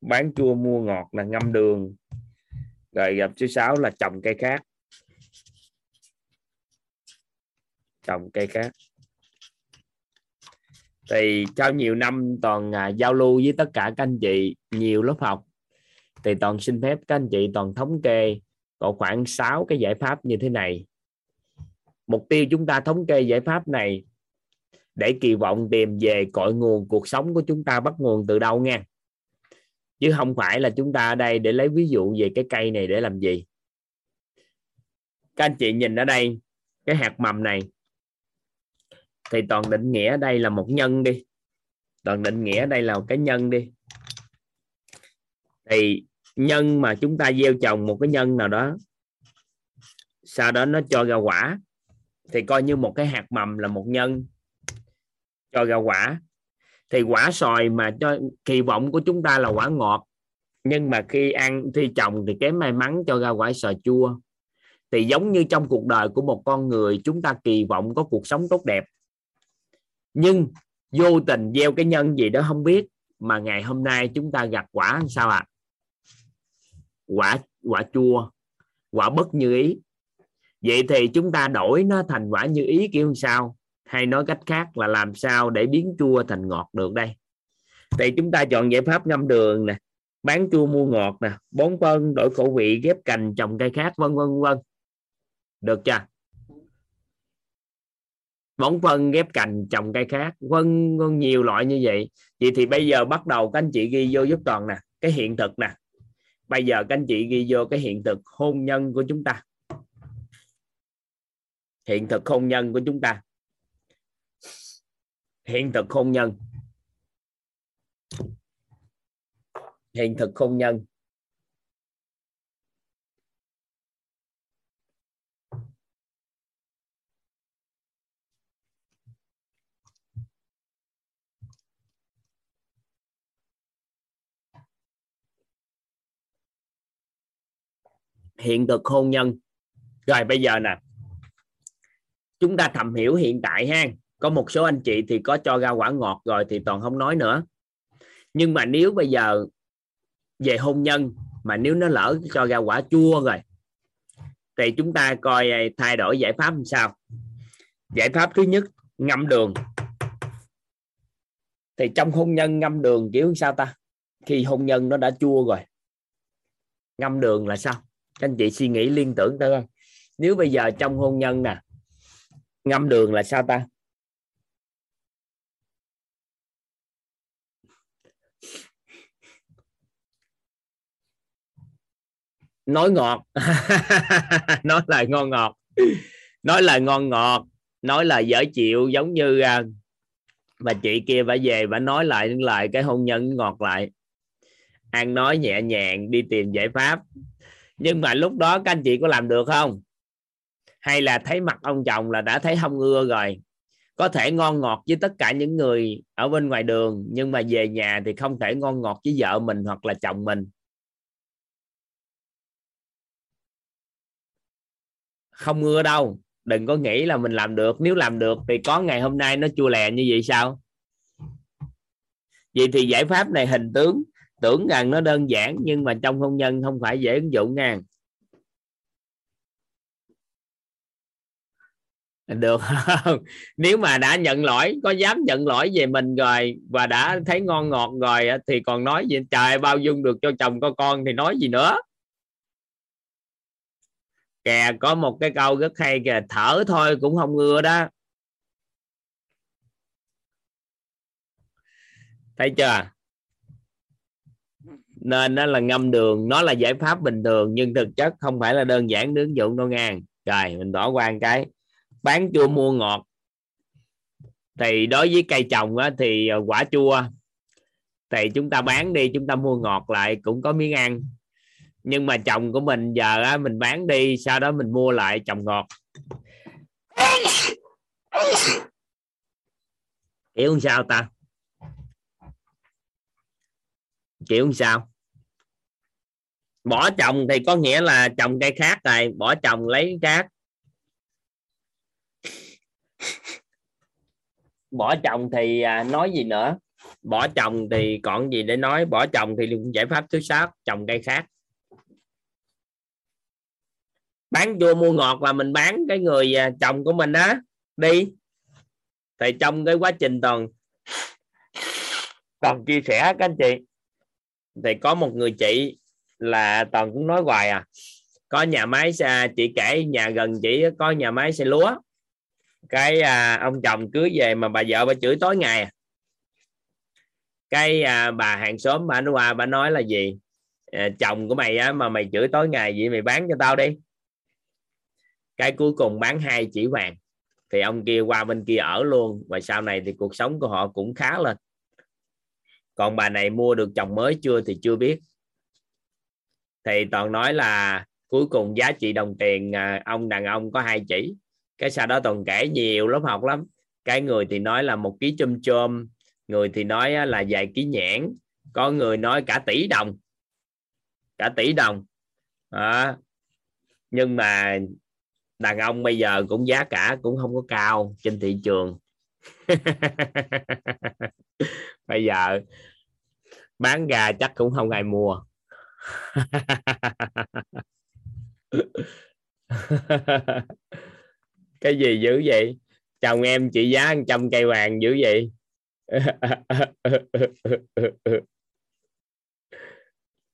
Bán chua mua ngọt là ngâm đường. Rồi gặp số 6 là trồng cây khác. Trồng cây khác. Thì trong nhiều năm toàn à, giao lưu với tất cả các anh chị nhiều lớp học thì toàn xin phép các anh chị toàn thống kê có khoảng 6 cái giải pháp như thế này. Mục tiêu chúng ta thống kê giải pháp này để kỳ vọng tìm về cội nguồn cuộc sống của chúng ta bắt nguồn từ đâu nha chứ không phải là chúng ta ở đây để lấy ví dụ về cái cây này để làm gì. Các anh chị nhìn ở đây cái hạt mầm này thì toàn định nghĩa đây là một nhân đi. Toàn định nghĩa đây là một cái nhân đi. Thì nhân mà chúng ta gieo trồng một cái nhân nào đó, sau đó nó cho ra quả, thì coi như một cái hạt mầm là một nhân, cho ra quả. Thì quả sòi mà cho, kỳ vọng của chúng ta là quả ngọt, nhưng mà khi ăn, khi trồng thì kém may mắn cho ra quả sòi chua. Thì giống như trong cuộc đời của một con người, chúng ta kỳ vọng có cuộc sống tốt đẹp nhưng vô tình gieo cái nhân gì đó không biết, mà ngày hôm nay chúng ta gặp quả sao ạ? À? quả quả chua, quả bất như ý. Vậy thì chúng ta đổi nó thành quả như ý kiểu sao? Hay nói cách khác là làm sao để biến chua thành ngọt được đây? Thì chúng ta chọn giải pháp ngâm đường nè, bán chua mua ngọt nè, bón phân, đổi khẩu vị, ghép cành, trồng cây khác, vân vân vân. Được chưa? Bón phân ghép cành trồng cây khác vân vân nhiều loại như vậy. Vậy thì bây giờ bắt đầu các anh chị ghi vô giúp toàn nè, cái hiện thực nè. Bây giờ các anh chị ghi vô cái hiện thực hôn nhân của chúng ta. Hiện thực hôn nhân của chúng ta. Hiện thực hôn nhân. Hiện thực hôn nhân. Hiện thực hôn nhân. Rồi bây giờ nè, chúng ta thầm hiểu hiện tại ha. Có một số anh chị thì có cho ra quả ngọt rồi thì toàn không nói nữa. Nhưng mà nếu bây giờ về hôn nhân, mà nếu nó lỡ cho ra quả chua rồi, thì chúng ta coi à, thay đổi giải pháp làm sao? Giải pháp thứ nhất, ngâm đường. Thì trong hôn nhân ngâm đường kiểu sao ta? Khi hôn nhân nó đã chua rồi, ngâm đường là sao? Các anh chị suy nghĩ liên tưởng tới không nếu bây giờ trong hôn nhân nè ngâm đường là sao ta? Nói ngọt. Nói lời ngon ngọt. Nói lời ngon ngọt nói lời dở chịu giống như uh, bà chị kia bà về bà nói lại lại cái hôn nhân ngọt lại. Ăn nói nhẹ nhàng đi tìm giải pháp nhưng mà lúc đó các anh chị có làm được không? Hay là thấy mặt ông chồng là đã thấy không ưa rồi? Có thể ngon ngọt với tất cả những người ở bên ngoài đường, nhưng mà về nhà thì không thể ngon ngọt với vợ mình hoặc là chồng mình. Không ưa đâu, đừng có nghĩ là mình làm được. Nếu làm được thì có ngày hôm nay nó chua lè như vậy sao? Vậy thì giải pháp này hình tướng tưởng rằng nó đơn giản, nhưng mà trong hôn nhân không phải dễ ứng dụng nha. Được không? Nếu mà đã nhận lỗi, có dám nhận lỗi về mình rồi và đã thấy ngon ngọt rồi thì còn nói gì? Trời bao dung được cho chồng có con thì nói gì nữa? Kìa, có một cái câu rất hay kìa, thở thôi cũng không ngừa đó. Thấy chưa? Nên nó là ngâm đường nó là giải pháp bình thường nhưng thực chất không phải là đơn giản ứng dụng đâu ngang. Rồi mình bỏ qua một cái. Bán chua mua ngọt. Thì đối với cây trồng á, thì ờ, quả chua thì chúng ta bán đi chúng ta mua ngọt lại cũng có miếng ăn. Nhưng mà chồng của mình giờ á, mình bán đi sau đó mình mua lại trồng ngọt. Kiểu sao ta? Kiểu sao? Bỏ chồng thì có nghĩa là trồng cây khác rồi, bỏ chồng lấy khác bỏ chồng thì à, nói gì nữa? Bỏ chồng thì còn gì để nói? Bỏ chồng thì giải pháp thứ sáu, trồng cây khác. Bán chua mua ngọt là mình bán cái người à, chồng của mình đó đi. Thì trong cái quá trình toàn toàn chia sẻ các anh chị, thì có một người chị là toàn cũng nói hoài à. Có nhà máy xe chị kể nhà gần chị có nhà máy xe lúa. Cái à, ông chồng cưới về mà bà vợ bà chửi tối ngày à. cái à, bà hàng xóm bà nói qua bà nói là gì? À, chồng của mày á mà mày chửi tối ngày vậy mày bán cho tao đi. Cái cuối cùng bán hai chỉ vàng. Thì ông kia qua bên kia ở luôn và sau này thì cuộc sống của họ cũng khá lên còn bà này mua được chồng mới chưa thì chưa biết thì toàn nói là cuối cùng giá trị đồng tiền à, ông đàn ông có hai chỉ. Cái sau đó toàn kể nhiều lớp học lắm. Cái người thì nói là một ký chôm chôm người thì nói là vài ký nhãn. Có người nói cả tỷ đồng cả tỷ đồng. À, nhưng mà đàn ông bây giờ cũng giá cả cũng không có cao trên thị trường. Bây giờ bán gà chắc cũng không ai mua. cái gì dữ vậy? Chồng em chị giá trăm cây vàng dữ vậy?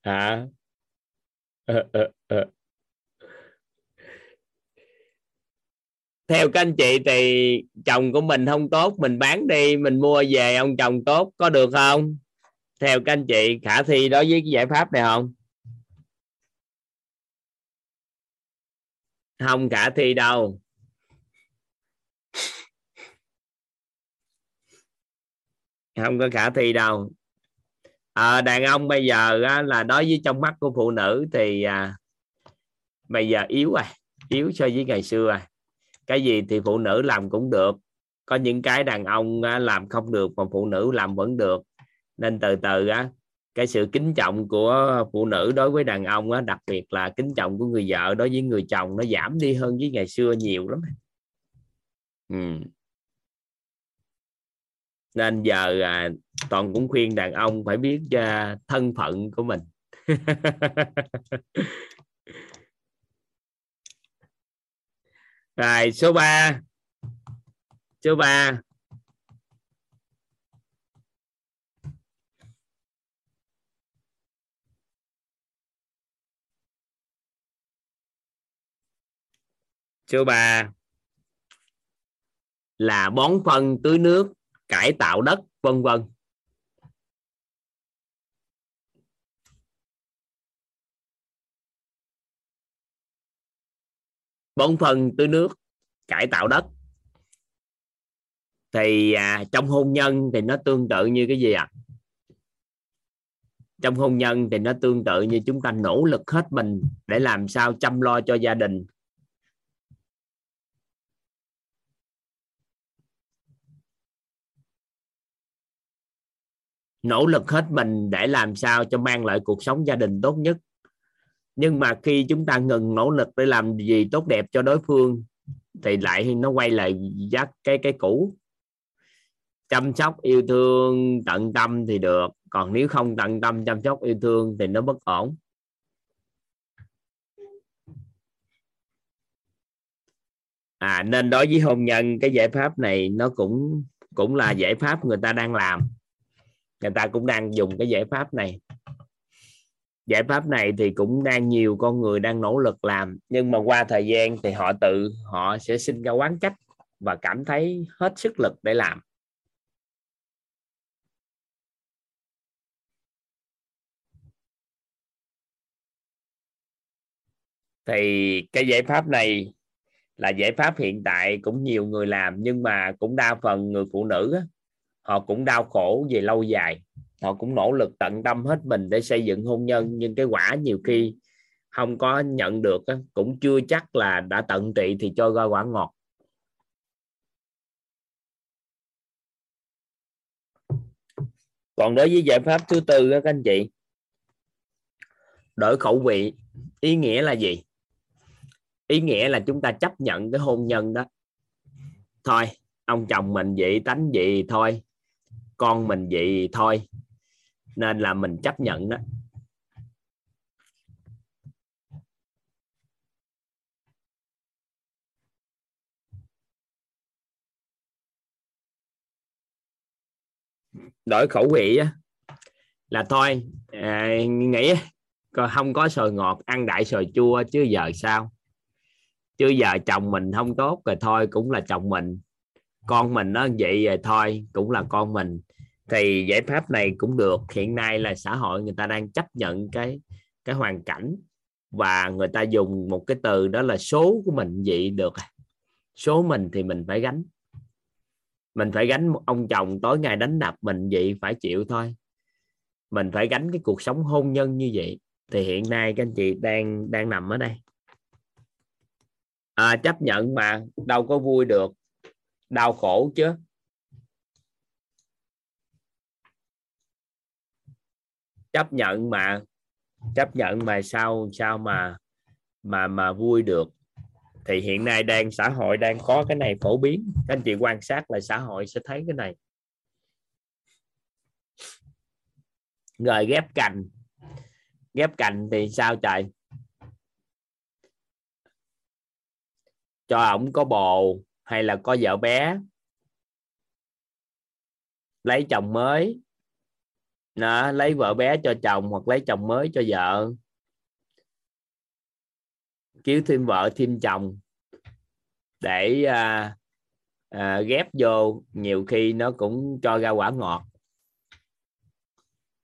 Hả? Theo các anh chị thì chồng của mình không tốt, mình bán đi, mình mua về ông chồng tốt, có được không? Theo các anh chị khả thi đối với cái giải pháp này không? Không khả thi đâu. Không có khả thi đâu. À, đàn ông bây giờ á, là đối với trong mắt của phụ nữ thì à, bây giờ yếu à yếu so với ngày xưa à. Cái gì thì phụ nữ làm cũng được. Có những cái đàn ông á, làm không được mà phụ nữ làm vẫn được. Nên từ từ á cái sự kính trọng của phụ nữ đối với đàn ông á, đặc biệt là kính trọng của người vợ đối với người chồng nó giảm đi hơn với ngày xưa nhiều lắm. Ừ. nên giờ à, toàn cũng khuyên đàn ông phải biết uh, thân phận của mình. Rồi số 3 số 3 số 3 là bón phân tưới nước cải tạo đất vân vân. Bón phân tưới nước cải tạo đất. Thì à, trong hôn nhân thì nó tương tự như cái gì ạ? À? trong hôn nhân thì nó tương tự như chúng ta nỗ lực hết mình để làm sao chăm lo cho gia đình. Nỗ lực hết mình để làm sao cho mang lại cuộc sống gia đình tốt nhất. Nhưng mà khi chúng ta ngừng nỗ lực để làm gì tốt đẹp cho đối phương, thì lại nó quay lại dắt cái cái cũ. Chăm sóc yêu thương, tận tâm thì được. Còn nếu không tận tâm, chăm sóc yêu thương thì nó bất ổn. À nên đối với hôn nhân, cái giải pháp này nó cũng cũng là giải pháp người ta đang làm người ta cũng đang dùng cái giải pháp này. Giải pháp này thì cũng đang nhiều con người đang nỗ lực làm nhưng mà qua thời gian thì họ tự họ sẽ sinh ra quán trách và cảm thấy hết sức lực để làm. Thì cái giải pháp này là giải pháp hiện tại cũng nhiều người làm nhưng mà cũng đa phần người phụ nữ á, họ cũng đau khổ về lâu dài. Họ cũng nỗ lực tận tâm hết mình để xây dựng hôn nhân, nhưng cái quả nhiều khi không có nhận được cũng chưa chắc là đã tận trị thì cho ra quả ngọt. Còn đối với giải pháp thứ tư các anh chị, đổi khẩu vị, ý nghĩa là gì? Ý nghĩa là chúng ta chấp nhận cái hôn nhân đó. Thôi, ông chồng mình vậy, tánh vậy, thôi con mình vậy thôi. Nên là mình chấp nhận đó. Đổi khẩu vị á. Là thôi à, nghĩ còn không có sồi ngọt ăn đại sồi chua chứ giờ sao? Chứ giờ chồng mình không tốt rồi thôi cũng là chồng mình. Con mình nó vậy rồi thôi cũng là con mình thì giải pháp này cũng được. Hiện nay là xã hội người ta đang chấp nhận cái cái hoàn cảnh và người ta dùng một cái từ đó là số của mình vậy được à. số mình thì mình phải gánh. Mình phải gánh một ông chồng tối ngày đánh đập mình vậy phải chịu thôi. Mình phải gánh cái cuộc sống hôn nhân như vậy. Thì hiện nay các anh chị đang đang nằm ở đây. À, chấp nhận mà đâu có vui được. Đau khổ chứ. Chấp nhận mà, chấp nhận mà sao sao mà mà mà vui được. Thì hiện nay đang, xã hội đang có cái này phổ biến. Các anh chị quan sát là xã hội sẽ thấy cái này. Rồi ghép cành. Ghép cành thì sao trời? Cho ổng có bồ hay là có vợ bé? Lấy chồng mới đó, lấy vợ bé cho chồng hoặc lấy chồng mới cho vợ. Kiếm thêm vợ thêm chồng. Để à, à, ghép vô nhiều khi nó cũng cho ra quả ngọt.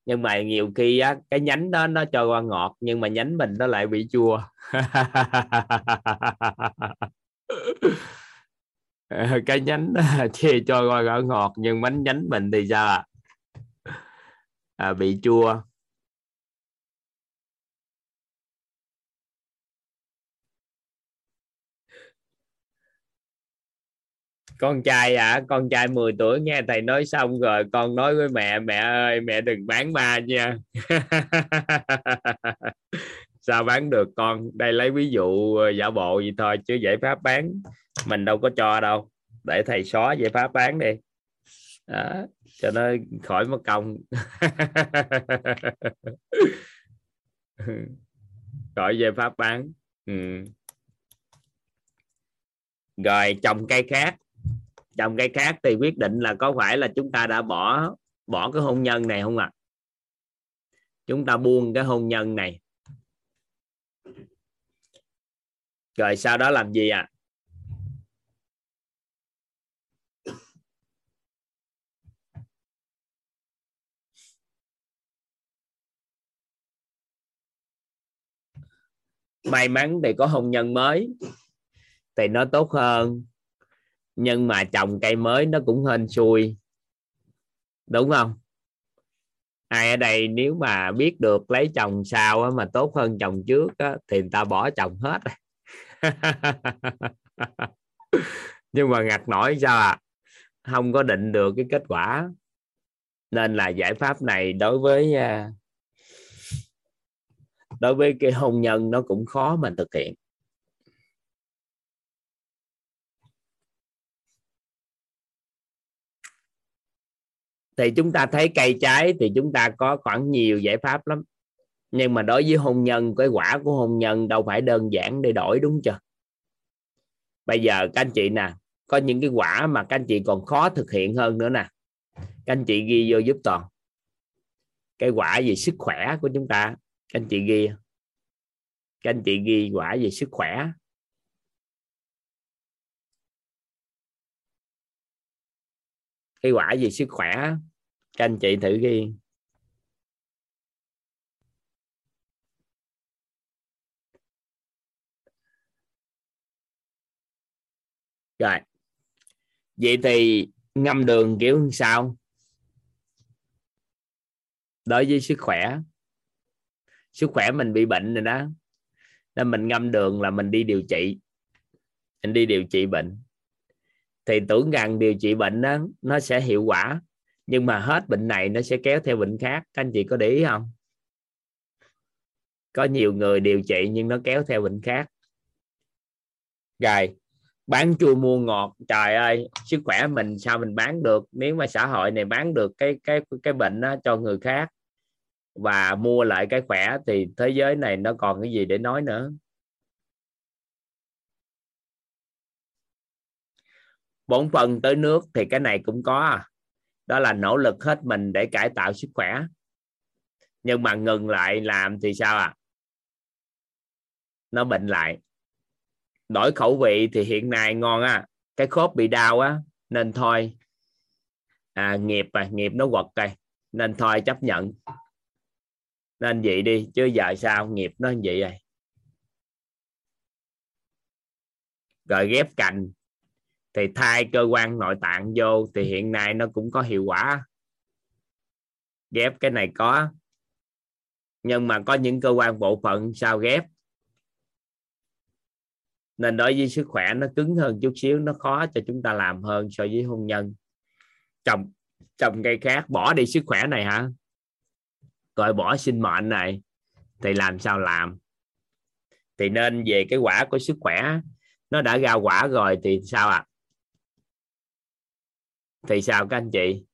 Nhưng mà nhiều khi á, cái nhánh đó nó cho qua ngọt nhưng mà nhánh mình nó lại bị chua. Cái nhánh chia cho qua quả ngọt nhưng bánh nhánh mình thì sao ạ? à? À, bị chua. Con trai à con trai 10 tuổi nghe thầy nói xong rồi con nói với mẹ mẹ ơi mẹ đừng bán ba nha. Sao bán được con? Đây lấy ví dụ ờ, giả bộ gì thôi chứ giải pháp bán mình đâu có cho đâu. Để thầy xóa giải pháp bán đi đó, cho nó khỏi mất công khỏi về pháp bán ừ. rồi trồng cây khác trồng cây khác thì quyết định là có phải là chúng ta đã bỏ bỏ cái hôn nhân này không ạ à? chúng ta buông cái hôn nhân này rồi sau đó làm gì ạ à? May mắn thì có hôn nhân mới thì nó tốt hơn. Nhưng mà trồng cây mới nó cũng hên xui. Đúng không? Ai ở đây nếu mà biết được lấy chồng sao mà tốt hơn chồng trước á, thì người ta bỏ chồng hết. Nhưng mà ngặt nổi sao à không có định được cái kết quả. Nên là giải pháp này đối với à, đối với cái hôn nhân nó cũng khó mà thực hiện. Thì chúng ta thấy cây trái thì chúng ta có khoảng nhiều giải pháp lắm. Nhưng mà đối với hôn nhân, cái quả của hôn nhân đâu phải đơn giản để đổi, đúng chưa? Bây giờ các anh chị nè, có những cái quả mà các anh chị còn khó thực hiện hơn nữa nè. Các anh chị ghi vô giúp toàn. Cái quả về sức khỏe của chúng ta các anh chị ghi. Các anh chị ghi quả về sức khỏe. Cái quả về sức khỏe, các anh chị thử ghi. Rồi. Vậy thì ngâm đường kiểu sao? Đối với sức khỏe sức khỏe mình bị bệnh rồi đó. Nên mình ngâm đường là mình đi điều trị. Mình đi điều trị bệnh. Thì tưởng rằng điều trị bệnh đó nó sẽ hiệu quả. Nhưng mà hết bệnh này nó sẽ kéo theo bệnh khác. Các anh chị có để ý không? Có nhiều người điều trị nhưng nó kéo theo bệnh khác. Rồi, bán chua mua ngọt. Trời ơi, sức khỏe mình sao mình bán được? Nếu mà xã hội này bán được cái cái cái bệnh đó cho người khác và mua lại cái khỏe thì thế giới này nó còn cái gì để nói nữa? Bốn phần tới nước thì cái này cũng có à. đó là nỗ lực hết mình để cải tạo sức khỏe. Nhưng mà ngừng lại làm thì sao à? Nó bệnh lại. Đổi khẩu vị thì hiện nay ngon á. Cái khớp bị đau á nên thôi. À, nghiệp à nghiệp nó quật rồi nên thôi chấp nhận nên vậy đi, chứ giờ sao nghiệp nó như vậy rồi. Rồi ghép cành, thì thay cơ quan nội tạng vô, thì hiện nay nó cũng có hiệu quả. Ghép cái này có, nhưng mà có những cơ quan bộ phận sao ghép? Nên đối với sức khỏe nó cứng hơn chút xíu, nó khó cho chúng ta làm hơn so với hôn nhân. Trồng trồng cây khác, bỏ đi sức khỏe này hả? Rồi bỏ sinh mệnh này, thì làm sao làm? Thì nên về cái quả của sức khỏe. Nó đã ra quả rồi thì sao ạ? À? thì sao các anh chị?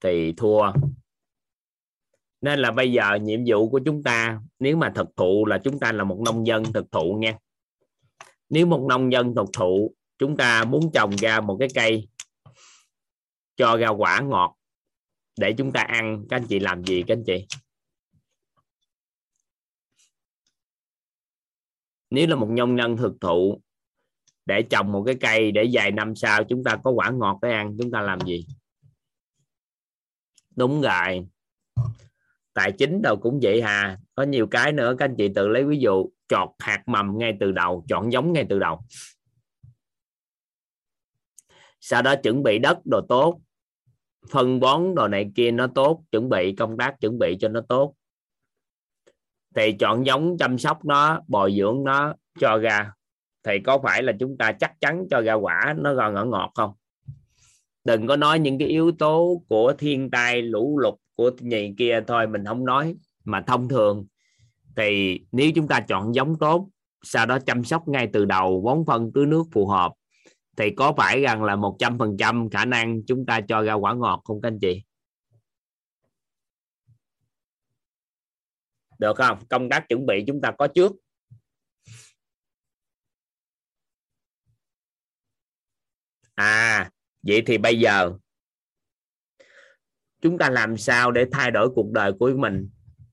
Thì thua. Nên là bây giờ nhiệm vụ của chúng ta, nếu mà thực thụ là chúng ta là một nông dân thực thụ nha. Nếu một nông dân thực thụ, chúng ta muốn trồng ra một cái cây cho ra quả ngọt để chúng ta ăn. Các anh chị làm gì các anh chị? Nếu là một nông nhân thực thụ, để trồng một cái cây để vài năm sau chúng ta có quả ngọt để ăn, chúng ta làm gì? Đúng rồi. Tài chính đâu cũng vậy hà. Có nhiều cái nữa. Các anh chị tự lấy ví dụ, chọt hạt mầm ngay từ đầu, chọn giống ngay từ đầu. Sau đó chuẩn bị đất đồ tốt phân bón đồ này kia nó tốt, chuẩn bị công tác chuẩn bị cho nó tốt. Thì chọn giống chăm sóc nó, bồi dưỡng nó cho ra. Thì có phải là chúng ta chắc chắn cho ra quả nó ra ngọt ngọt không? Đừng có nói những cái yếu tố của thiên tai, lũ lụt của nhì kia thôi, mình không nói. Mà thông thường thì nếu chúng ta chọn giống tốt, sau đó chăm sóc ngay từ đầu, bón phân tưới nước phù hợp thì có phải rằng là một trăm phần trăm khả năng chúng ta cho ra quả ngọt không các anh chị? Được không? Công tác chuẩn bị chúng ta có trước. À vậy thì bây giờ chúng ta làm sao để thay đổi cuộc đời của mình?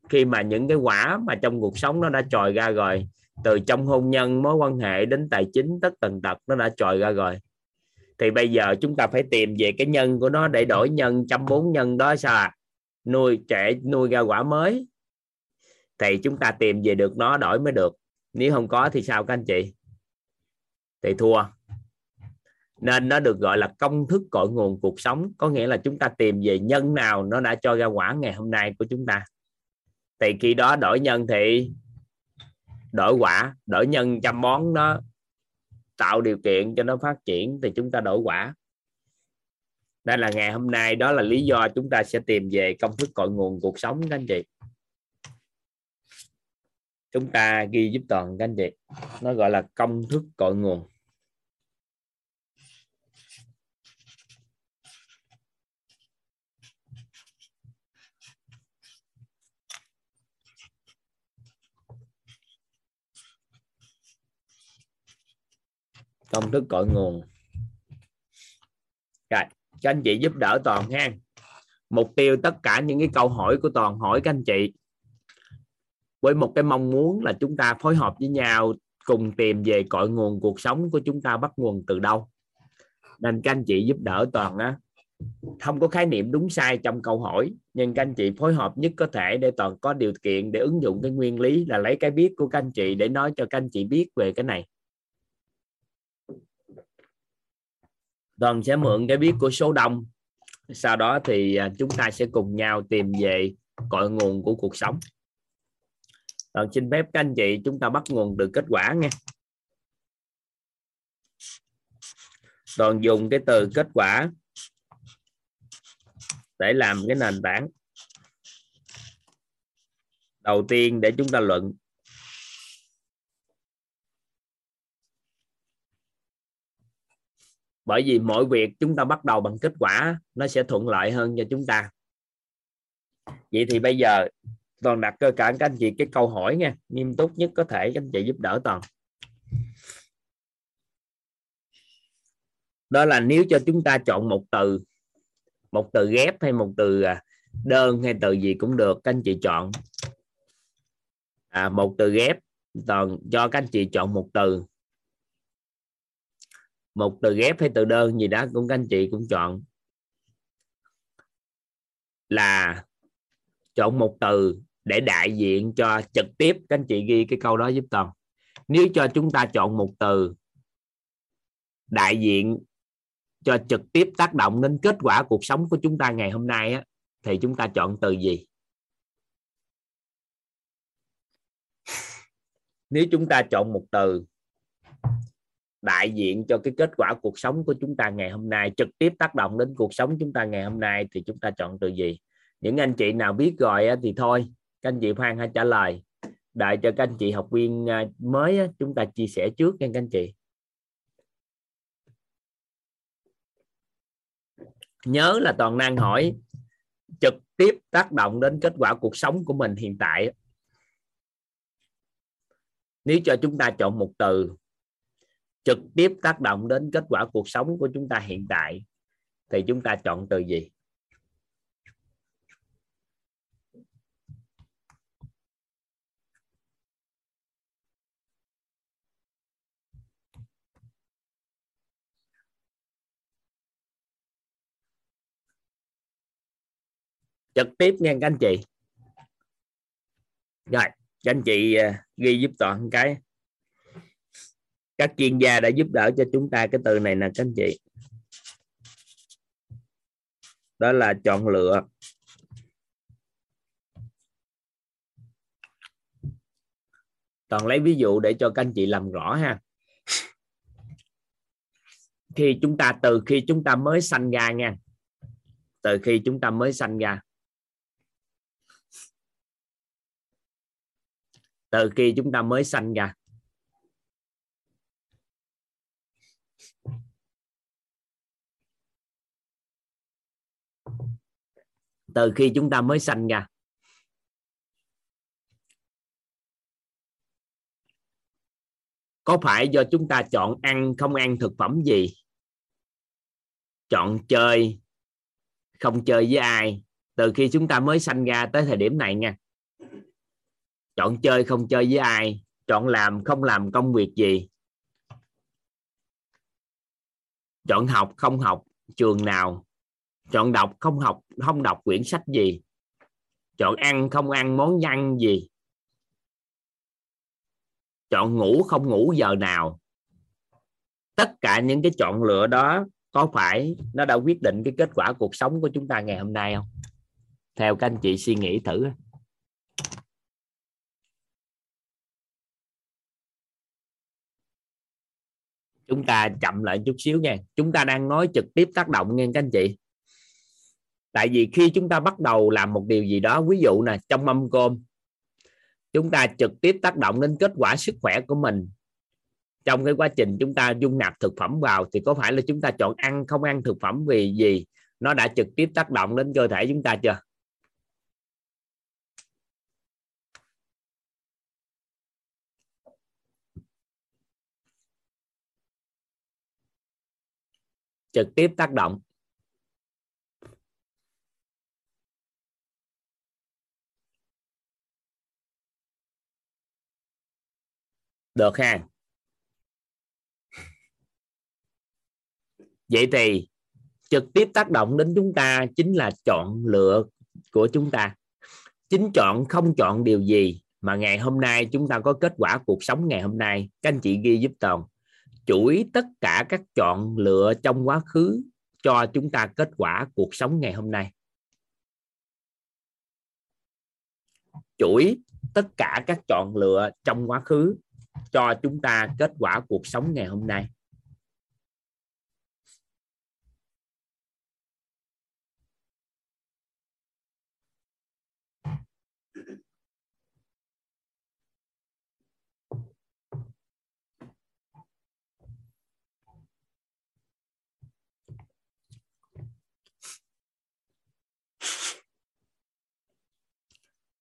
Khi mà những cái quả mà trong cuộc sống nó đã trồi ra rồi từ trong hôn nhân mối quan hệ đến tài chính, tất tần tật nó đã trồi ra rồi. Thì bây giờ chúng ta phải tìm về cái nhân của nó để đổi nhân trăm bốn nhân đó sao à? nuôi trẻ, nuôi ra quả mới. Thì chúng ta tìm về được nó đổi mới được. Nếu không có thì sao các anh chị? Thì thua. Nên nó được gọi là công thức cội nguồn cuộc sống. Có nghĩa là chúng ta tìm về nhân nào nó đã cho ra quả ngày hôm nay của chúng ta. Thì khi đó đổi nhân thì đổi quả, đổi nhân chăm bón nó tạo điều kiện cho nó phát triển thì chúng ta đổi quả. Đây là ngày hôm nay đó là lý do chúng ta sẽ tìm về công thức cội nguồn cuộc sống, các anh chị. Chúng ta ghi giúp toàn, các anh chị. Nó gọi là công thức cội nguồn. Công thức cội nguồn. Rồi, các anh chị giúp đỡ toàn ha. Mục tiêu tất cả những cái câu hỏi của toàn hỏi các anh chị. Với một cái mong muốn là chúng ta phối hợp với nhau cùng tìm về cội nguồn cuộc sống của chúng ta bắt nguồn từ đâu. Nên các anh chị giúp đỡ toàn á. Không có khái niệm đúng sai trong câu hỏi, nhưng các anh chị phối hợp nhất có thể để toàn có điều kiện để ứng dụng cái nguyên lý là lấy cái biết của các anh chị để nói cho các anh chị biết về cái này. Toàn sẽ mượn cái biết của số đông. Sau đó thì à, chúng ta sẽ cùng nhau tìm về cội nguồn của cuộc sống. Toàn xin phép các anh chị chúng ta bắt nguồn từ kết quả nha. Toàn dùng cái từ kết quả để làm cái nền tảng. Đầu tiên để chúng ta luận bởi vì mọi việc chúng ta bắt đầu bằng kết quả nó sẽ thuận lợi hơn cho chúng ta. Vậy thì bây giờ toàn đặt cơ cả các anh chị cái câu hỏi nha. Nghiêm túc nhất có thể các anh chị giúp đỡ toàn. Đó là nếu cho chúng ta chọn một từ một từ ghép hay một từ à, đơn hay từ gì cũng được các anh chị chọn. À, một từ ghép toàn cho các anh chị chọn một từ một từ ghép hay từ đơn gì đó cũng các anh chị cũng chọn. Là chọn một từ để đại diện cho trực tiếp các anh chị ghi cái câu đó giúp toàn nếu cho chúng ta chọn một từ đại diện cho trực tiếp tác động đến kết quả cuộc sống của chúng ta ngày hôm nay á, thì chúng ta chọn từ gì? Nếu chúng ta chọn một từ đại diện cho cái kết quả cuộc sống của chúng ta ngày hôm nay, trực tiếp tác động đến cuộc sống chúng ta ngày hôm nay thì chúng ta chọn từ gì? Những anh chị nào biết rồi thì thôi, các anh chị khoan hãy trả lời. Đợi cho các anh chị học viên à, mới chúng ta chia sẻ trước nha các anh chị. Nhớ là toàn năng hỏi, trực tiếp tác động đến kết quả cuộc sống của mình hiện tại nếu cho chúng ta chọn một từ trực tiếp tác động đến kết quả cuộc sống của chúng ta hiện tại, thì chúng ta chọn từ gì? Trực tiếp nghe các anh chị. Rồi, các anh chị ờ, ghi giúp toàn cái các chuyên gia đã giúp đỡ cho chúng ta cái từ này nè, các anh chị. Đó là chọn lựa. Toàn lấy ví dụ để cho các anh chị làm rõ ha. Khi chúng ta, từ khi chúng ta mới sanh ra nha. Từ khi chúng ta mới sanh ra. Từ khi chúng ta mới sanh ra. Từ khi chúng ta mới sanh ra. Có phải do chúng ta chọn ăn không ăn thực phẩm gì? Chọn chơi, không chơi với ai? Từ khi chúng ta mới sanh ra tới thời điểm này nha. Chọn chơi không chơi với ai? Chọn làm không làm công việc gì? Chọn học không học, trường nào? Chọn đọc không học, không đọc quyển sách gì? Chọn ăn không ăn món ăn gì? Chọn ngủ không ngủ giờ nào? Tất cả những cái chọn lựa đó có phải nó đã quyết định cái kết quả cuộc sống của chúng ta ngày hôm nay không? Theo các anh chị suy nghĩ thử. Chúng ta chậm lại chút xíu nha. Chúng ta đang nói trực tiếp tác động nghe các anh chị tại vì khi chúng ta bắt đầu làm một điều gì đó, ví dụ nè, trong mâm cơm, chúng ta trực tiếp tác động đến kết quả sức khỏe của mình. Trong cái quá trình chúng ta dung nạp thực phẩm vào thì có phải là chúng ta chọn ăn không ăn thực phẩm vì gì? Nó đã trực tiếp tác động đến cơ thể chúng ta chưa? Trực tiếp tác động. Được ha. Vậy thì trực tiếp tác động đến chúng ta chính là chọn lựa của chúng ta. Chính chọn, không chọn điều gì mà ngày hôm nay chúng ta có kết quả cuộc sống ngày hôm nay, các anh chị ghi giúp toàn chuỗi tất cả các chọn lựa trong quá khứ cho chúng ta kết quả cuộc sống ngày hôm nay. Chuỗi tất cả các chọn lựa trong quá khứ cho chúng ta kết quả cuộc sống ngày hôm nay.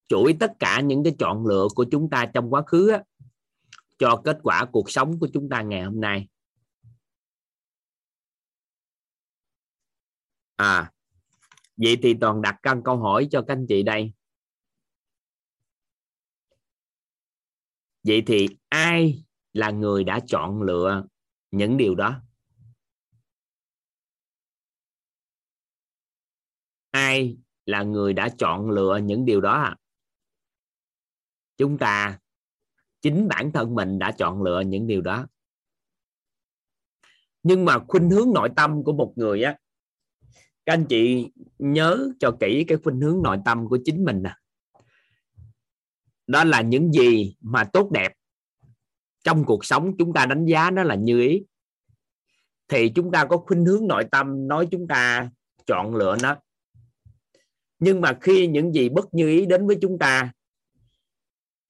Chuỗi tất cả những cái chọn lựa của chúng ta trong quá khứ á, cho kết quả cuộc sống của chúng ta ngày hôm nay. À vậy thì toàn đặt căn câu hỏi cho các anh chị đây. Vậy thì ai là người đã chọn lựa những điều đó? Ai là người đã chọn lựa những điều đó chúng ta chính bản thân mình đã chọn lựa những điều đó. Nhưng mà khuynh hướng nội tâm của một người á, các anh chị nhớ cho kỹ cái khuynh hướng nội tâm của chính mình nè. Đó là những gì mà tốt đẹp trong cuộc sống chúng ta đánh giá nó là như ý. Thì chúng ta có khuynh hướng nội tâm nói chúng ta chọn lựa nó. Nhưng mà khi những gì bất như ý đến với chúng ta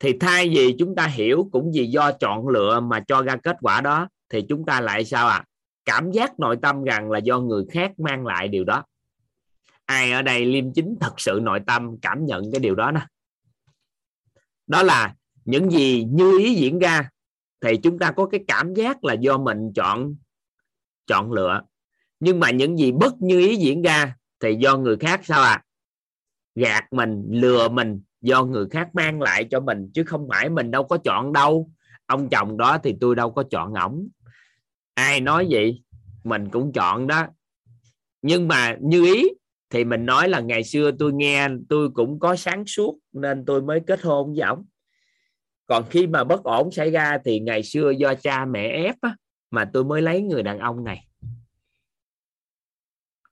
thì thay vì chúng ta hiểu cũng vì do chọn lựa mà cho ra kết quả đó, thì chúng ta lại sao à cảm giác nội tâm rằng là do người khác mang lại điều đó. Ai ở đây liêm chính thật sự nội tâm, cảm nhận cái điều đó nè. Đó là những gì như ý diễn ra, thì chúng ta có cái cảm giác là do mình chọn chọn lựa. Nhưng mà những gì bất như ý diễn ra, thì do người khác sao à gạt mình, lừa mình do người khác mang lại cho mình chứ không phải mình đâu có chọn đâu. Ông chồng đó thì tôi đâu có chọn ổng. Ai nói vậy? Mình cũng chọn đó. Nhưng mà như ý thì mình nói là ngày xưa tôi nghe tôi cũng có sáng suốt nên tôi mới kết hôn với ổng. Còn khi mà bất ổn xảy ra thì ngày xưa do cha mẹ ép á, mà tôi mới lấy người đàn ông này.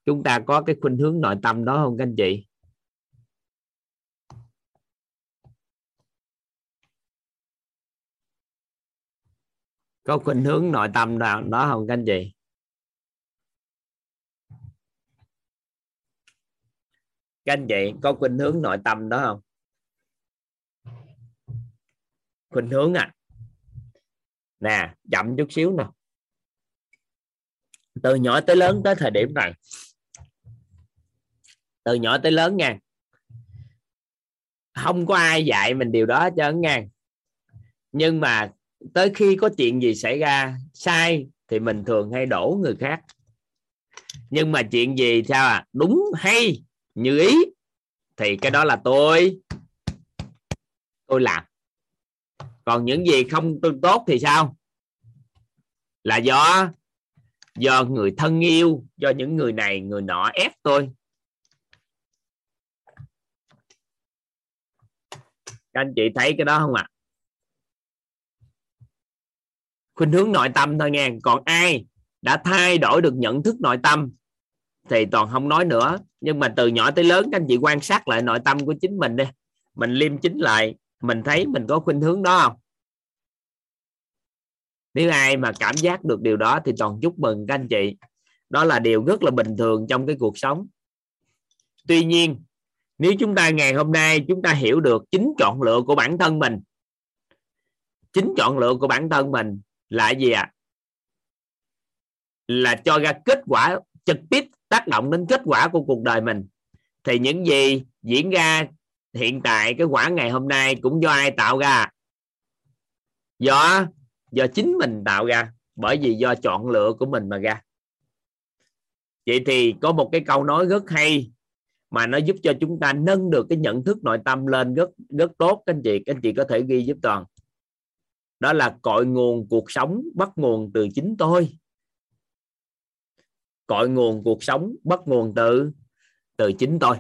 Chúng ta có cái khuynh hướng nội tâm đó không các anh chị? Có khuynh hướng nội tâm nào đó không các anh chị? Các anh chị, có khuynh hướng nội tâm đó không? Khuynh hướng à? Nè, chậm chút xíu nè. Từ nhỏ tới lớn tới thời điểm này. Từ nhỏ tới lớn nha. Không có ai dạy mình điều đó cho nha. Nhưng mà tới khi có chuyện gì xảy ra, sai thì mình thường hay đổ người khác. Nhưng mà chuyện gì, sao à? Đúng, hay, như ý, thì cái đó là tôi. Tôi làm. Còn những gì không tốt thì sao? Là do do người thân yêu, do những người này, người nọ ép tôi. Các anh chị thấy cái đó không ạ? à? Khuynh hướng nội tâm thôi nghe. Còn ai đã thay đổi được nhận thức nội tâm thì toàn không nói nữa. Nhưng mà từ nhỏ tới lớn, các anh chị quan sát lại nội tâm của chính mình đi. Mình liêm chính lại, mình thấy mình có khuynh hướng đó không? Nếu ai mà cảm giác được điều đó thì toàn chúc mừng các anh chị. Đó là điều rất là bình thường trong cái cuộc sống. Tuy nhiên, nếu chúng ta ngày hôm nay chúng ta hiểu được chính chọn lựa của bản thân mình, chính chọn lựa của bản thân mình là gì ạ? À? là cho ra kết quả trực tiếp tác động đến kết quả của cuộc đời mình. Thì những gì diễn ra hiện tại, cái quả ngày hôm nay cũng do ai tạo ra? Do do chính mình tạo ra. Bởi vì do chọn lựa của mình mà ra. Vậy thì có một cái câu nói rất hay mà nó giúp cho chúng ta nâng được cái nhận thức nội tâm lên rất rất tốt. Các anh chị, các anh chị có thể ghi giúp toàn đó là cội nguồn cuộc sống bắt nguồn từ chính tôi. Cội nguồn cuộc sống bắt nguồn từ từ chính tôi.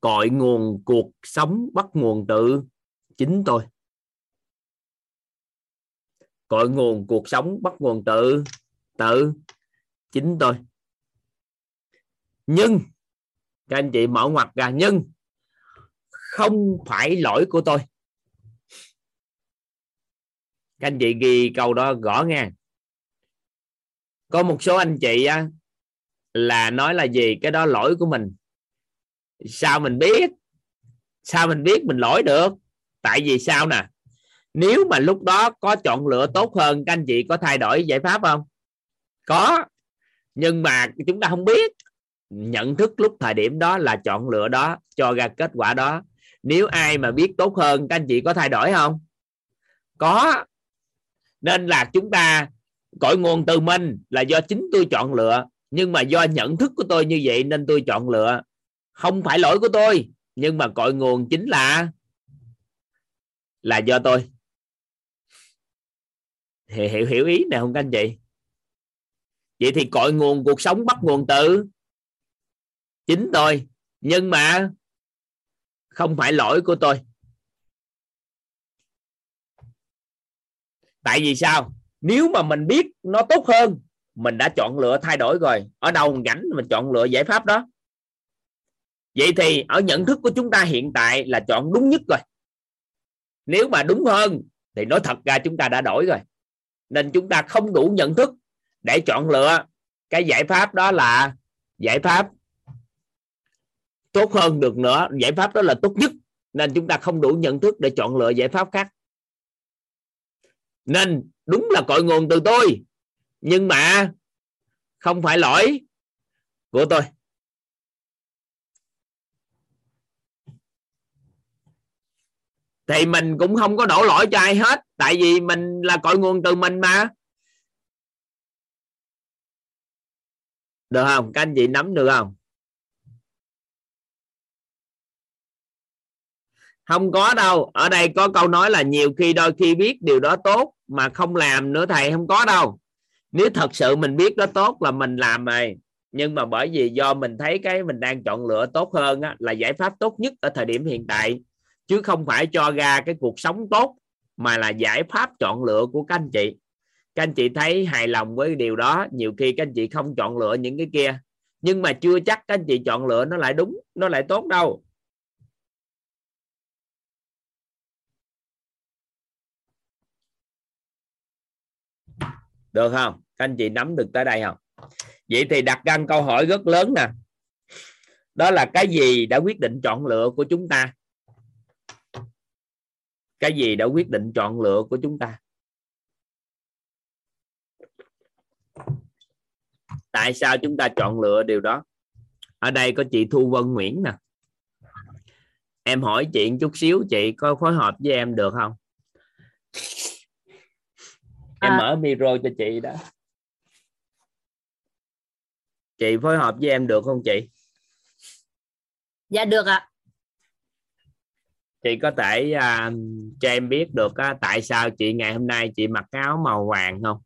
Cội nguồn cuộc sống bắt nguồn từ chính tôi. Cội nguồn cuộc sống bắt nguồn từ từ chính tôi. Nhưng, các anh chị mở ngoặt ra, nhưng không phải lỗi của tôi các anh chị ghi câu đó gõ nghe có một số anh chị á, là nói là gì? Cái đó lỗi của mình. Sao mình biết? Sao mình biết mình lỗi được? Tại vì sao nè? Nếu mà lúc đó có chọn lựa tốt hơn các anh chị có thay đổi giải pháp không? Có. Nhưng mà chúng ta không biết. Nhận thức lúc thời điểm đó là chọn lựa đó cho ra kết quả đó. Nếu ai mà biết tốt hơn các anh chị có thay đổi không? Có nên là chúng ta cội nguồn từ mình là do chính tôi chọn lựa. Nhưng mà do nhận thức của tôi như vậy nên tôi chọn lựa. Không phải lỗi của tôi, nhưng mà cội nguồn chính là là do tôi. Thì hiểu hiểu ý này không các anh chị? Vậy thì cội nguồn cuộc sống bắt nguồn từ chính tôi. Nhưng mà không phải lỗi của tôi. Tại vì sao? Nếu mà mình biết nó tốt hơn, mình đã chọn lựa thay đổi rồi. Ở đâu mình rảnh mình chọn lựa giải pháp đó. Vậy thì ở nhận thức của chúng ta hiện tại là chọn đúng nhất rồi. Nếu mà đúng hơn, thì nói thật ra chúng ta đã đổi rồi. Nên chúng ta không đủ nhận thức để chọn lựa. Cái giải pháp đó là giải pháp tốt hơn được nữa. Giải pháp đó là tốt nhất. Nên chúng ta không đủ nhận thức để chọn lựa giải pháp khác nên đúng là cội nguồn từ tôi. Nhưng mà không phải lỗi của tôi. Thì mình cũng không có đổ lỗi cho ai hết. Tại vì mình là cội nguồn từ mình mà. Được không? Các anh chị nắm được không? Không có đâu. Ở đây có câu nói là nhiều khi đôi khi biết điều đó tốt mà không làm nữa thầy không có đâu. Nếu thật sự mình biết đó tốt là mình làm rồi nhưng mà bởi vì do mình thấy cái mình đang chọn lựa tốt hơn á, là giải pháp tốt nhất ở thời điểm hiện tại. Chứ không phải cho ra cái cuộc sống tốt mà là giải pháp chọn lựa của các anh chị. Các anh chị thấy hài lòng với điều đó. Nhiều khi các anh chị không chọn lựa những cái kia. Nhưng mà chưa chắc các anh chị chọn lựa nó lại đúng nó lại tốt đâu. Được không? Các anh chị nắm được tới đây không? Vậy thì đặt ra câu hỏi rất lớn nè. Đó là cái gì đã quyết định chọn lựa của chúng ta? Cái gì đã quyết định chọn lựa của chúng ta? Tại sao chúng ta chọn lựa điều đó? Ở đây có chị Thu Vân Nguyễn nè. Em hỏi chị chút xíu, chị có phối hợp với em được không? Em À. mở micro cho chị đó. Chị phối hợp với em được không chị? Dạ được ạ. Chị có thể à, cho em biết được á, tại sao chị ngày hôm nay chị mặc áo màu vàng không?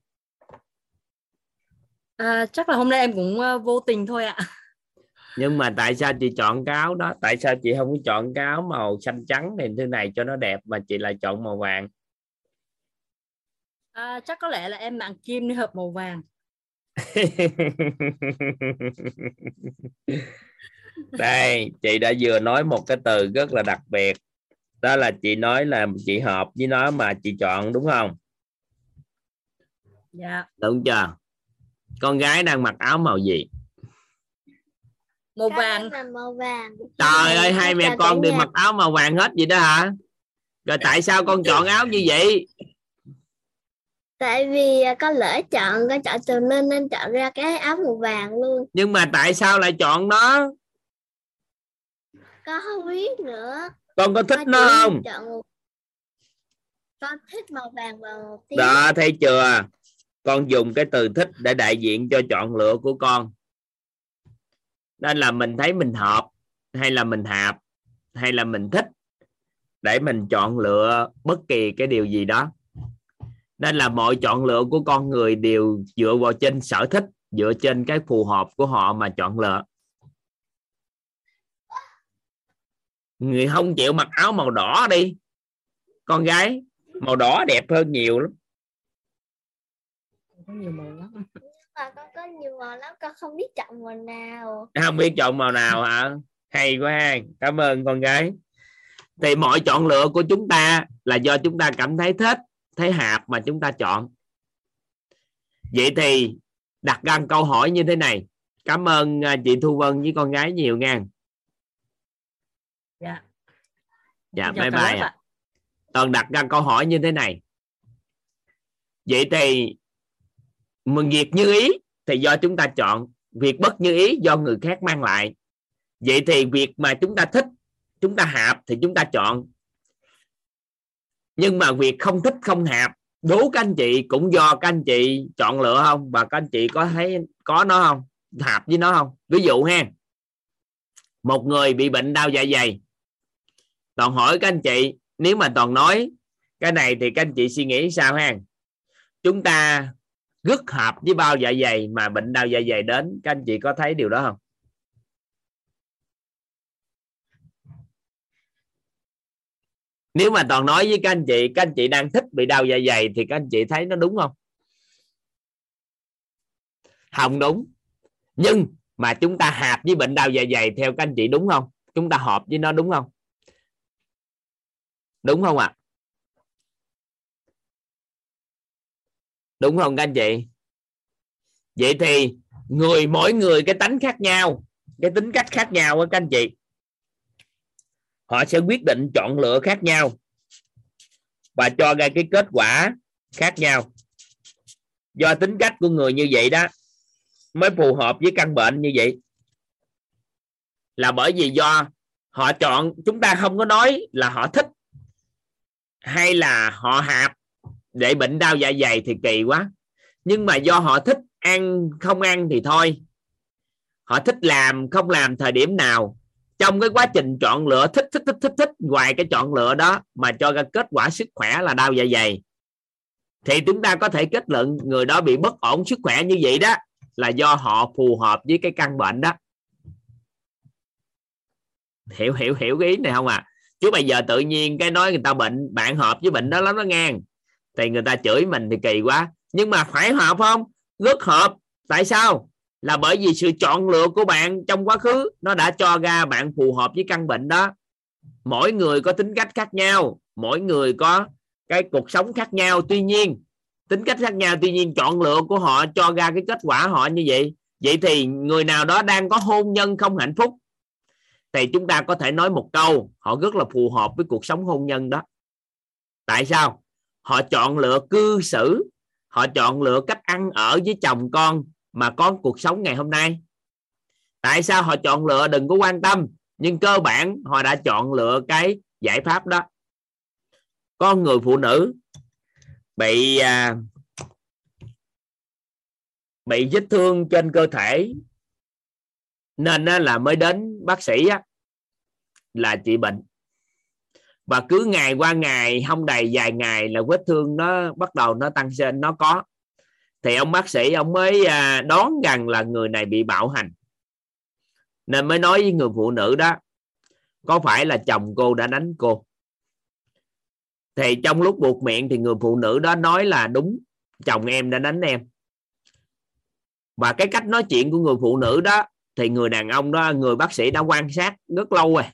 À, chắc là hôm nay em cũng ờ, vô tình thôi ạ. Nhưng mà tại sao chị chọn cái áo đó? Tại sao chị không có chọn cái áo màu xanh trắng này thế này cho nó đẹp mà chị lại chọn màu vàng à, chắc có lẽ là em mạng kim nên hợp màu vàng. Đây chị đã vừa nói một cái từ rất là đặc biệt. Đó là chị nói là chị hợp với nó mà chị chọn đúng không? Dạ. Đúng chưa? Con gái đang mặc áo màu gì? Màu vàng. màu vàng. Trời ơi hai mẹ Chào con đều mặc áo màu vàng hết vậy đó hả? Rồi tại sao con chọn áo như vậy tại vì à, con lỡ chọn con chọn từ nên nên chọn ra cái áo màu vàng luôn. Nhưng mà tại sao lại chọn nó? Con không biết nữa. Con có thích Con nó không? chọn con thích màu vàng và màu tím đó thấy chưa? Con dùng cái từ thích để đại diện cho chọn lựa của con. Nên là mình thấy mình hợp hay là mình hạp hay là mình thích để mình chọn lựa bất kỳ cái điều gì đó nên là mọi chọn lựa của con người đều dựa vào trên sở thích dựa trên cái phù hợp của họ mà chọn lựa. Người không chịu mặc áo màu đỏ đi. Con gái màu đỏ đẹp hơn nhiều lắm. Có nhiều màu lắm. Mà con có nhiều màu lắm con không biết chọn màu nào. Không biết chọn màu nào hả? Hay quá ha. Cảm ơn con gái. Thì mọi chọn lựa của chúng ta là do chúng ta cảm thấy thích thấy hạp mà chúng ta chọn. Vậy thì đặt ra câu hỏi như thế này. Cảm ơn à, chị Thu Vân với con gái nhiều nha. Dạ. Dạ bye bye ạ. ạ. toàn đặt ra câu hỏi như thế này. Vậy thì mình việc như ý thì do chúng ta chọn việc bất như ý do người khác mang lại. Vậy thì việc mà chúng ta thích chúng ta hạp thì chúng ta chọn nhưng mà việc không thích, không hạp đố các anh chị cũng do các anh chị chọn lựa không? Và các anh chị có thấy, có nó không? Hạp với nó không? Ví dụ ha, một người bị bệnh đau dạ dày. Toàn hỏi các anh chị, nếu mà toàn nói cái này thì các anh chị suy nghĩ sao ha? Chúng ta rất hợp với bao dạ dày mà bệnh đau dạ dày đến, các anh chị có thấy điều đó không? Nếu mà toàn nói với các anh chị, các anh chị đang thích bị đau dạ dày thì các anh chị thấy nó đúng không? Không đúng. Nhưng mà chúng ta hợp với bệnh đau dạ dày theo các anh chị đúng không? Chúng ta hợp với nó đúng không? Đúng không ạ? Đúng không các anh chị? Vậy thì người, mỗi người cái tánh khác nhau, cái tính cách khác nhau các anh chị họ sẽ quyết định chọn lựa khác nhau và cho ra cái kết quả khác nhau. Do tính cách của người như vậy đó, mới phù hợp với căn bệnh như vậy. Là bởi vì do họ chọn, chúng ta không có nói là họ thích hay là họ hạp để bệnh đau dạ dày thì kỳ quá. Nhưng mà do họ thích ăn không ăn thì thôi. Họ thích làm không làm thời điểm nào trong cái quá trình chọn lựa, thích thích thích thích thích, ngoài cái chọn lựa đó mà cho ra kết quả sức khỏe là đau dạ dày, thì chúng ta có thể kết luận người đó bị bất ổn sức khỏe như vậy đó là do họ phù hợp với cái căn bệnh đó. Hiểu hiểu hiểu cái ý này không à? Chứ bây giờ tự nhiên cái nói người ta bệnh, bạn hợp với bệnh đó lắm nó ngang, thì người ta chửi mình thì kỳ quá. Nhưng mà phải hợp không? Rất hợp. Tại sao? Là bởi vì sự chọn lựa của bạn trong quá khứ, nó đã cho ra bạn phù hợp với căn bệnh đó. Mỗi người có tính cách khác nhau, mỗi người có cái cuộc sống khác nhau. Tuy nhiên, tính cách khác nhau, tuy nhiên chọn lựa của họ cho ra cái kết quả họ như vậy. Vậy thì người nào đó đang có hôn nhân không hạnh phúc, thì chúng ta có thể nói một câu, họ rất là phù hợp với cuộc sống hôn nhân đó. Tại sao? Họ chọn lựa cư xử, họ chọn lựa cách ăn ở với chồng con mà có cuộc sống ngày hôm nay. Tại sao họ chọn lựa đừng có quan tâm nhưng cơ bản họ đã chọn lựa cái giải pháp đó. Con người phụ nữ bị à, bị vết thương trên cơ thể nên là mới đến bác sĩ á, là trị bệnh. Và cứ ngày qua ngày không đầy vài ngày là vết thương nó bắt đầu nó tăng lên nó có thì ông bác sĩ ông mới à, đoán rằng là người này bị bạo hành. Nên mới nói với người phụ nữ đó có phải là chồng cô đã đánh cô? Thì trong lúc buộc miệng thì người phụ nữ đó nói là đúng chồng em đã đánh em. Và cái cách nói chuyện của người phụ nữ đó thì người đàn ông đó người bác sĩ đã quan sát rất lâu rồi.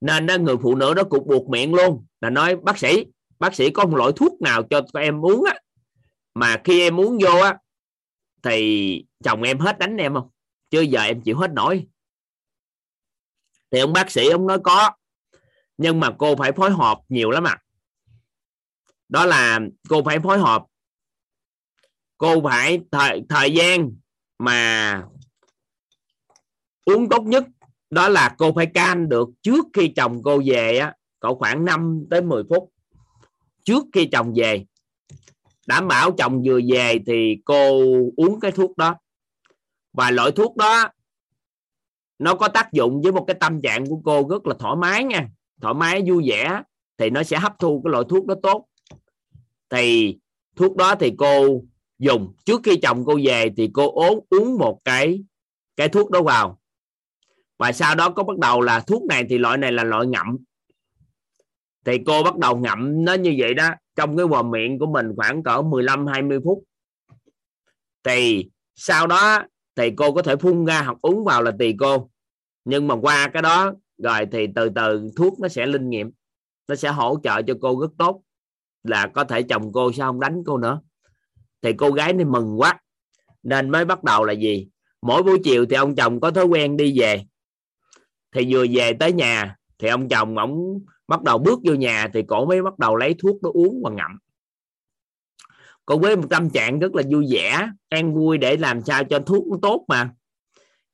Nên đó, người phụ nữ đó cũng buộc miệng luôn là nói bác sĩ bác sĩ có một loại thuốc nào cho em uống á? Mà khi em muốn vô á, thì chồng em hết đánh em không? Chưa giờ em chịu hết nổi. Thì ông bác sĩ ông nói có, nhưng mà cô phải phối hợp nhiều lắm ạ. À. đó là cô phải phối hợp. Cô phải thời thời gian mà uống tốt nhất, đó là cô phải can được trước khi chồng cô về á cậu khoảng 5 tới 10 phút trước khi chồng về đảm bảo chồng vừa về thì cô uống cái thuốc đó. Và loại thuốc đó, nó có tác dụng với một cái tâm trạng của cô rất là thoải mái nha. Thoải mái, vui vẻ, thì nó sẽ hấp thu cái loại thuốc đó tốt. Thì thuốc đó thì cô dùng. Trước khi chồng cô về thì cô uống uống một cái cái thuốc đó vào. Và sau đó có bắt đầu là thuốc này thì loại này là loại ngậm thì cô bắt đầu ngậm nó như vậy đó. Trong cái vòm miệng của mình khoảng cỡ 15 20 phút. Thì sau đó, thì cô có thể phun ra hoặc uống vào là tùy cô. Nhưng mà qua cái đó rồi thì từ từ thuốc nó sẽ linh nghiệm. Nó sẽ hỗ trợ cho cô rất tốt. Là có thể chồng cô sẽ không đánh cô nữa. Thì cô gái này mừng quá. Nên mới bắt đầu là gì? Mỗi buổi chiều thì ông chồng có thói quen đi về. Thì vừa về tới nhà thì ông chồng ổng bắt đầu bước vô nhà thì cổ mới bắt đầu lấy thuốc nó uống và ngậm. Cô với một tâm trạng rất là vui vẻ an vui để làm sao cho thuốc nó tốt mà.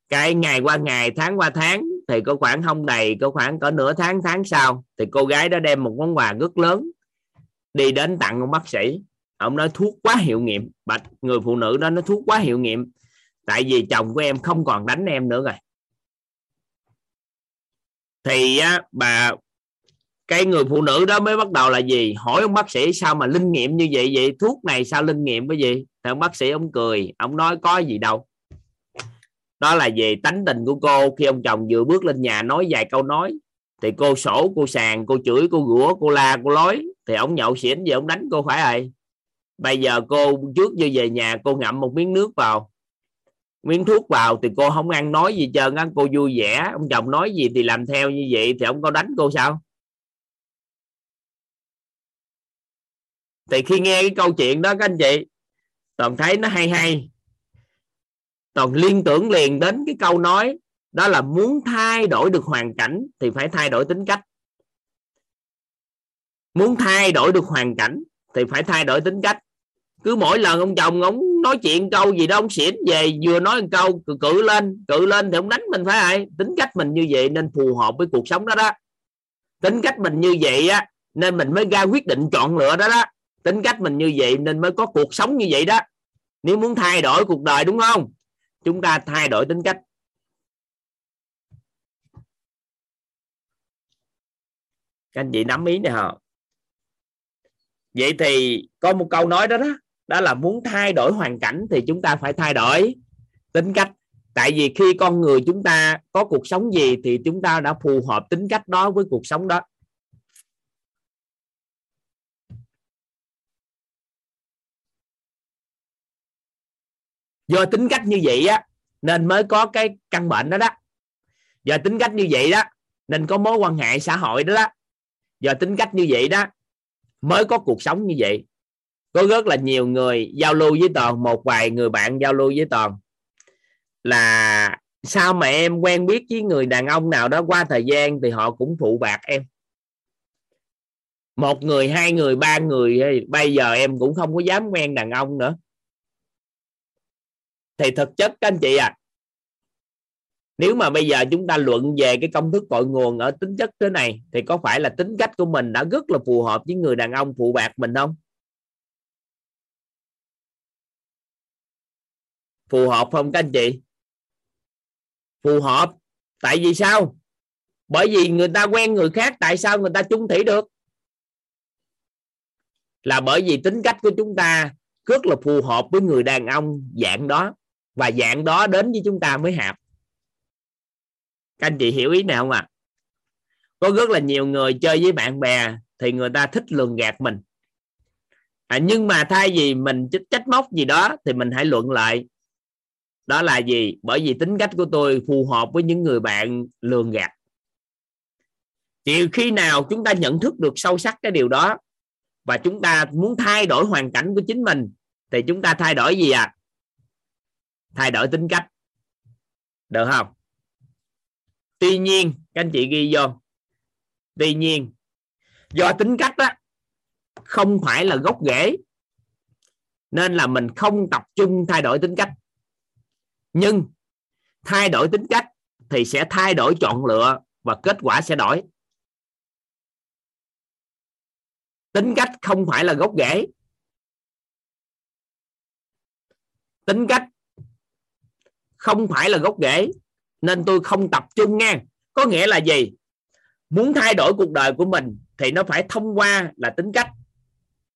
Cái ngày qua ngày tháng qua tháng thì có khoảng không đầy có khoảng có nửa tháng tháng sau thì cô gái đó đem một món quà rất lớn đi đến tặng ông bác sĩ. Ông nói thuốc quá hiệu nghiệm. Bạch người phụ nữ đó nói thuốc quá hiệu nghiệm. Tại vì chồng của em không còn đánh em nữa rồi. Thì á, bà cái người phụ nữ đó mới bắt đầu là gì? Hỏi ông bác sĩ sao mà linh nghiệm như vậy? Vậy thuốc này sao linh nghiệm cái gì? Thì ông bác sĩ ông cười, ông nói có gì đâu. Đó là về tánh tình của cô. Khi ông chồng vừa bước lên nhà nói vài câu nói, thì cô sổ, cô sàn, cô chửi, cô rủa, cô la, cô lối thì ông nhậu xỉn về ông đánh cô phải rồi. Bây giờ cô trước vô về nhà, cô ngậm một miếng nước vào. Miếng thuốc vào thì cô không ăn nói gì trơn á, cô vui vẻ. Ông chồng nói gì thì làm theo như vậy thì ông có đánh cô sao? Thì khi nghe cái câu chuyện đó các anh chị toàn thấy nó hay hay. Toàn liên tưởng liền đến cái câu nói đó là muốn thay đổi được hoàn cảnh thì phải thay đổi tính cách. Muốn thay đổi được hoàn cảnh thì phải thay đổi tính cách. Cứ mỗi lần ông chồng ông nói chuyện câu gì đó ông xỉn về vừa nói một câu cự, cự lên cự lên thì ông đánh mình phải ai? Tính cách mình như vậy nên phù hợp với cuộc sống đó đó. Tính cách mình như vậy á nên mình mới ra quyết định chọn lựa đó đó tính cách mình như vậy nên mới có cuộc sống như vậy đó. Nếu muốn thay đổi cuộc đời đúng không? Chúng ta thay đổi tính cách. Các anh chị nắm ý này hả vậy thì có một câu nói đó đó đó là muốn thay đổi hoàn cảnh thì chúng ta phải thay đổi tính cách. Tại vì khi con người chúng ta có cuộc sống gì thì chúng ta đã phù hợp tính cách đó với cuộc sống đó. Do tính cách như vậy á, nên mới có cái căn bệnh đó đó. Do tính cách như vậy đó, nên có mối quan hệ xã hội đó đó. Do tính cách như vậy đó, mới có cuộc sống như vậy. Có rất là nhiều người giao lưu với toàn, một vài người bạn giao lưu với toàn. Là sao mà em quen biết với người đàn ông nào đó qua thời gian thì họ cũng phụ bạc em. Một người, hai người, ba người bây giờ em cũng không có dám quen đàn ông nữa thì thực chất các anh chị à nếu mà bây giờ chúng ta luận về cái công thức cội nguồn ở tính chất thế này, thì có phải là tính cách của mình đã rất là phù hợp với người đàn ông phụ bạc mình không? Phù hợp không các anh chị? Phù hợp. Tại vì sao? Bởi vì người ta quen người khác, tại sao người ta chung thủy được? Là bởi vì tính cách của chúng ta rất là phù hợp với người đàn ông dạng đó và dạng đó đến với chúng ta mới hạp. Các anh chị hiểu ý nào không ạ? À? có rất là nhiều người chơi với bạn bè thì người ta thích lường gạt mình. À, nhưng mà thay vì mình trách móc gì đó thì mình hãy luận lại. Đó là gì? Bởi vì tính cách của tôi phù hợp với những người bạn lường gạt. Chỉ khi nào chúng ta nhận thức được sâu sắc cái điều đó và chúng ta muốn thay đổi hoàn cảnh của chính mình thì chúng ta thay đổi gì à thay đổi tính cách. Được không? Tuy nhiên, các anh chị ghi vô. Tuy nhiên, do tính cách đó không phải là gốc rễ, nên là mình không tập trung thay đổi tính cách. Nhưng thay đổi tính cách thì sẽ thay đổi chọn lựa và kết quả sẽ đổi. Tính cách không phải là gốc rễ. Tính cách không phải là gốc rễ, nên tôi không tập trung nha có nghĩa là gì? Muốn thay đổi cuộc đời của mình thì nó phải thông qua là tính cách.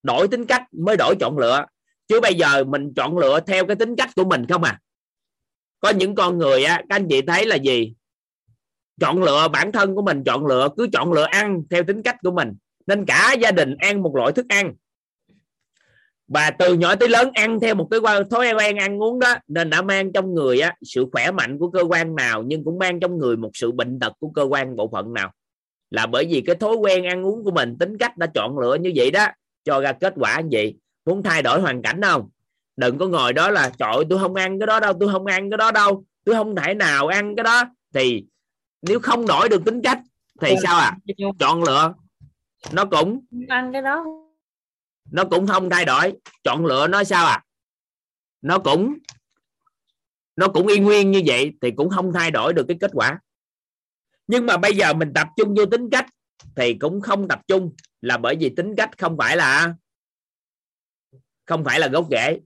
Đổi tính cách mới đổi chọn lựa. Chứ bây giờ mình chọn lựa theo cái tính cách của mình không à? Có những con người á, các anh chị thấy là gì? Chọn lựa bản thân của mình, chọn lựa, cứ chọn lựa ăn theo tính cách của mình. Nên cả gia đình ăn một loại thức ăn và từ nhỏ tới lớn ăn theo một cái thói quen ăn uống đó nên đã mang trong người á, sự khỏe mạnh của cơ quan nào nhưng cũng mang trong người một sự bệnh tật của cơ quan bộ phận nào. Là bởi vì cái thói quen ăn uống của mình tính cách đã chọn lựa như vậy đó cho ra kết quả như vậy. Muốn thay đổi hoàn cảnh không? Đừng có ngồi đó là trời tôi không ăn cái đó đâu tôi không ăn cái đó đâu tôi không thể nào ăn cái đó. Thì nếu không đổi được tính cách thì sao à? chọn lựa. Nó cũng ăn cái đó nó cũng không thay đổi. Chọn lựa nó sao à? Nó cũng nó cũng y nguyên như vậy thì cũng không thay đổi được cái kết quả. Nhưng mà bây giờ mình tập trung vô tính cách thì cũng không tập trung là bởi vì tính cách không phải là, không phải là gốc rễ.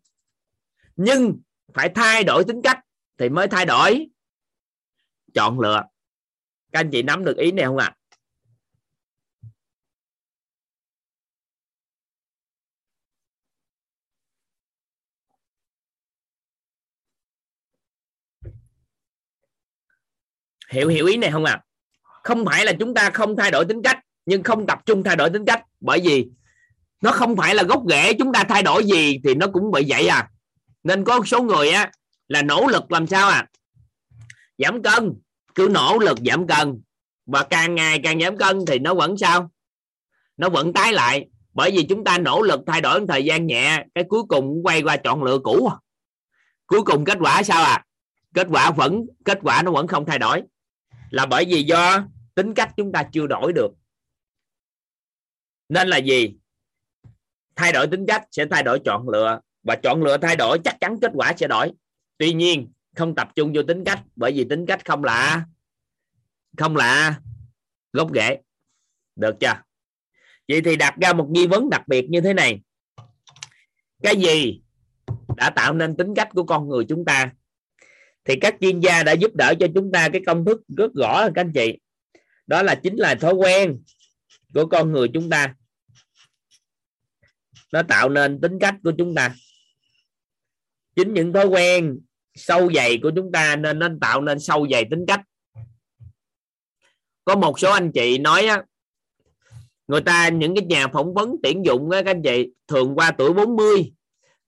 Nhưng phải thay đổi tính cách thì mới thay đổi. Chọn lựa. Các anh chị nắm được ý này không ạ? à? Hiểu hiểu ý này không à? Không phải là chúng ta không thay đổi tính cách, nhưng không tập trung thay đổi tính cách. Bởi vì nó không phải là gốc rễ chúng ta thay đổi gì thì nó cũng bị vậy à. Nên có số người á, là nỗ lực làm sao à? Giảm cân, cứ nỗ lực giảm cân. Và càng ngày càng giảm cân thì nó vẫn sao? Nó vẫn tái lại. Bởi vì chúng ta nỗ lực thay đổi thời gian nhẹ, cái cuối cùng quay qua chọn lựa cũ. Cuối cùng kết quả sao à? Kết quả vẫn, kết quả nó vẫn không thay đổi là bởi vì do tính cách chúng ta chưa đổi được. Nên là gì? Thay đổi tính cách sẽ thay đổi chọn lựa, và chọn lựa thay đổi chắc chắn kết quả sẽ đổi. Tuy nhiên, không tập trung vô tính cách, bởi vì tính cách không là không là gốc rễ. Được chưa? Vậy thì đặt ra một nghi vấn đặc biệt như thế này. Cái gì đã tạo nên tính cách của con người chúng ta? Thì các chuyên gia đã giúp đỡ cho chúng ta cái công thức rất rõ, các anh chị. Đó là chính là thói quen của con người chúng ta. Nó tạo nên tính cách của chúng ta. Chính những thói quen sâu dày của chúng ta nên nó tạo nên sâu dày tính cách. Có một số anh chị nói á, người ta, những cái nhà phỏng vấn tuyển dụng á, các anh chị, thường qua tuổi 40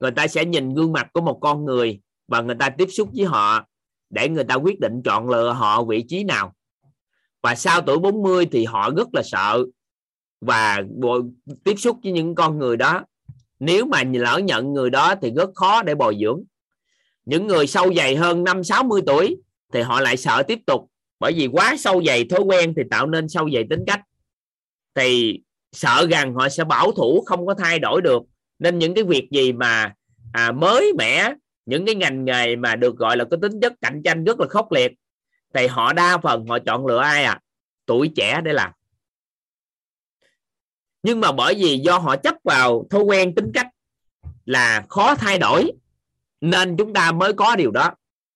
người ta sẽ nhìn gương mặt của một con người và người ta tiếp xúc với họ để người ta quyết định chọn lựa họ vị trí nào. Và sau tuổi 40 thì họ rất là sợ và tiếp xúc với những con người đó. Nếu mà lỡ nhận người đó thì rất khó để bồi dưỡng. Những người sâu dày hơn năm 60 tuổi thì họ lại sợ tiếp tục bởi vì quá sâu dày thói quen thì tạo nên sâu dày tính cách. Thì sợ rằng họ sẽ bảo thủ không có thay đổi được. Nên những cái việc gì mà à, mới mẻ những cái ngành nghề mà được gọi là có tính chất cạnh tranh rất là khốc liệt. Thì họ đa phần họ chọn lựa ai à? Tuổi trẻ để làm. Nhưng mà bởi vì do họ chấp vào thói quen tính cách là khó thay đổi, nên chúng ta mới có điều đó.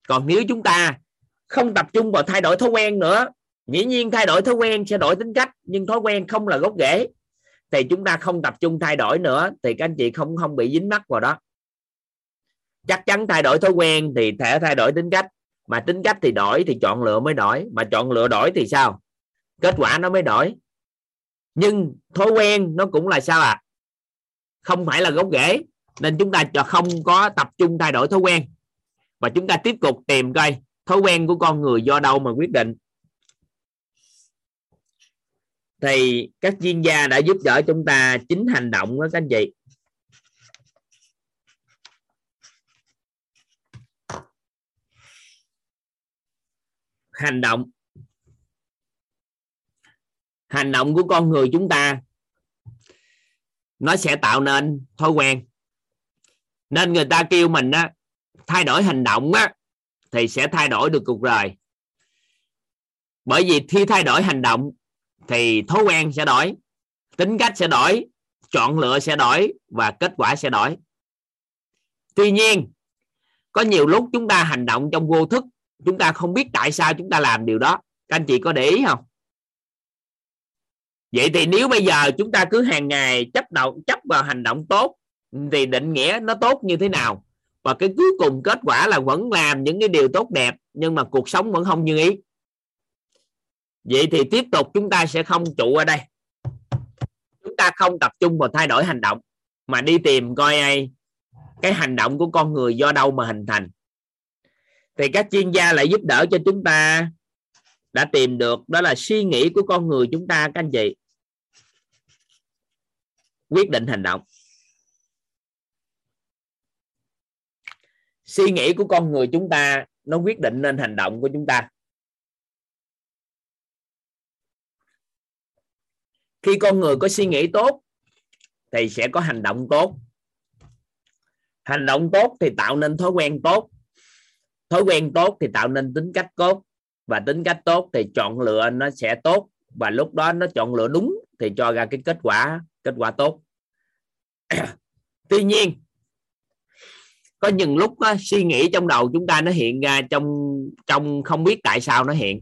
Còn nếu chúng ta không tập trung vào thay đổi thói quen nữa, dĩ nhiên thay đổi thói quen sẽ đổi tính cách, nhưng thói quen không là gốc rễ. Thì chúng ta không tập trung thay đổi nữa, thì các anh chị không không bị dính mắc vào đó chắc chắn thay đổi thói quen thì thể thay đổi tính cách. Mà tính cách thì đổi thì chọn lựa mới đổi. Mà chọn lựa đổi thì sao? Kết quả nó mới đổi. Nhưng thói quen nó cũng là sao à không phải là gốc rễ. Nên chúng ta không có tập trung thay đổi thói quen. Và chúng ta tiếp tục tìm coi thói quen của con người do đâu mà quyết định. Thì các chuyên gia đã giúp đỡ chúng ta chính hành động đó, các anh chị. Hành động. Hành động của con người chúng ta, nó sẽ tạo nên thói quen. Nên người ta kêu mình á, thay đổi hành động á, thì sẽ thay đổi được cuộc đời. Bởi vì khi thay đổi hành động, thì thói quen sẽ đổi, tính cách sẽ đổi, chọn lựa sẽ đổi và kết quả sẽ đổi. Tuy nhiên, có nhiều lúc chúng ta hành động trong vô thức chúng ta không biết tại sao chúng ta làm điều đó. Các anh chị có để ý không? Vậy thì nếu bây giờ chúng ta cứ hàng ngày chấp đầu chấp vào hành động tốt, thì định nghĩa nó tốt như thế nào? Và cái cuối cùng kết quả là vẫn làm những cái điều tốt đẹp, nhưng mà cuộc sống vẫn không như ý. Vậy thì tiếp tục chúng ta sẽ không trụ ở đây. Chúng ta không tập trung vào thay đổi hành động, mà đi tìm coi ai cái hành động của con người do đâu mà hình thành thì các chuyên gia lại giúp đỡ cho chúng ta đã tìm được, đó là suy nghĩ của con người chúng ta, các anh chị. Quyết định hành động. Suy nghĩ của con người chúng ta, nó quyết định nên hành động của chúng ta. Khi con người có suy nghĩ tốt, thì sẽ có hành động tốt. Hành động tốt thì tạo nên thói quen tốt thói quen tốt thì tạo nên tính cách tốt và tính cách tốt thì chọn lựa nó sẽ tốt và lúc đó nó chọn lựa đúng thì cho ra cái kết quả kết quả tốt. Tuy nhiên có những lúc đó, suy nghĩ trong đầu chúng ta nó hiện ra trong trong không biết tại sao nó hiện.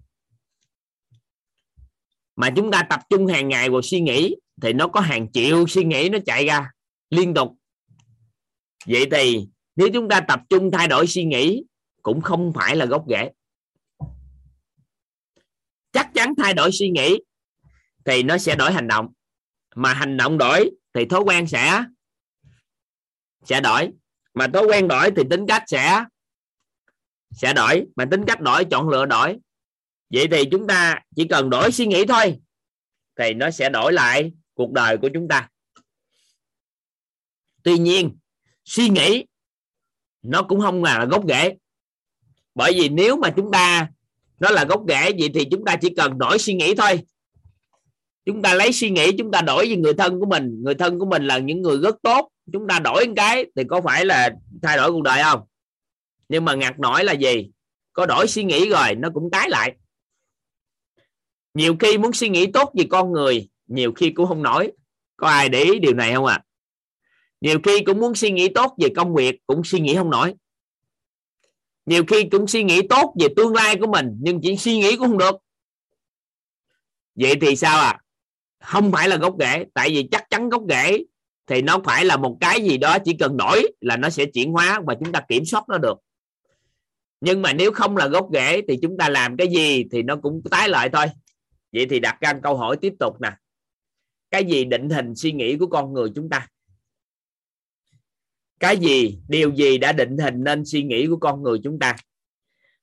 Mà chúng ta tập trung hàng ngày vào suy nghĩ thì nó có hàng triệu suy nghĩ nó chạy ra liên tục. Vậy thì nếu chúng ta tập trung thay đổi suy nghĩ cũng không phải là gốc rễ. Chắc chắn thay đổi suy nghĩ thì nó sẽ đổi hành động. Mà hành động đổi thì thói quen sẽ sẽ đổi. Mà thói quen đổi thì tính cách sẽ sẽ đổi. Mà tính cách đổi, chọn lựa đổi. Vậy thì chúng ta chỉ cần đổi suy nghĩ thôi thì nó sẽ đổi lại cuộc đời của chúng ta. Tuy nhiên, suy nghĩ nó cũng không là gốc rễ bởi vì nếu mà chúng ta, nó là gốc rễ vậy thì chúng ta chỉ cần đổi suy nghĩ thôi. Chúng ta lấy suy nghĩ, chúng ta đổi với người thân của mình. Người thân của mình là những người rất tốt. Chúng ta đổi một cái thì có phải là thay đổi cuộc đời không? Nhưng mà ngặt nổi là gì? Có đổi suy nghĩ rồi, nó cũng tái lại. Nhiều khi muốn suy nghĩ tốt về con người, nhiều khi cũng không nổi. Có ai để ý điều này không ạ? À? nhiều khi cũng muốn suy nghĩ tốt về công việc, cũng suy nghĩ không nổi nhiều khi cũng suy nghĩ tốt về tương lai của mình, nhưng chỉ suy nghĩ cũng không được. Vậy thì sao à? Không phải là gốc rễ, tại vì chắc chắn gốc rễ thì nó phải là một cái gì đó chỉ cần đổi là nó sẽ chuyển hóa và chúng ta kiểm soát nó được. Nhưng mà nếu không là gốc rễ thì chúng ta làm cái gì thì nó cũng tái lại thôi. Vậy thì đặt ra câu hỏi tiếp tục nè. Cái gì định hình suy nghĩ của con người chúng ta? Cái gì, điều gì đã định hình nên suy nghĩ của con người chúng ta?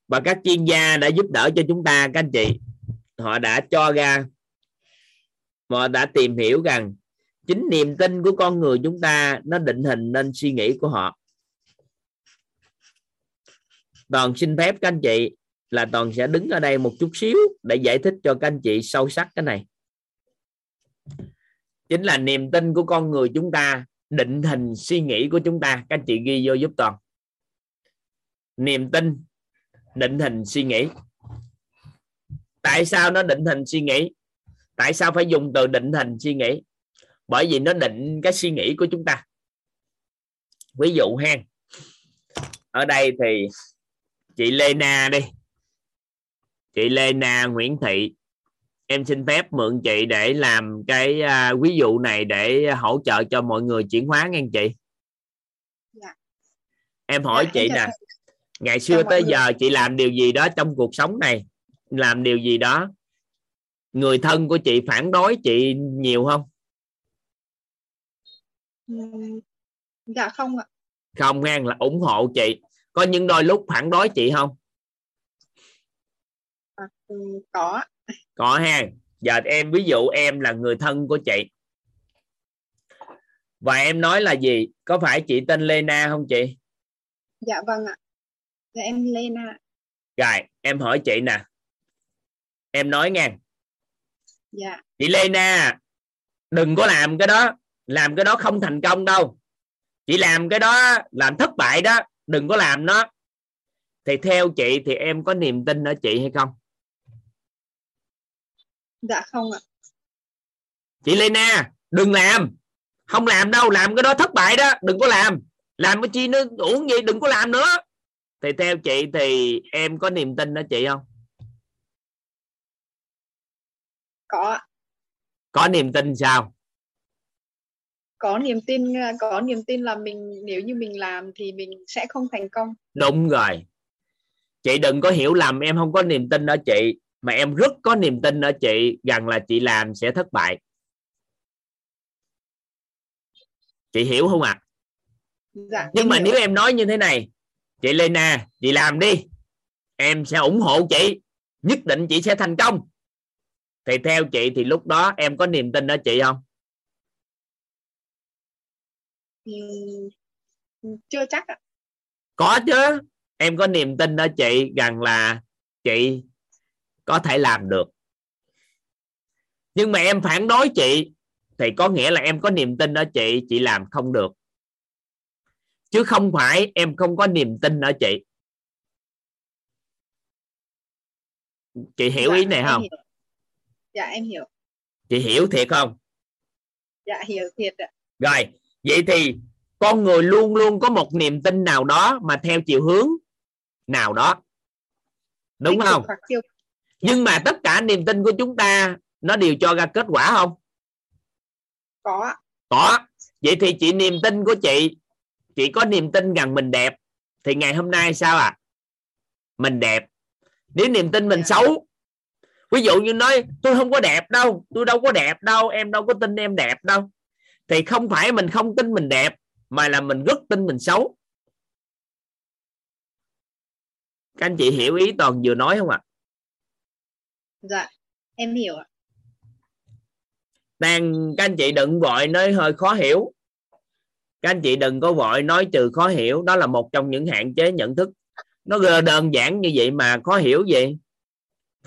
Và các chuyên gia đã giúp đỡ cho chúng ta, các anh chị. Họ đã cho ra, họ đã tìm hiểu rằng chính niềm tin của con người chúng ta nó định hình nên suy nghĩ của họ. Toàn xin phép các anh chị là toàn sẽ đứng ở đây một chút xíu để giải thích cho các anh chị sâu sắc cái này. Chính là niềm tin của con người chúng ta định hình suy nghĩ của chúng ta. Các chị ghi vô giúp toàn. Niềm tin, định hình suy nghĩ. Tại sao nó định hình suy nghĩ? Tại sao phải dùng từ định hình suy nghĩ? Bởi vì nó định cái suy nghĩ của chúng ta. Ví dụ ha, ở đây thì chị Lê Na đi. Chị Lê Na Nguyễn Thị em xin phép mượn chị để làm cái uh, ví dụ này để hỗ trợ cho mọi người chuyển hóa nghe chị Dạ. em hỏi Dạ, chị nè ngày xưa tới người. giờ chị làm điều gì đó trong cuộc sống này làm điều gì đó người thân của chị phản đối chị nhiều không Dạ không ạ. không ngang là ủng hộ chị có những đôi lúc phản đối chị không À, ừm, có. Có ha. Giờ em ví dụ em là người thân của chị. Và em nói là gì? Có phải chị tên Lena không chị? Dạ vâng ạ. Dạ em Lena. rồi em hỏi chị nè. Em nói nghe. Dạ. chị Lena đừng có làm cái đó. Làm cái đó không thành công đâu. Chị làm cái đó làm thất bại đó. Đừng có làm nó. Thì theo chị thì em có niềm tin ở chị hay không Dạ không ạ. chị Lena đừng làm. Không làm đâu làm cái đó thất bại đó. Đừng có làm. Làm cái chi nó uổng gì đừng có làm nữa. Thì theo chị thì em có niềm tin ở chị không? Có có niềm tin sao? Có niềm tin có niềm tin là mình nếu như mình làm thì mình sẽ không thành công. đúng rồi. Chị đừng có hiểu lầm em không có niềm tin ở chị mà em rất có niềm tin ở chị rằng là chị làm sẽ thất bại. Chị hiểu không ạ? Dạ. nhưng mà hiểu. nếu em nói như thế này chị Lena chị làm đi. Em sẽ ủng hộ chị nhất định chị sẽ thành công. Thì theo chị thì lúc đó em có niềm tin ở chị không? Ừm, chưa chắc ạ. có chứ. Em có niềm tin ở chị rằng là chị có thể làm được. Nhưng mà em phản đối chị thì có nghĩa là em có niềm tin ở chị chị làm không được. Chứ không phải em không có niềm tin ở chị. Chị hiểu Dạ, ý này không? hiểu. Dạ em hiểu. chị hiểu thiệt không? Dạ hiểu thiệt ạ. rồi vậy thì con người luôn luôn có một niềm tin nào đó mà theo chiều hướng nào đó. Đúng không? tiêu nhưng mà tất cả niềm tin của chúng ta nó đều cho ra kết quả không? Có. Có. Vậy thì chị niềm tin của chị chị có niềm tin rằng mình đẹp thì ngày hôm nay sao à mình đẹp. Nếu niềm tin mình Dạ. xấu ví dụ như nói tôi không có đẹp đâu tôi đâu có đẹp đâu em đâu có tin em đẹp đâu. Thì không phải mình không tin mình đẹp mà là mình rất tin mình xấu. Các anh chị hiểu ý toàn vừa nói không ạ Dạ em hiểu ạ. đang, các anh chị đừng vội, nói hơi khó hiểu. Các anh chị đừng có vội nói trừ khó hiểu, đó là một trong những hạn chế nhận thức. Nó đơn giản như vậy mà khó hiểu gì?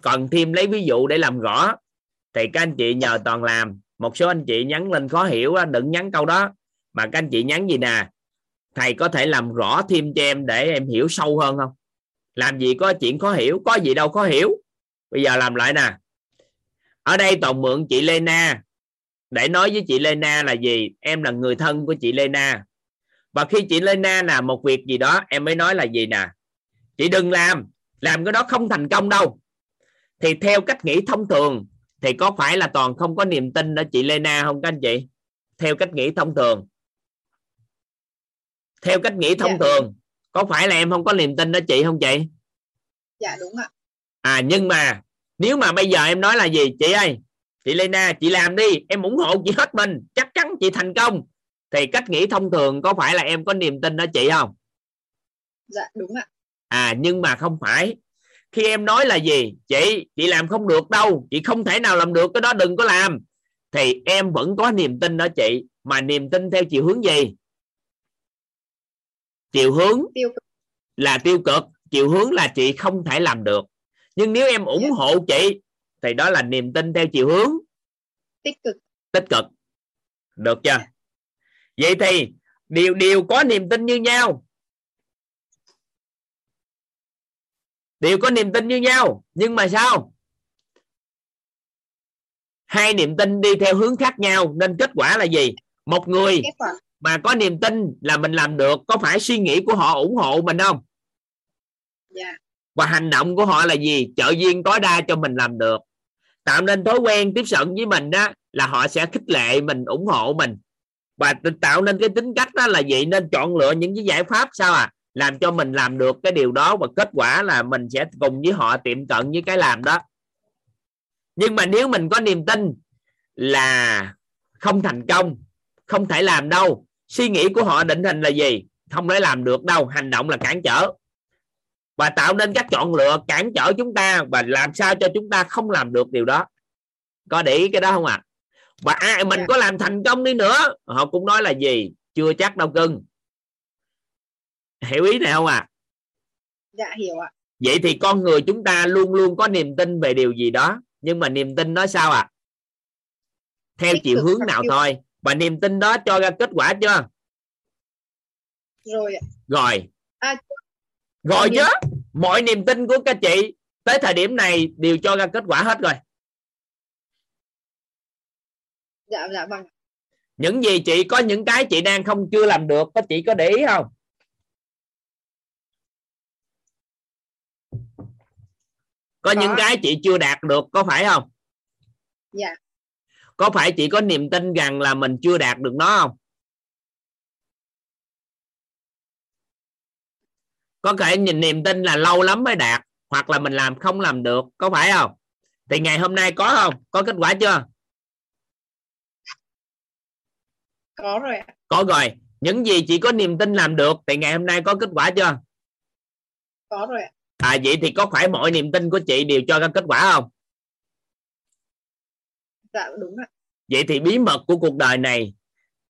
Còn thêm lấy ví dụ để làm rõ. Thì các anh chị nhờ toàn làm. Một số anh chị nhắn lên khó hiểu đừng nhắn câu đó. Mà các anh chị nhắn gì nè? Thầy có thể làm rõ thêm cho em để em hiểu sâu hơn không? Làm gì có chuyện khó hiểu, có gì đâu khó hiểu bây giờ làm lại nè. Ở đây toàn mượn chị Lena. Để nói với chị Lena là gì? Em là người thân của chị Lena. Và khi chị Lena làm một việc gì đó em mới nói là gì nè? Chị đừng làm. Làm cái đó không thành công đâu. Thì theo cách nghĩ thông thường thì có phải là toàn không có niềm tin đó chị Lena không các anh chị? Theo cách nghĩ thông thường. Theo cách nghĩ thông Dạ. thường có phải là em không có niềm tin đó chị không chị? Dạ đúng ạ à nhưng mà nếu mà bây giờ em nói là gì? Chị ơi chị Lena chị làm đi. Em ủng hộ chị hết mình. Chắc chắn chị thành công. Thì cách nghĩ thông thường có phải là em có niềm tin đó chị không? Dạ đúng ạ. À nhưng mà không phải. Khi em nói là gì? Chị chị làm không được đâu. Chị không thể nào làm được cái đó đừng có làm. Thì em vẫn có niềm tin đó chị. Mà niềm tin theo chiều hướng gì? Chiều hướng tiêu cực. là tiêu cực. Chiều hướng là chị không thể làm được nhưng nếu em ủng hộ chị thì đó là niềm tin theo chiều hướng tích cực. tích cực. Được chưa? Vậy thì đều đều có niềm tin như nhau. Đều có niềm tin như nhau nhưng mà sao? Hai niềm tin đi theo hướng khác nhau nên kết quả là gì? Một người mà có niềm tin là mình làm được có phải suy nghĩ của họ ủng hộ mình không? Dạ và hành động của họ là gì? Trợ duyên tối đa cho mình làm được. Tạo nên thói quen tiếp cận với mình đó là họ sẽ khích lệ mình, ủng hộ mình. Và tạo nên cái tính cách đó là vậy nên chọn lựa những cái giải pháp sao à? Làm cho mình làm được cái điều đó và kết quả là mình sẽ cùng với họ tiệm cận với cái làm đó. Nhưng mà nếu mình có niềm tin là không thành công, không thể làm đâu, suy nghĩ của họ định hình là gì? Không thể làm được đâu, hành động là cản trở và tạo nên các chọn lựa cản trở chúng ta và làm sao cho chúng ta không làm được điều đó. Có để ý cái đó không ạ? À? và ai mình Dạ. có làm thành công đi nữa họ cũng nói là gì? Chưa chắc đâu cưng. Hiểu ý này không à dạ hiểu ạ. Vậy thì con người chúng ta luôn luôn có niềm tin về điều gì đó. Nhưng mà niềm tin đó sao à theo Tích chiều hướng nào thôi. Và niềm tin đó cho ra kết quả chưa? Rồi ạ. Rồi. À, rồi niềm- chứ mọi niềm tin của các chị tới thời điểm này đều cho ra kết quả hết rồi. Dạ dạ vâng. Những gì chị có những cái chị đang không chưa làm được có chị có để ý không? Có, Có. những cái chị chưa đạt được có phải không? Dạ. Có phải chị có niềm tin rằng là mình chưa đạt được nó không có thể nhìn niềm tin là lâu lắm mới đạt hoặc là mình làm không làm được có phải không? Thì ngày hôm nay có không? Có kết quả chưa? Có rồi có rồi. Những gì chị có niềm tin làm được thì ngày hôm nay có kết quả chưa? Có rồi à vậy thì có phải mọi niềm tin của chị đều cho ra kết quả không? Dạ đúng ạ. Vậy thì bí mật của cuộc đời này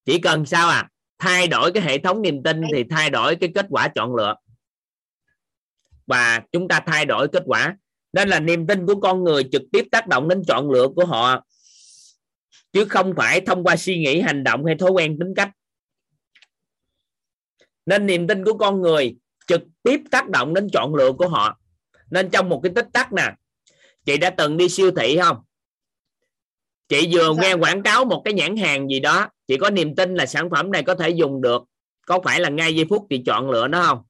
chỉ cần sao à thay đổi cái hệ thống niềm tin thì thay đổi cái kết quả chọn lựa và chúng ta thay đổi kết quả. Nên là niềm tin của con người trực tiếp tác động đến chọn lựa của họ chứ không phải thông qua suy nghĩ hành động hay thói quen tính cách. Nên niềm tin của con người trực tiếp tác động đến chọn lựa của họ. Nên trong một cái tích tắc nè chị đã từng đi siêu thị không? Chị vừa Dạ. nghe quảng cáo một cái nhãn hàng gì đó chị có niềm tin là sản phẩm này có thể dùng được. Có phải là ngay giây phút chị chọn lựa nó không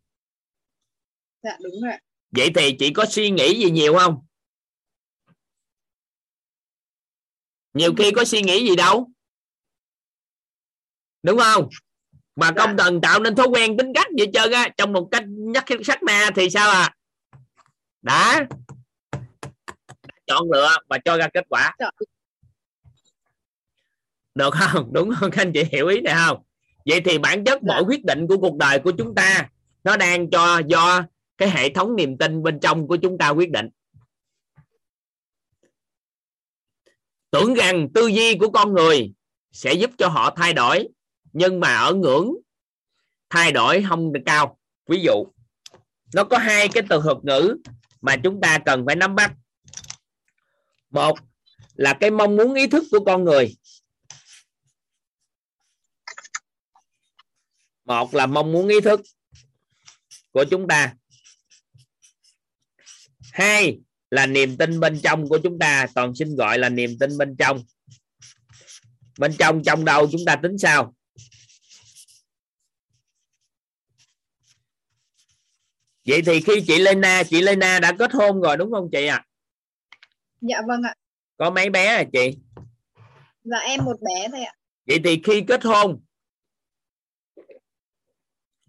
dạ đúng rồi vậy thì chị có suy nghĩ gì nhiều không? Nhiều khi có suy nghĩ gì đâu. Đúng không? Mà Dạ. công cần tạo nên thói quen tính cách vậy trơn á trong một cách nhắc sắc na thì sao à? Đã chọn lựa và cho ra kết quả. Dạ. được không? Đúng không? Các anh chị hiểu ý này không? Vậy thì bản chất Dạ. mỗi quyết định của cuộc đời của chúng ta nó đang cho do cái hệ thống niềm tin bên trong của chúng ta quyết định. Tưởng rằng tư duy của con người sẽ giúp cho họ thay đổi, nhưng mà ở ngưỡng thay đổi không được cao. Ví dụ, nó có hai cái từ thuật ngữ mà chúng ta cần phải nắm bắt. Một là cái mong muốn ý thức của con người. Một là mong muốn ý thức của chúng ta hai là niềm tin bên trong của chúng ta. Toàn xin gọi là niềm tin bên trong. Bên trong trong đâu chúng ta tính sao? Vậy thì khi chị Lena chị Lena đã kết hôn rồi đúng không chị ạ? À? dạ vâng ạ. Có mấy bé à chị? Dạ em một bé thôi ạ. Vậy thì khi kết hôn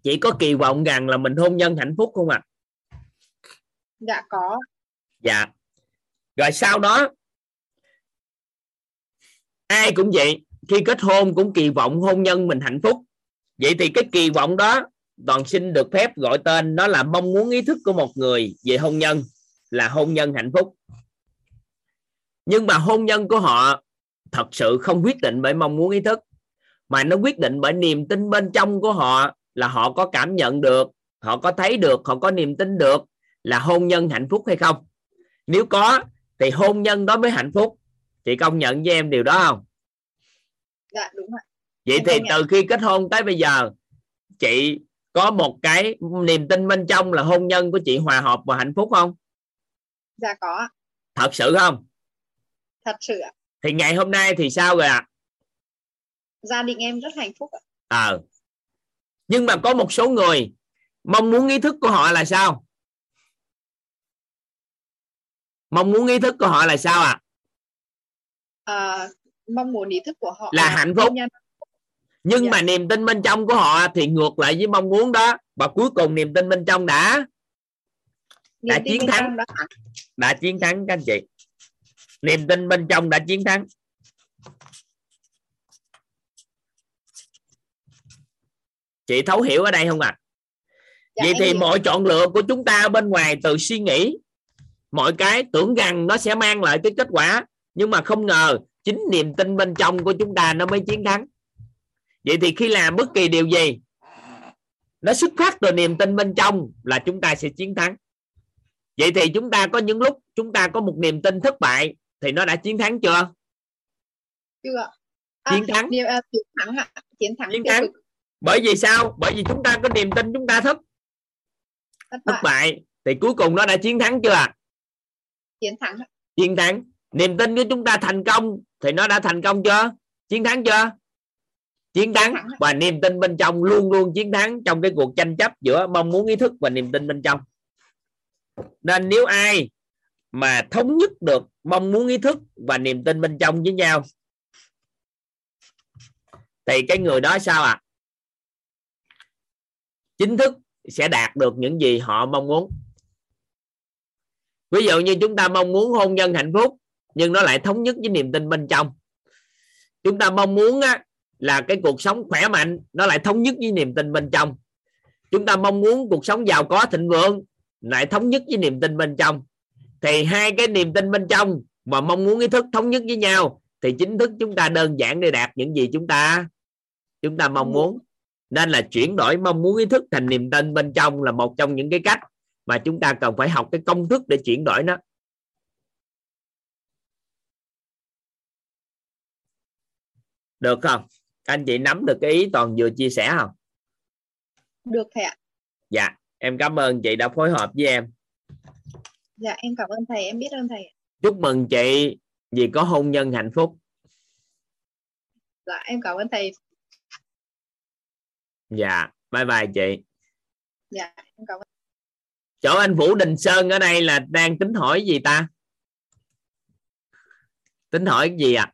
chị có kỳ vọng rằng là mình hôn nhân hạnh phúc không ạ? à? Dạ có. Dạ. Rồi sau đó, ai cũng vậy, khi kết hôn cũng kỳ vọng hôn nhân mình hạnh phúc. Vậy thì cái kỳ vọng đó toàn xin được phép gọi tên nó là mong muốn ý thức của một người về hôn nhân, là hôn nhân hạnh phúc. Nhưng mà hôn nhân của họ thật sự không quyết định bởi mong muốn ý thức, mà nó quyết định bởi niềm tin bên trong của họ là họ có cảm nhận được, họ có thấy được, họ có niềm tin được là hôn nhân hạnh phúc hay không? Nếu có thì hôn nhân đó mới hạnh phúc. Chị công nhận với em điều đó không? Dạ đúng rồi vậy em thì từ khi kết hôn tới bây giờ chị có một cái niềm tin bên trong là hôn nhân của chị hòa hợp và hạnh phúc không? Dạ có thật sự không? Thật sự ạ. Thì ngày hôm nay thì sao rồi ạ? Gia đình em rất hạnh phúc ạ. Ờ. Nhưng mà có một số người mong muốn ý thức của họ là sao mong muốn ý thức của họ là sao ạ à, mong muốn ý thức của họ Là hạnh phúc. nhân. nhưng Dạ. mà niềm tin bên trong của họ thì ngược lại với mong muốn đó và cuối cùng niềm tin bên trong đã Niềm đã chiến thắng. đã đã chiến thắng các anh chị niềm tin bên trong đã chiến thắng chị thấu hiểu ở đây không ạ à? Dạ, vậy thì hiểu. mọi chọn lựa của chúng ta bên ngoài từ suy nghĩ mọi cái tưởng rằng nó sẽ mang lại cái kết quả nhưng mà không ngờ chính niềm tin bên trong của chúng ta nó mới chiến thắng. Vậy thì khi làm bất kỳ điều gì nó xuất phát từ niềm tin bên trong là chúng ta sẽ chiến thắng. Vậy thì chúng ta có những lúc chúng ta có một niềm tin thất bại thì nó đã chiến thắng chưa? Chưa Chiến thắng. niềm, à, chiến thắng ạ. Chiến thắng chiến thắng. bởi vì sao? Bởi vì chúng ta có niềm tin chúng ta thất thất thất bại. bại. Thì cuối cùng nó đã chiến thắng chưa ạ chiến thắng chiến thắng. Niềm tin của chúng ta thành công thì nó đã thành công chưa? Chiến thắng chưa? Chiến thắng. Và niềm tin bên trong luôn luôn chiến thắng trong cái cuộc tranh chấp giữa mong muốn ý thức và niềm tin bên trong. Nên nếu ai mà thống nhất được mong muốn ý thức và niềm tin bên trong với nhau thì cái người đó sao ạ? Chính thức sẽ đạt được những gì họ mong muốn ví dụ như chúng ta mong muốn hôn nhân hạnh phúc nhưng nó lại thống nhất với niềm tin bên trong. Chúng ta mong muốn á, là cái cuộc sống khỏe mạnh nó lại thống nhất với niềm tin bên trong. Chúng ta mong muốn cuộc sống giàu có thịnh vượng lại thống nhất với niềm tin bên trong. Thì hai cái niềm tin bên trong và mong muốn ý thức thống nhất với nhau thì chính thức chúng ta đơn giản để đạt những gì chúng ta chúng ta mong muốn. Nên là chuyển đổi mong muốn ý thức thành niềm tin bên trong là một trong những cái cách mà chúng ta cần phải học cái công thức để chuyển đổi nó. Được không? Anh chị nắm được cái ý toàn vừa chia sẻ không? Được thầy ạ. Dạ em cảm ơn chị đã phối hợp với em. Dạ em cảm ơn thầy em biết ơn thầy chúc mừng chị vì có hôn nhân hạnh phúc. Dạ em cảm ơn thầy. Dạ bye bye chị. Dạ em cảm ơn chỗ anh Vũ Đình Sơn ở đây là đang tính hỏi gì ta tính hỏi cái gì à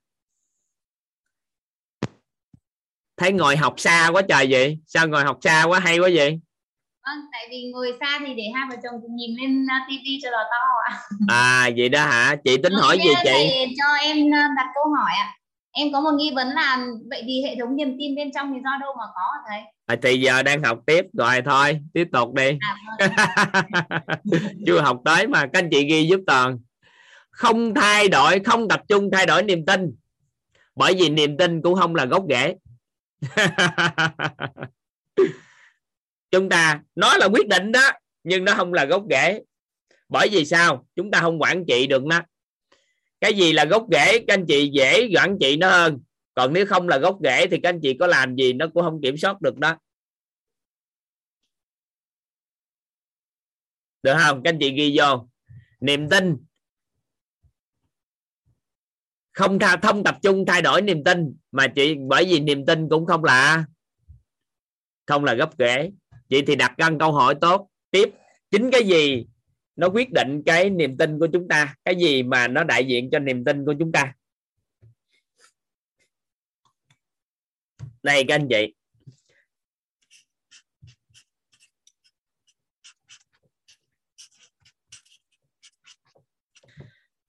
thấy ngồi học xa quá trời vậy sao ngồi học xa quá hay quá vậy Vâng, tại vì ngồi xa thì để hai vợ chồng cùng nhìn lên uh, tivi cho nó to ạ. à vậy đó hả chị tính Vâng, hỏi gì là chị cho em uh, đặt câu hỏi ạ. Em có một nghi vấn là vậy thì hệ thống niềm tin bên trong thì do đâu mà có hả thầy? À, thì giờ đang học tiếp rồi thôi tiếp tục đi. À, chưa học tới mà các anh chị ghi giúp toàn. Không thay đổi không tập trung thay đổi niềm tin. Bởi vì niềm tin cũng không là gốc rễ. Chúng ta nó là quyết định đó nhưng nó không là gốc rễ. Bởi vì sao? Chúng ta không quản trị được nó. Cái gì là gốc rễ các anh chị dễ quản trị nó hơn còn nếu không là gốc rễ thì các anh chị có làm gì nó cũng không kiểm soát được đó. Được không? Các anh chị ghi vô. Niềm tin. Không tha thông tập trung thay đổi niềm tin, mà chị bởi vì niềm tin cũng không là không là gốc rễ. Chị thì đặt ra câu hỏi tốt. Tiếp. Chính cái gì nó quyết định cái niềm tin của chúng ta? Cái gì mà nó đại diện cho niềm tin của chúng ta? Này, các anh chị.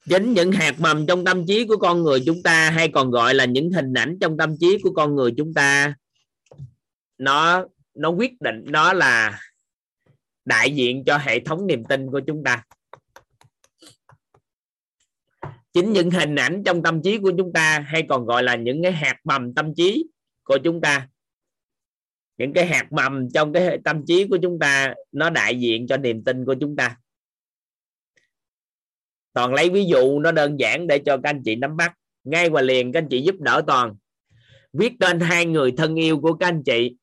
Chính những hạt mầm trong tâm trí của con người chúng ta hay còn gọi là những hình ảnh trong tâm trí của con người chúng ta, nó nó quyết định, nó là đại diện cho hệ thống niềm tin của chúng ta. Chính những hình ảnh trong tâm trí của chúng ta hay còn gọi là những cái hạt mầm tâm trí của chúng ta. Những cái hạt mầm trong cái tâm trí của chúng ta, nó đại diện cho niềm tin của chúng ta. Toàn lấy ví dụ, nó đơn giản để cho các anh chị nắm bắt. Ngay và liền, các anh chị giúp đỡ toàn. Viết tên hai người thân yêu của các anh chị.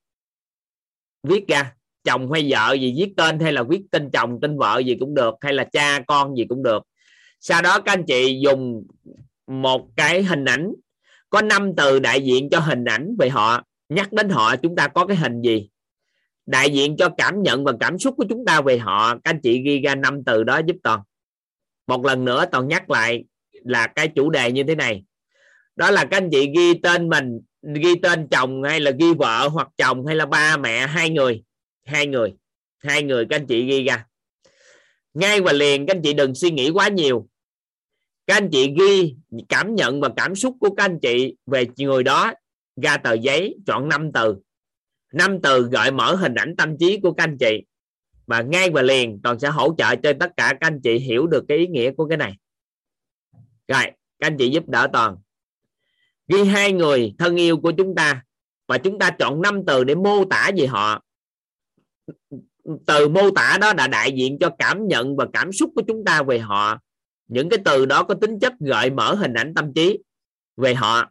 Viết ra, chồng hay vợ gì viết tên, hay là viết tên chồng, tên vợ gì cũng được, hay là cha con gì cũng được. Sau đó các anh chị dùng một cái hình ảnh có năm từ đại diện cho hình ảnh về họ, nhắc đến họ chúng ta có cái hình gì? Đại diện cho cảm nhận và cảm xúc của chúng ta về họ. Các anh chị ghi ra năm từ đó giúp toàn. Một lần nữa toàn nhắc lại là cái chủ đề như thế này. Đó là các anh chị ghi tên mình, ghi tên chồng hay là ghi vợ hoặc chồng hay là ba mẹ, hai người. Hai người. Hai người các anh chị ghi ra. Ngay và liền các anh chị đừng suy nghĩ quá nhiều các anh chị ghi cảm nhận và cảm xúc của các anh chị về người đó, ra tờ giấy, chọn 5 từ. Năm từ gợi mở hình ảnh tâm trí của các anh chị. Và ngay và liền, toàn sẽ hỗ trợ cho tất cả các anh chị hiểu được cái ý nghĩa của cái này. Rồi, các anh chị giúp đỡ toàn. Ghi hai người thân yêu của chúng ta và chúng ta chọn năm từ để mô tả về họ. Từ mô tả đó đã đại diện cho cảm nhận và cảm xúc của chúng ta về họ những cái từ đó có tính chất gợi mở hình ảnh tâm trí về họ.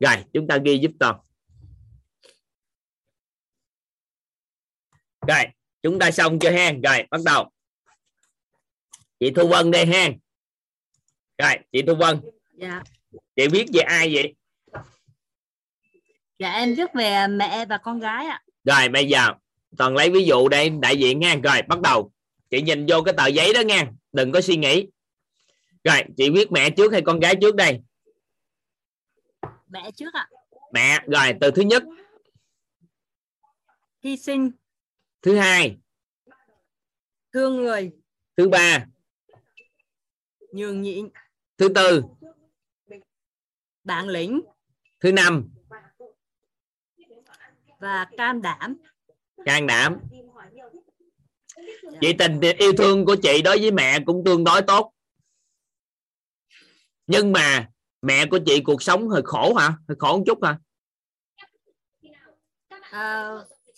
Rồi chúng ta ghi giúp toàn rồi chúng ta xong chưa ha rồi bắt đầu. Chị thu vân đây ha rồi chị thu vân. Dạ. Chị viết về ai vậy? Dạ em viết về mẹ và con gái ạ. Rồi bây giờ toàn lấy ví dụ đây đại diện nha rồi bắt đầu. Chị nhìn vô cái tờ giấy đó nha. Đừng có suy nghĩ rồi chị viết mẹ trước hay con gái trước đây? Mẹ trước ạ. Mẹ rồi từ thứ nhất. Hy sinh. Thứ hai. Thương người. Thứ ba. Nhường nhịn. Thứ tư. Bản lĩnh. Thứ năm. Và can đảm. Can đảm. Chị tình yêu thương của chị đối với mẹ cũng tương đối tốt nhưng mà mẹ của chị cuộc sống hơi khổ hả? Hơi khổ một chút hả? À,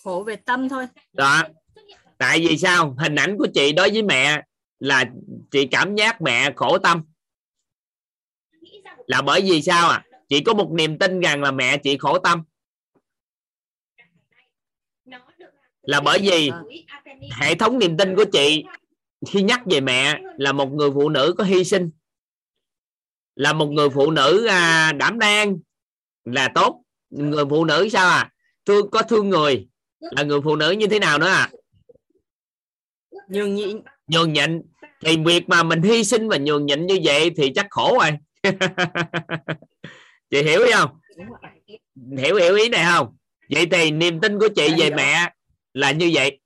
khổ về tâm thôi. Đó tại vì sao? Hình ảnh của chị đối với mẹ là chị cảm giác mẹ khổ tâm. Là bởi vì sao à chị có một niềm tin rằng là mẹ chị khổ tâm. Là bởi vì hệ thống niềm tin của chị khi nhắc về mẹ là một người phụ nữ có hy sinh là một người phụ nữ à, đảm đang là tốt. Người phụ nữ sao à? Thương có thương người. Là người phụ nữ như thế nào nữa à? Nhường nhịn nhường nhịn. Thì việc mà mình hy sinh và nhường nhịn như vậy thì chắc khổ rồi. Chị hiểu không? Hiểu hiểu ý này không? Vậy thì niềm tin của chị về mẹ là như vậy.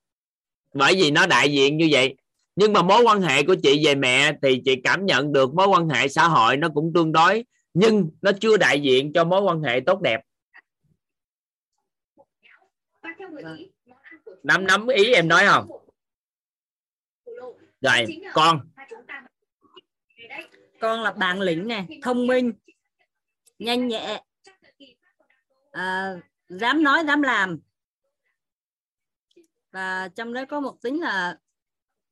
Bởi vì nó đại diện như vậy nhưng mà mối quan hệ của chị về mẹ thì chị cảm nhận được mối quan hệ xã hội nó cũng tương đối nhưng nó chưa đại diện cho mối quan hệ tốt đẹp. Nắm nắm ý em nói không? Rồi con. Con là bản lĩnh này thông minh nhanh nhẹ. À, dám nói dám làm. Và trong đó có một tính là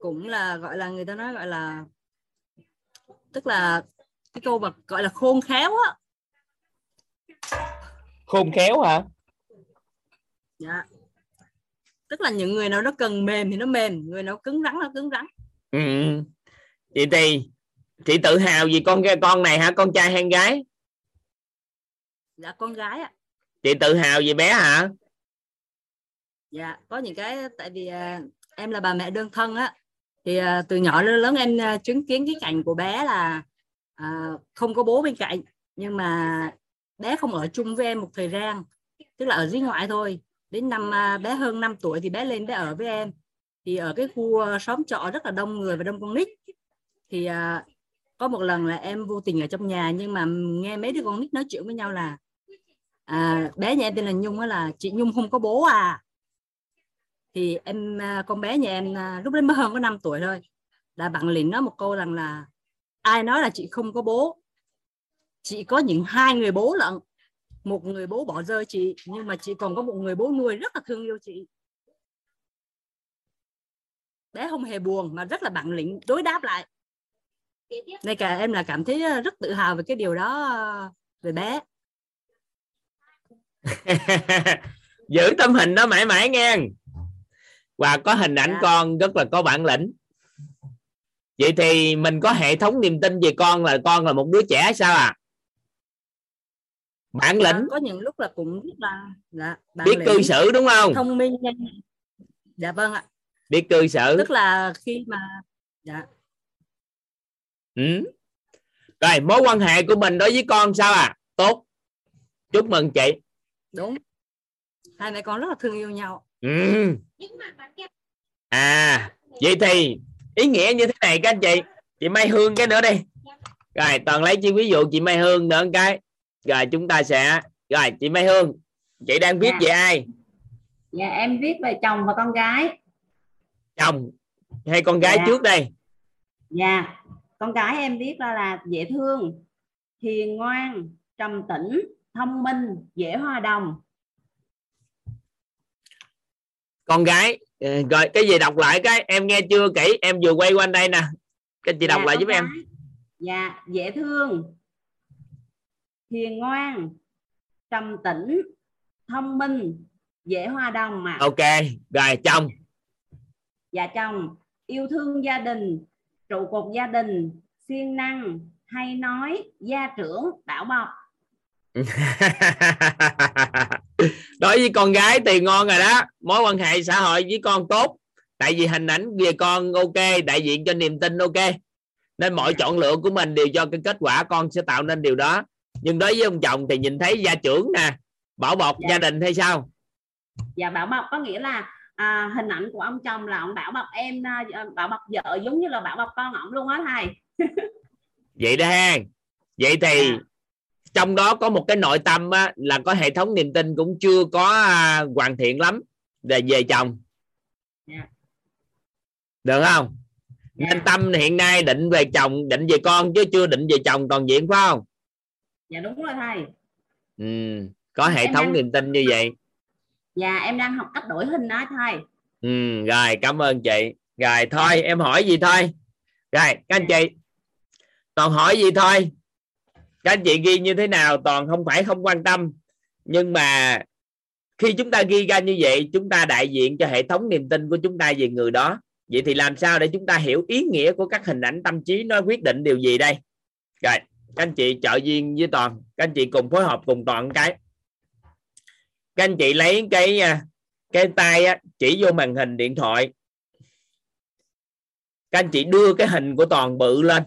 cũng là gọi là người ta nói gọi là tức là cái câu mà gọi là khôn khéo á. Khôn khéo hả? Dạ. Tức là những người nào nó cần mềm thì nó mềm người nào cứng rắn nó cứng rắn. Ừ. chị thì chị tự hào vì con con này hả? Con trai hay gái? Dạ con gái ạ. Chị tự hào về bé hả? Dạ có những cái tại vì à, em là bà mẹ đơn thân á thì à, từ nhỏ đến lớn em à, chứng kiến cái cảnh của bé là à, không có bố bên cạnh nhưng mà bé không ở chung với em một thời gian tức là ở dưới ngoại thôi. Đến năm à, bé hơn 5 tuổi thì bé lên bé ở với em. Thì ở cái khu à, xóm trọ rất là đông người và đông con nít. Thì à, có một lần là em vô tình ở trong nhà nhưng mà nghe mấy đứa con nít nói chuyện với nhau là à, bé nhà em tên là Nhung á là chị Nhung không có bố à thì em à, con bé nhà em à, lúc đấy mới hơn có 5 tuổi thôi. Là bạn liền nói một câu rằng là, ai nói là chị không có bố? Chị có những hai người bố lận. Một người bố bỏ rơi chị, nhưng mà chị còn có một người bố nuôi rất là thương yêu chị. Bé không hề buồn mà rất là bản lĩnh đối đáp lại. Nên cả em là cảm thấy à, rất tự hào về cái điều đó về bé. Giữ tâm hình đó mãi mãi nghe và có hình ảnh Dạ. con rất là có bản lĩnh. Vậy thì mình có hệ thống niềm tin về con là con là một đứa trẻ sao à? Bản Dạ, lĩnh. có những lúc là cũng rất là dạ, biết lĩnh, cư xử đúng không? Thông minh dạ vâng ạ. Biết cư xử. Tức là khi mà dạ. Ừ. rồi mối quan hệ của mình đối với con sao à? Tốt. Chúc mừng chị. Đúng. Hai mẹ con rất là thương yêu nhau ừ. à vậy thì ý nghĩa như thế này các anh chị chị Mai Hương cái nữa đi rồi toàn lấy chi ví dụ chị Mai Hương nữa một cái rồi chúng ta sẽ rồi chị Mai Hương chị đang viết Dạ. về ai Dạ em viết về chồng và con gái. chồng hay con gái Dạ. trước đây Dạ, con gái em viết ra là dễ thương, hiền ngoan, trầm tĩnh, thông minh, dễ hòa đồng. Con gái. Ừ, rồi cái gì đọc lại cái em nghe chưa kỹ em vừa quay quanh đây nè. Cái chị đọc Dạ, lại con giúp em. gái. Dạ, dễ thương, hiền ngoan, trầm tĩnh, thông minh, dễ hòa đồng mà. ok rồi chồng. Dạ chồng, yêu thương gia đình, trụ cột gia đình, siêng năng, hay nói, gia trưởng, bảo bọc. đối với con gái thì ngon rồi đó. Mối quan hệ xã hội với con tốt. Tại vì hình ảnh về con ok đại diện cho niềm tin ok. Nên mọi chọn lựa của mình đều cho cái kết quả con sẽ tạo nên điều đó. Nhưng đối với ông chồng thì nhìn thấy gia trưởng nè bảo bọc Dạ. gia đình hay sao? Dạ bảo bọc có nghĩa là à, hình ảnh của ông chồng là ông bảo bọc em à, bảo bọc vợ giống như là bảo bọc con ổng luôn á thầy. Vậy đó ha. Vậy thì Dạ. Trong đó có một cái nội tâm á, là có hệ thống niềm tin cũng chưa có à, hoàn thiện lắm. Về về chồng. Dạ. được không? Dạ. nên tâm hiện nay định về chồng định về con chứ chưa định về chồng toàn diện phải không? Dạ đúng rồi thầy. Ừ. có hệ Em thống đang- niềm tin như vậy. Dạ em đang học cách đổi hình đó thầy. Ừ. rồi cảm ơn chị. Rồi thôi em hỏi gì thôi? Rồi các anh chị. Toàn hỏi gì thôi các anh chị ghi như thế nào toàn không phải không quan tâm. Nhưng mà khi chúng ta ghi ra như vậy chúng ta đại diện cho hệ thống niềm tin của chúng ta về người đó. Vậy thì làm sao để chúng ta hiểu ý nghĩa của các hình ảnh tâm trí nó quyết định điều gì đây? Rồi các anh chị trợ duyên với toàn. Các anh chị cùng phối hợp cùng toàn cái. Các anh chị lấy cái à, cái tay á, chỉ vô màn hình điện thoại. Các anh chị đưa cái hình của toàn bự lên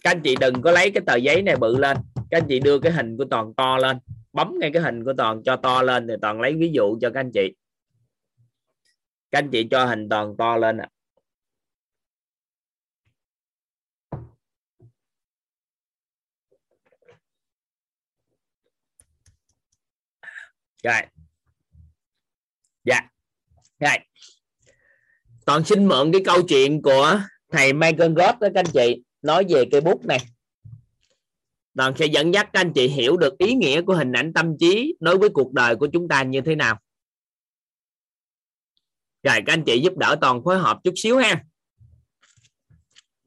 các anh chị đừng có lấy cái tờ giấy này bự lên. Các anh chị đưa cái hình của toàn to lên. Bấm ngay cái hình của toàn cho to lên thì toàn lấy ví dụ cho các anh chị. Các anh chị cho hình toàn to lên ạ. Rồi. Dạ. Rồi. Toàn xin mượn cái câu chuyện của thầy Michael Roth đó các anh chị nói về cây bút này. Toàn sẽ dẫn dắt các anh chị hiểu được ý nghĩa của hình ảnh tâm trí đối với cuộc đời của chúng ta như thế nào. Rồi các anh chị giúp đỡ toàn phối hợp chút xíu ha.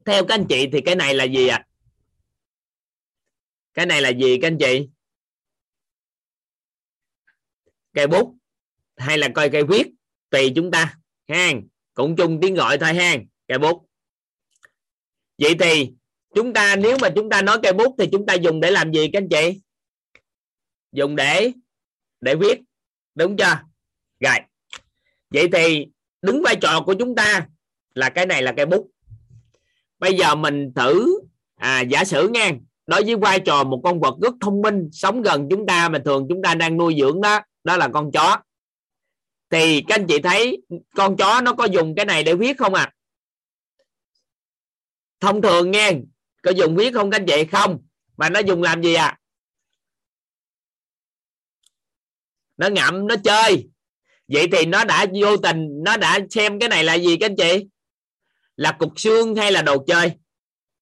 Theo các anh chị thì cái này là gì ạ? À? cái này là gì các anh chị? Cây bút hay là coi cây viết tùy chúng ta. Ha cũng chung tiếng gọi thôi ha cây bút vậy thì chúng ta nếu mà chúng ta nói cây bút thì chúng ta dùng để làm gì các anh chị? Dùng để để viết đúng chưa? Rồi. Vậy thì đứng vai trò của chúng ta là cái này là cây bút. Bây giờ mình thử à, giả sử nha đối với vai trò một con vật rất thông minh sống gần chúng ta mà thường chúng ta đang nuôi dưỡng đó đó là con chó. Thì các anh chị thấy con chó nó có dùng cái này để viết không à thông thường nghe, có dùng viết không các anh chị không? Mà nó dùng làm gì à? Nó ngậm, nó chơi. Vậy thì nó đã vô tình, nó đã xem cái này là gì các anh chị? Là cục xương hay là đồ chơi?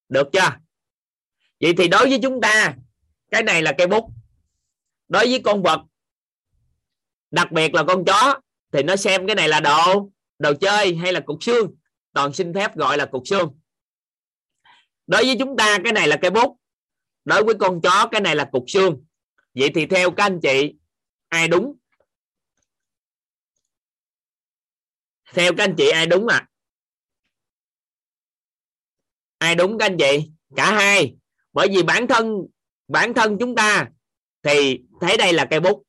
Được chưa? Vậy thì đối với chúng ta, cái này là cây bút. Đối với con vật, đặc biệt là con chó, thì nó xem cái này là đồ đồ chơi hay là cục xương? Toàn xin phép gọi là cục xương đối với chúng ta, cái này là cây bút. Đối với con chó, cái này là cục xương. Vậy thì theo các anh chị, ai đúng? Theo các anh chị, ai đúng à ai đúng các anh chị? Cả hai. Bởi vì bản thân bản thân chúng ta thì thấy đây là cây bút.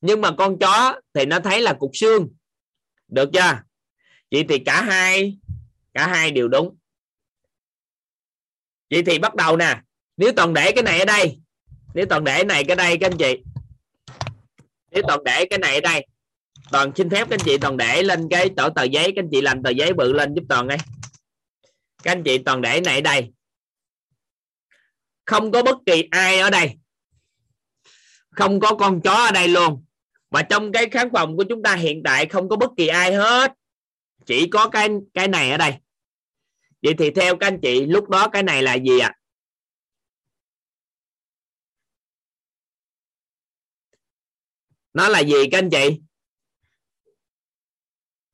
Nhưng mà con chó thì nó thấy là cục xương. Được chưa? Vậy thì cả hai cả hai đều đúng vậy thì bắt đầu nè. Nếu toàn để cái này ở đây, nếu toàn để này cái đây, các anh chị. Nếu toàn để cái này ở đây, toàn xin phép các anh chị toàn để lên cái tờ tờ giấy, các anh chị làm tờ giấy bự lên giúp toàn đây các anh chị toàn để này ở đây. Không có bất kỳ ai ở đây. Không có con chó ở đây luôn. Và trong cái khán phòng của chúng ta hiện tại không có bất kỳ ai hết. Chỉ có cái cái này ở đây vậy thì theo các anh chị, lúc đó cái này là gì ạ? À? nó là gì các anh chị?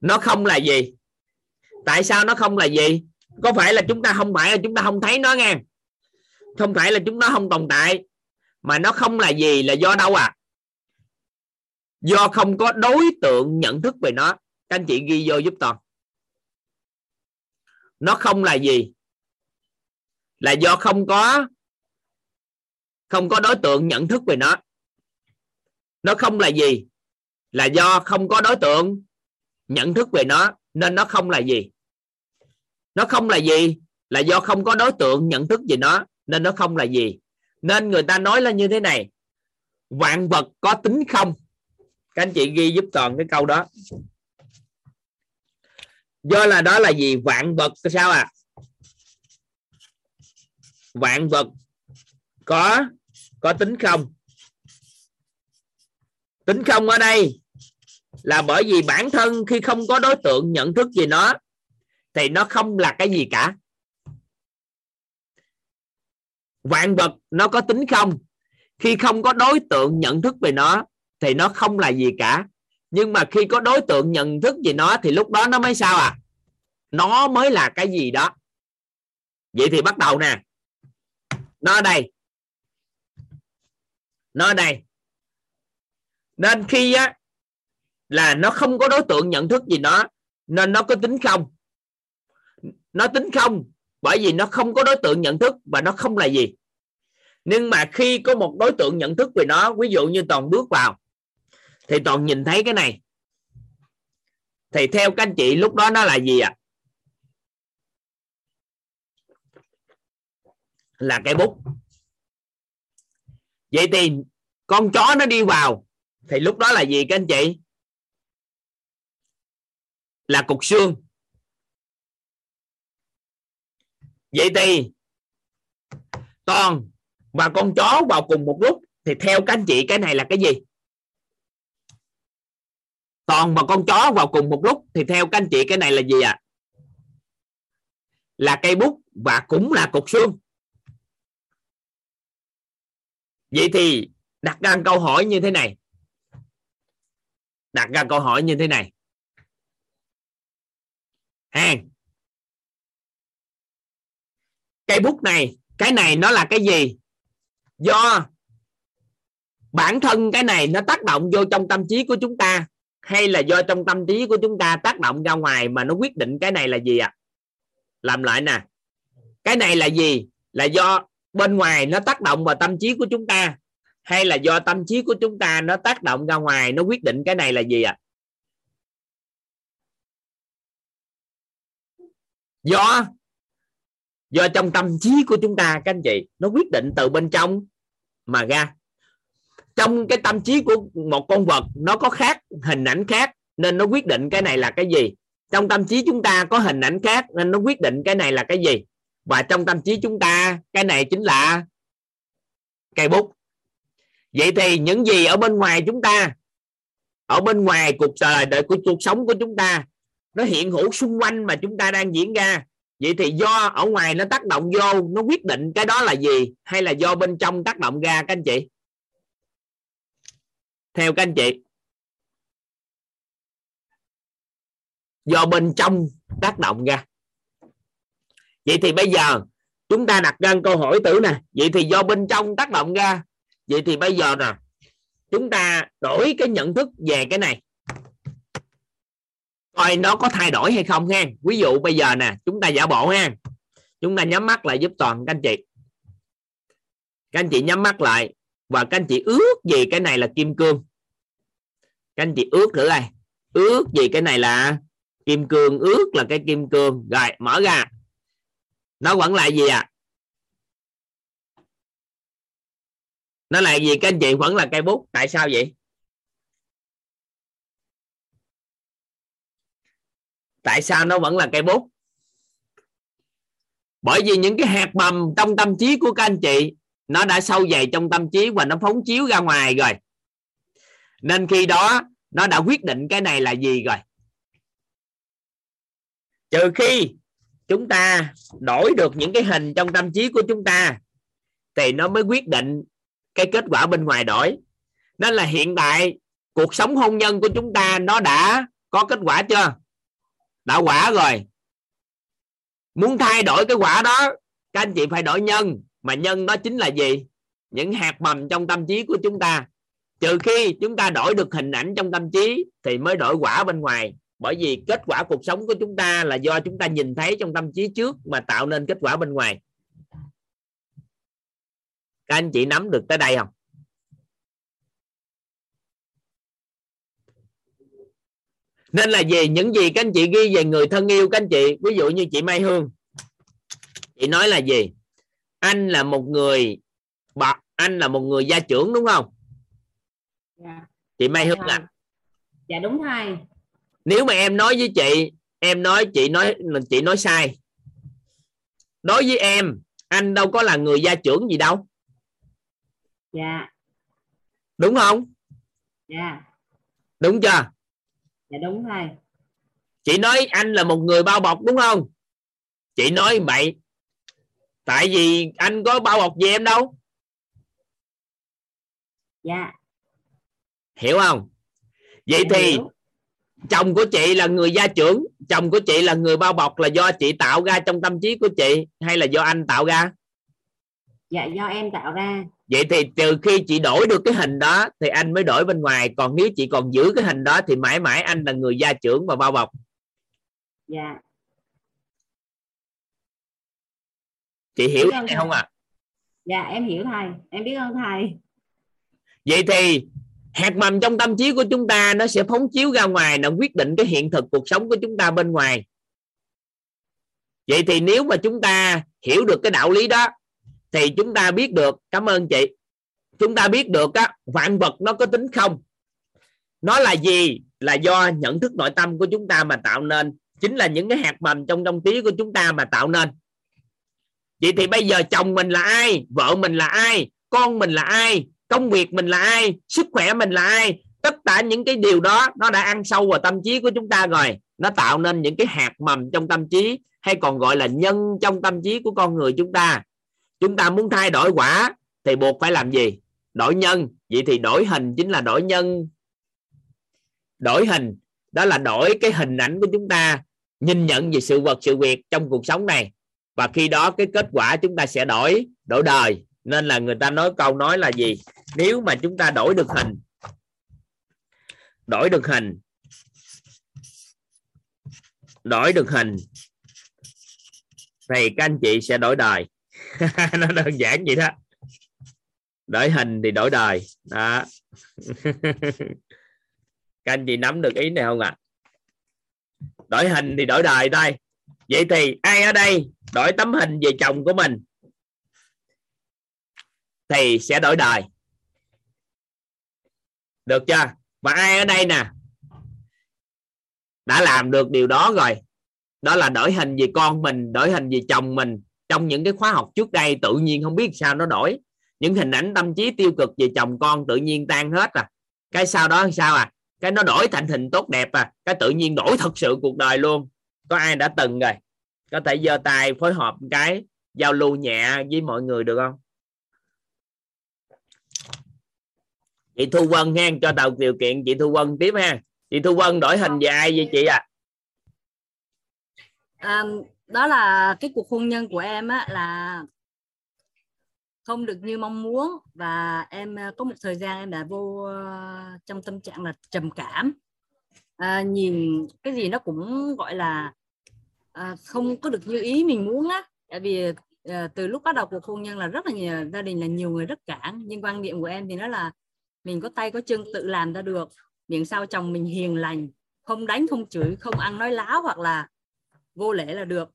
Nó không là gì. Tại sao nó không là gì? Có phải là chúng ta không phải là chúng ta không thấy nó nghe? Không phải là chúng nó không tồn tại, mà nó không là gì là do đâu à do không có đối tượng nhận thức về nó. Các anh chị ghi vô giúp toàn nó không là gì? Là do không có không có đối tượng nhận thức về nó. Nó không là gì? Là do không có đối tượng nhận thức về nó, nên nó không là gì? Nó không là gì? Là do không có đối tượng nhận thức về nó, nên nó không là gì? Nên người ta nói là như thế này, vạn vật có tính không? Các anh chị ghi giúp toàn cái câu đó do là đó là gì? Vạn vật, sao à? Vạn vật có có tính không? Tính không ở đây là bởi vì bản thân khi không có đối tượng nhận thức về nó, thì nó không là cái gì cả. Vạn vật nó có tính không? Khi không có đối tượng nhận thức về nó, thì nó không là gì cả nhưng mà khi có đối tượng nhận thức về nó thì lúc đó nó mới sao à? Nó mới là cái gì đó? Vậy thì bắt đầu nè. Nó đây. Nó đây. Nên khi á, là nó không có đối tượng nhận thức gì nó, nên nó có tính không? Nó tính không bởi vì nó không có đối tượng nhận thức và nó không là gì. Nhưng mà khi có một đối tượng nhận thức về nó, ví dụ như toàn bước vào thì toàn nhìn thấy cái này. Thì theo các anh chị, lúc đó nó là gì ạ? À? là cây bút. Vậy thì con chó nó đi vào. Thì lúc đó là gì các anh chị? Là cục xương. Vậy thì toàn và con chó vào cùng một lúc. Thì theo các anh chị, cái này là cái gì? Toàn và con chó vào cùng một lúc thì theo các anh chị, cái này là gì ạ? À? là cây bút và cũng là cục xương. Vậy thì đặt ra câu hỏi như thế này. Đặt ra câu hỏi như thế này. Hàng. Cây bút này, cái này nó là cái gì? Do bản thân cái này nó tác động vô trong tâm trí của chúng ta hay là do trong tâm trí của chúng ta tác động ra ngoài mà nó quyết định cái này là gì ạ à? làm lại nè cái này là gì là do bên ngoài nó tác động vào tâm trí của chúng ta, hay là do tâm trí của chúng ta nó tác động ra ngoài, nó quyết định cái này là gì ạ à? do do trong tâm trí của chúng ta, các anh chị, nó quyết định từ bên trong mà ra trong cái tâm trí của một con vật, nó có khác, hình ảnh khác, nên nó quyết định cái này là cái gì? Trong tâm trí chúng ta có hình ảnh khác, nên nó quyết định cái này là cái gì? Và trong tâm trí chúng ta, cái này chính là cây bút. Vậy thì những gì ở bên ngoài chúng ta, ở bên ngoài cuộc đời đời của cuộc sống của chúng ta, nó hiện hữu xung quanh mà chúng ta đang diễn ra. Vậy thì do ở ngoài nó tác động vô, nó quyết định cái đó là gì? Hay là do bên trong tác động ra, các anh chị? Theo các anh chị, do bên trong tác động ra. Vậy thì bây giờ chúng ta đặt ra câu hỏi tử nè. Vậy thì do bên trong tác động ra. Vậy thì bây giờ nè, chúng ta đổi cái nhận thức về cái này. Coi nó có thay đổi hay không ha. Ví dụ bây giờ nè, chúng ta giả bộ ha. Chúng ta nhắm mắt lại giúp toàn các anh chị. Các anh chị nhắm mắt lại và các anh chị ước gì cái này là kim cương? Các anh chị ước thử đây. Ước gì cái này là kim cương, ước là cái kim cương. Rồi, mở ra. Nó vẫn là gì à nó là gì các anh chị? Vẫn là cây bút. Tại sao vậy? Tại sao nó vẫn là cây bút? Bởi vì những cái hạt mầm trong tâm trí của các anh chị nó đã sâu dày trong tâm trí và nó phóng chiếu ra ngoài rồi. Nên khi đó, nó đã quyết định cái này là gì rồi? Trừ khi chúng ta đổi được những cái hình trong tâm trí của chúng ta, thì nó mới quyết định cái kết quả bên ngoài đổi. Nên là hiện tại, cuộc sống hôn nhân của chúng ta, nó đã có kết quả chưa? Đã quả rồi. Muốn thay đổi cái quả đó, các anh chị phải đổi nhân mà nhân đó chính là gì? Những hạt mầm trong tâm trí của chúng ta. Trừ khi chúng ta đổi được hình ảnh trong tâm trí thì mới đổi quả bên ngoài. Bởi vì kết quả cuộc sống của chúng ta là do chúng ta nhìn thấy trong tâm trí trước mà tạo nên kết quả bên ngoài. Các anh chị nắm được tới đây không? Nên là gì? Những gì các anh chị ghi về người thân yêu các anh chị? Ví dụ như chị Mai Hương. Chị nói là gì? Anh là một người bà anh là một người gia trưởng đúng không? Dạ. chị Mai Hương dạ. à? Dạ đúng thầy. Nếu mà em nói với chị em nói chị nói chị nói sai. Đối với em anh đâu có là người gia trưởng gì đâu. Dạ. Đúng không? Dạ. Đúng chưa? Dạ đúng thầy. Chị nói anh là một người bao bọc đúng không? Chị nói vậy tại vì anh có bao bọc gì em đâu. Dạ. Hiểu không? Vậy dạ, thì hiểu. chồng của chị là người gia trưởng chồng của chị là người bao bọc là do chị tạo ra trong tâm trí của chị hay là do anh tạo ra? Dạ do em tạo ra. Vậy thì trừ khi chị đổi được cái hình đó thì anh mới đổi bên ngoài còn nếu chị còn giữ cái hình đó thì mãi mãi anh là người gia trưởng và bao bọc. Dạ chị hiểu thầy. không ạ à? dạ em hiểu thầy. Em biết ơn thầy. Vậy thì hạt mầm trong tâm trí của chúng ta nó sẽ phóng chiếu ra ngoài nó quyết định cái hiện thực cuộc sống của chúng ta bên ngoài. Vậy thì nếu mà chúng ta hiểu được cái đạo lý đó thì chúng ta biết được cảm ơn chị chúng ta biết được á vạn vật nó có tính không? Nó là gì? Là do nhận thức nội tâm của chúng ta mà tạo nên chính là những cái hạt mầm trong tâm trí của chúng ta mà tạo nên vậy thì bây giờ chồng mình là ai? Vợ mình là ai? Con mình là ai? Công việc mình là ai? Sức khỏe mình là ai? Tất cả những cái điều đó nó đã ăn sâu vào tâm trí của chúng ta rồi. Nó tạo nên những cái hạt mầm trong tâm trí hay còn gọi là nhân trong tâm trí của con người chúng ta. Chúng ta muốn thay đổi quả thì buộc phải làm gì? Đổi nhân. Vậy thì đổi hình chính là đổi nhân. Đổi hình, đó là đổi cái hình ảnh của chúng ta, nhìn nhận về sự vật, sự việc trong cuộc sống này và khi đó cái kết quả chúng ta sẽ đổi đổi đời. Nên là người ta nói câu nói là gì? Nếu mà chúng ta đổi được hình, đổi được hình, đổi được hình, thì các anh chị sẽ đổi đời. Nó đơn giản vậy đó. Đổi hình thì đổi đời. Đó. Các anh chị nắm được ý này không ạ? À? đổi hình thì đổi đời thôi vậy thì ai ở đây đổi tấm hình về chồng của mình thì sẽ đổi đời. Được chưa? Và ai ở đây nè? Đã làm được điều đó rồi. Đó là đổi hình về con mình, đổi hình về chồng mình. Trong những cái khóa học trước đây tự nhiên không biết sao nó đổi. Những hình ảnh tâm trí tiêu cực về chồng con tự nhiên tan hết à. Cái sau đó sao à? Cái nó đổi thành hình tốt đẹp à. Cái tự nhiên đổi thật sự cuộc đời luôn có ai đã từng rồi? Có thể giơ tay phối hợp cái giao lưu nhẹ với mọi người được không? Chị Thu Vân ha cho tạo điều kiện chị Thu Vân tiếp ha. Chị Thu Vân đổi hình về ai vậy chị à, à đó là cái cuộc hôn nhân của em á là không được như mong muốn và em ờ, có một thời gian em đã vô ờ, trong tâm trạng là trầm cảm à, nhìn cái gì nó cũng gọi là à, không có được như ý mình muốn á. Tại vì à, từ lúc bắt đầu cuộc hôn nhân là rất là nhiều gia đình là nhiều người rất cản. Nhưng quan niệm của em thì nó là mình có tay có chân tự làm ra được. Miệng sao chồng mình hiền lành không đánh không chửi không ăn nói láo hoặc là vô lễ là được.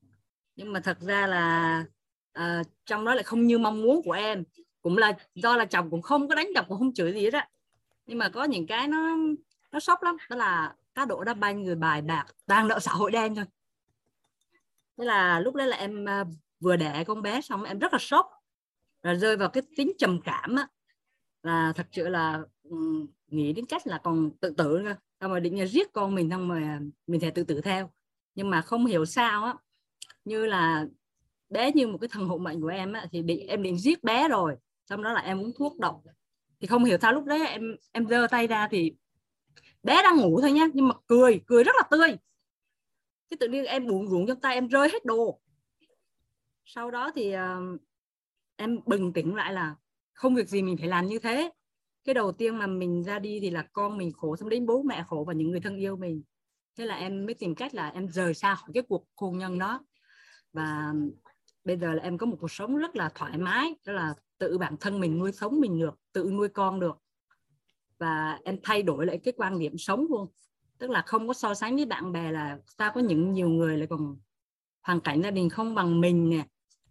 Nhưng mà thật ra là à, trong đó lại không như mong muốn của em. Cũng là do là chồng cũng không có đánh đập cũng không chửi gì hết á. Nhưng mà có những cái nó nó sốc lắm. Đó là cá độ đá banh người bài bạc đang nợ xã hội đen thôi. Thế là lúc đấy là em à, vừa đẻ con bé xong em rất là sốc. Rồi rơi vào cái tính trầm cảm á. Là thật sự là ừ, nghĩ đến cách là còn tự tử nữa xong rồi định là giết con mình xong rồi à, mình sẽ tự tử theo. Nhưng mà không hiểu sao á như là bé như một cái thần hộ mệnh của em á, thì định, em định giết bé rồi. Xong đó là em uống thuốc độc. Thì không hiểu sao lúc đấy em em giơ tay ra thì bé đang ngủ thôi nhá nhưng mà cười cười rất là tươi. Cái tự nhiên em buồn ruộng trong tay em rơi hết đồ. Sau đó thì uh, em bừng tỉnh lại là không việc gì mình phải làm như thế. Cái đầu tiên mà mình ra đi thì là con mình khổ xong đến bố mẹ khổ và những người thân yêu mình. Thế là em mới tìm cách là em rời xa khỏi cái cuộc hôn nhân đó. Và bây giờ là em có một cuộc sống rất là thoải mái đó là tự bản thân mình nuôi sống mình được tự nuôi con được và em thay đổi lại cái quan niệm sống luôn. Tức là không có so sánh với bạn bè là ta có những nhiều người lại còn hoàn cảnh gia đình không bằng mình nè.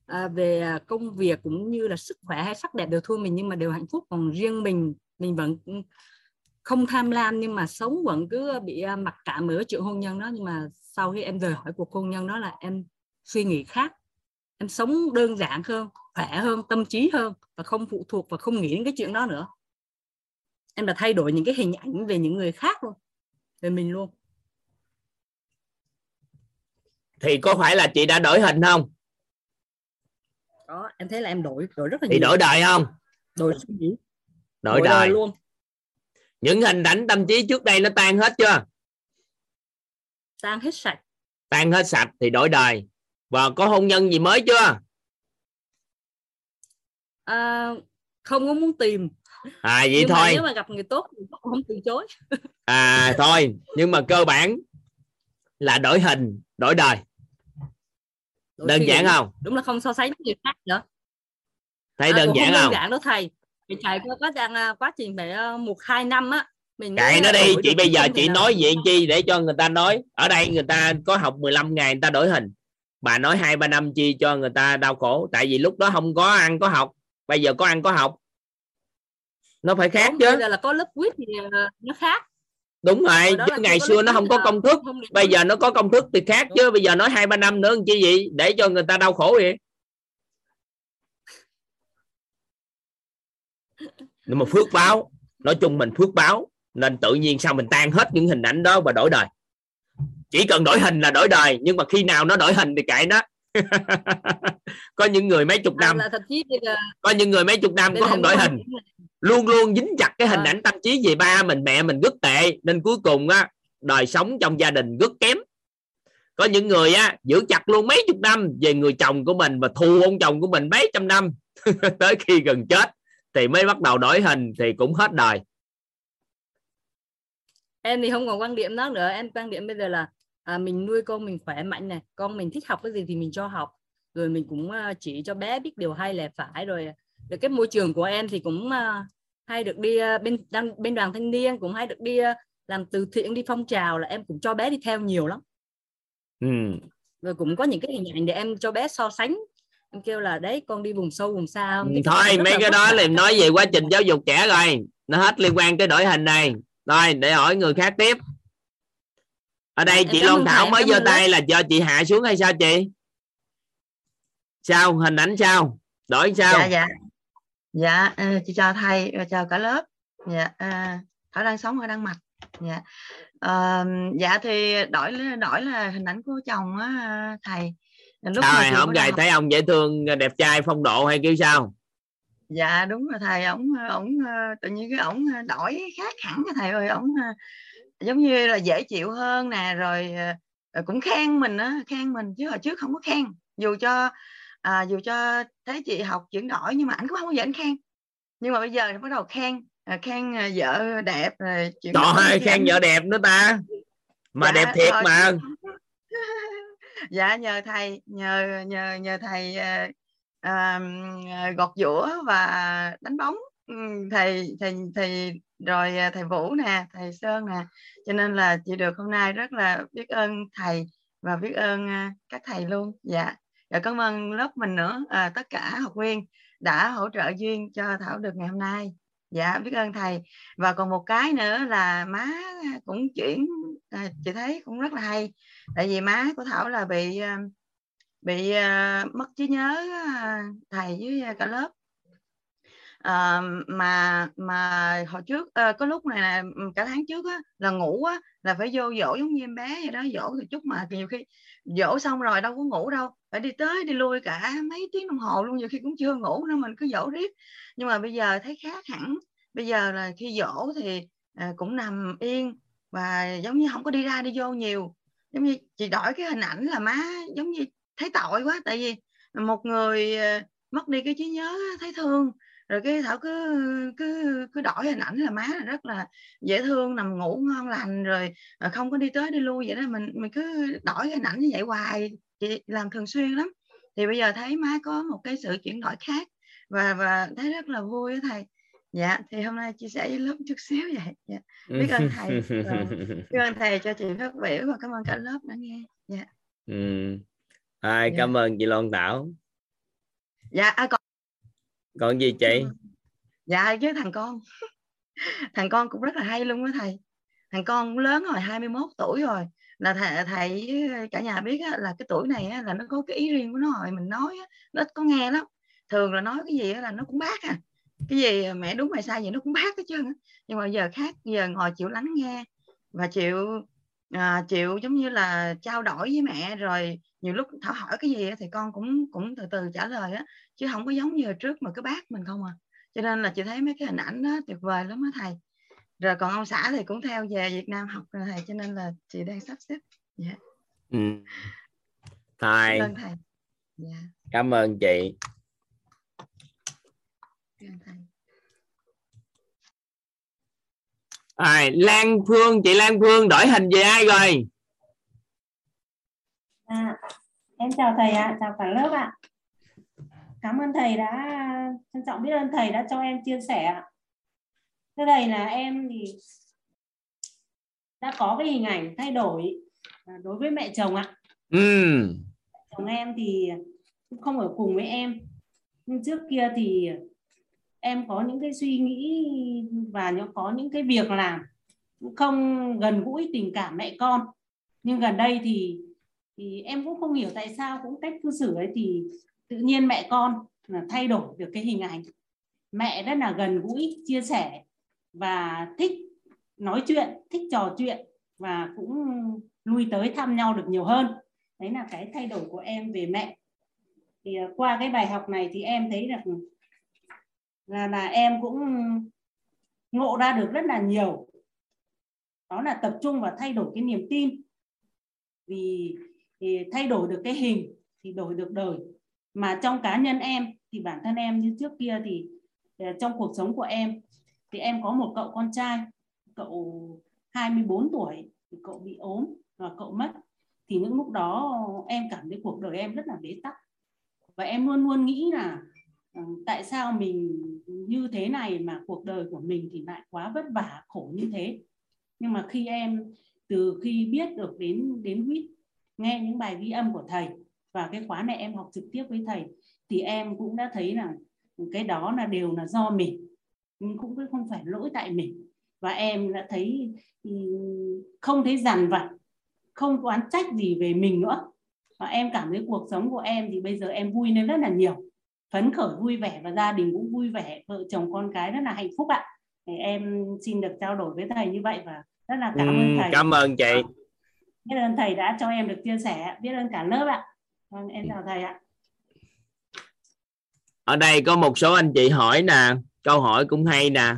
À, về à, công việc cũng như là sức khỏe hay sắc đẹp đều thua mình nhưng mà đều hạnh phúc còn riêng mình mình vẫn không tham lam nhưng mà sống vẫn cứ bị à, mặc cảm ở chuyện hôn nhân đó. Nhưng mà sau khi em rời khỏi cuộc hôn nhân đó là em suy nghĩ khác. Em sống đơn giản hơn khỏe hơn tâm trí hơn và không phụ thuộc và không nghĩ đến cái chuyện đó nữa em đã thay đổi những cái hình ảnh về những người khác luôn về mình luôn. Thì có phải là chị đã đổi hình không? Đó em thấy là em đổi đổi rất là thì nhiều. đổi đời không? Đổi suy nghĩ. Đổi, đổi đời. đời. luôn. Những hình ảnh tâm trí trước đây nó tan hết chưa? Tan hết sạch. Tan hết sạch thì đổi đời. Và có hôn nhân gì mới chưa? À, không có muốn tìm à vậy nhưng thôi. mà nếu mà gặp người tốt thì không từ chối. À thôi. Nhưng mà cơ bản là đổi hình đổi đời. Đổi đơn giản nghĩ. không? Đúng là không so sánh với người khác nữa. Thấy À, đơn giản đơn không? giản đó thầy. Mình trải qua quá trình à, quá trình phải à, một hai năm á mình kệ nó đi chị bây giờ chị nào- nói vậy chi để cho người ta nói. Ở đây người ta có học 15 ngày người ta đổi hình. Bà nói hai ba năm chi cho người ta đau khổ. Tại vì lúc đó không có ăn có học. Bây giờ có ăn có học nó phải khác chứ. Bây giờ là có lớp quýt thì à, nó khác. Đúng rồi chứ ngày xưa nó không có công thức. bây giờ nó có công thức thì khác chứ. Bây giờ nói hai ba năm nữa làm chi vậy? Để cho người ta đau khổ vậy. Nhưng mà phước báo nói chung mình phước báo nên tự nhiên sao mình tan hết những hình ảnh đó và đổi đời. Chỉ cần đổi hình là đổi đời nhưng mà khi nào nó đổi hình thì kệ nó có những người mấy chục À, năm. là giờ có những người mấy chục năm giờ không đổi hình. là- luôn luôn dính chặt cái hình Ờ. ảnh tâm trí về ba mình mẹ mình rất tệ. Nên cuối cùng á đời sống trong gia đình rất kém. Có những người á giữ chặt luôn mấy chục năm về người chồng của mình và thù ông chồng của mình mấy trăm năm. Tới khi gần chết thì mới bắt đầu đổi hình thì cũng hết đời. Em thì không còn quan điểm đó nữa. Em quan điểm bây giờ là à, mình nuôi con mình khỏe mạnh này con mình thích học cái gì thì mình cho học. Rồi mình cũng à, chỉ cho bé biết điều hay lẽ phải rồi được cái môi trường của em thì cũng uh, hay được đi bên đang bên đoàn thanh niên cũng hay được đi làm từ thiện đi phong trào là em cũng cho bé đi theo nhiều lắm. Ừ. rồi cũng có những cái hình ảnh để em cho bé so sánh. Em kêu là đấy con đi vùng sâu vùng xa không? Ừ, thôi mấy cái đó là nói về quá trình giáo dục trẻ rồi. Nó hết liên quan tới đổi hình này. Rồi để hỏi người khác tiếp ở đây chị Loan Thảo mới giơ tay là cho chị hạ xuống hay sao chị? Sao? Hình ảnh sao? Đổi sao? Dạ dạ. Dạ uh, chị chào thầy chào cả lớp. Dạ uh, thảo đang sống ở đan mạch dạ. Uh, dạ thì đổi đổi là hình ảnh của chồng á thầy. Lúc sao rồi không gài thấy ông dễ thương đẹp trai phong độ hay kêu sao? Dạ đúng rồi thầy. Ổng ổng tự nhiên cái ổng đổi khác hẳn thầy ơi. Ổng giống như là dễ chịu hơn nè rồi cũng khen mình á khen mình chứ hồi trước không có khen. Dù cho à, dù cho thấy chị học chuyển đổi nhưng mà ảnh cũng không bao giờ ảnh khen. Nhưng mà bây giờ bắt đầu khen à, khen à, vợ đẹp rồi chuyển Trời ơi, khen vợ đẹp nữa ta. Mà dạ, đẹp thiệt rồi, mà. dạ nhờ thầy nhờ nhờ nhờ thầy uh, uh, gọt giũa và đánh bóng. Thầy thầy thầy rồi à, thầy Vũ nè thầy Sơn nè. Cho nên là chị được hôm nay rất là biết ơn thầy và biết ơn à, các thầy luôn. Dạ. Và cảm ơn lớp mình nữa. À, tất cả học viên đã hỗ trợ duyên cho thảo được ngày hôm nay. Dạ biết ơn thầy. Và còn một cái nữa là má cũng chuyển à, chị thấy cũng rất là hay. Tại vì má của thảo là bị à, bị uh, mất trí nhớ uh, thầy với cả lớp. Ờ, mà mà hồi trước uh, có lúc này là ừ, cả tháng trước á, là ngủ á, là phải vô dỗ giống như em bé vậy đó dỗ thì chút mà nhiều khi dỗ xong rồi đâu có ngủ đâu phải đi tới đi lui cả mấy tiếng đồng hồ luôn nhiều khi cũng chưa ngủ nữa mình cứ dỗ riết. Nhưng mà bây giờ thấy khác hẳn bây giờ là khi dỗ thì à, cũng nằm yên và giống như không có đi ra đi vô nhiều. Giống như chị đổi cái hình ảnh là má giống như thấy tội quá tại vì một người mất đi cái trí nhớ thấy thương rồi cái thảo cứ cứ cứ đổi hình ảnh là má là rất là dễ thương nằm ngủ ngon lành rồi à, không có đi tới đi lui vậy đó. Mình mình cứ đổi hình ảnh như vậy hoài chị làm thường xuyên lắm. Thì bây giờ thấy má có một cái sự chuyển đổi khác và và thấy rất là vui đó thầy. Dạ thì hôm nay chia sẻ với lớp chút xíu vậy. Dạ. biết ơn thầy. Và biết ơn thầy cho chị phát biểu và cảm ơn cả lớp đã nghe. Dạ. Ừ. à, dạ. cảm ơn chị Loan Thảo? Dạ à, còn còn gì chị? Dạ. dạ Chứ thằng con. Thằng con cũng rất là hay luôn đó thầy. Thằng con lớn rồi 21 tuổi rồi. Là thầy, thầy cả nhà biết á, là cái tuổi này á, là nó có cái ý riêng của nó rồi. Mình nói á, nó ít có nghe lắm. Thường là nói cái gì á, là nó cũng bác à. Cái gì mẹ đúng mày sai gì nó cũng bác hết trơn nhưng mà giờ khác giờ ngồi chịu lắng nghe và chịu à, chịu giống như là trao đổi với mẹ rồi nhiều lúc thảo hỏi cái gì thì con cũng cũng từ từ trả lời á chứ không có giống như trước mà cứ bác mình không à cho nên là chị thấy mấy cái hình ảnh đó tuyệt vời lắm á thầy rồi còn ông xã thì cũng theo về Việt Nam học rồi thầy cho nên là chị đang sắp xếp yeah. Dạ. ừ. thầy, ơn thầy. Yeah. Dạ. cảm ơn chị À, Lan Phương chị Lan Phương đổi hình về ai rồi à, em chào thầy ạ à, chào cả lớp ạ à. cảm ơn thầy đã trân trọng biết ơn thầy đã cho em chia sẻ ạ thưa thầy là em thì đã có cái hình ảnh thay đổi à, đối với mẹ chồng ạ ừ. chồng em thì không ở cùng với em nhưng trước kia thì em có những cái suy nghĩ và có những cái việc làm không gần gũi tình cảm mẹ con. Nhưng gần đây thì thì em cũng không hiểu tại sao cũng cách cư xử ấy thì tự nhiên mẹ con là thay đổi được cái hình ảnh. Mẹ rất là gần gũi, chia sẻ và thích nói chuyện, thích trò chuyện và cũng lui tới thăm nhau được nhiều hơn. Đấy là cái thay đổi của em về mẹ. Thì à, qua cái bài học này thì em thấy được là là em cũng ngộ ra được rất là nhiều. Đó là tập trung và thay đổi cái niềm tin. Vì thì thay đổi được cái hình thì đổi được đời. Mà trong cá nhân em thì bản thân em như trước kia thì ờ, trong cuộc sống của em thì em có một cậu con trai, cậu 24 tuổi thì cậu bị ốm và cậu mất. Thì những lúc đó em cảm thấy cuộc đời em rất là bế tắc. Và em luôn luôn nghĩ là ờ, tại sao mình như thế này mà cuộc đời của mình thì lại quá vất vả, khổ như thế. Nhưng mà khi em, từ khi biết được đến đến quýt nghe những bài ghi âm của thầy và cái khóa này em học trực tiếp với thầy, thì em cũng đã thấy là cái đó là đều là do mình, nhưng cũng không phải lỗi tại mình. Và em đã thấy ừ, không thấy dằn vặt, không oán trách gì về mình nữa. Và em cảm thấy cuộc sống của em thì bây giờ em vui lên rất là nhiều phấn khởi vui vẻ và gia đình cũng vui vẻ. Vợ chồng con cái rất là hạnh phúc ạ. Thì em xin được trao đổi với thầy như vậy và rất là cảm ơn thầy. cảm ơn chị. Biết ơn thầy đã cho em được chia sẻ biết ơn cả lớp ạ. Vâng em chào thầy ạ. Ở đây có một số anh chị hỏi nè câu hỏi cũng hay nè.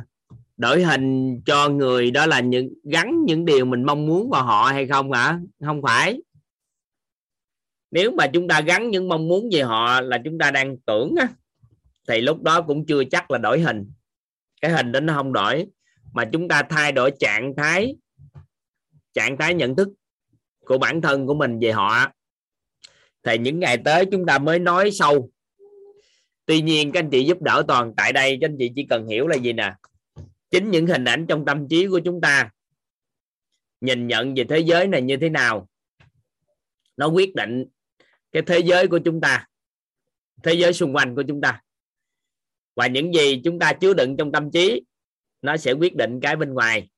Đổi hình cho người đó là những gắn những điều mình mong muốn vào họ hay không hả? Không phải nếu mà chúng ta gắn những mong muốn về họ là chúng ta đang tưởng á, thì lúc đó cũng chưa chắc là đổi hình. Cái hình đó nó không đổi, mà chúng ta thay đổi trạng thái trạng thái nhận thức của bản thân của mình về họ. Thì những ngày tới chúng ta mới nói sâu. Tuy nhiên, các anh chị giúp đỡ toàn tại đây, các anh chị chỉ cần hiểu là gì nè? Chính những hình ảnh trong tâm trí của chúng ta, nhìn nhận về thế giới này như thế nào, nó quyết định cái thế giới của chúng ta, thế giới xung quanh của chúng ta. Và những gì chúng ta chứa đựng trong tâm trí, nó sẽ quyết định cái bên ngoài.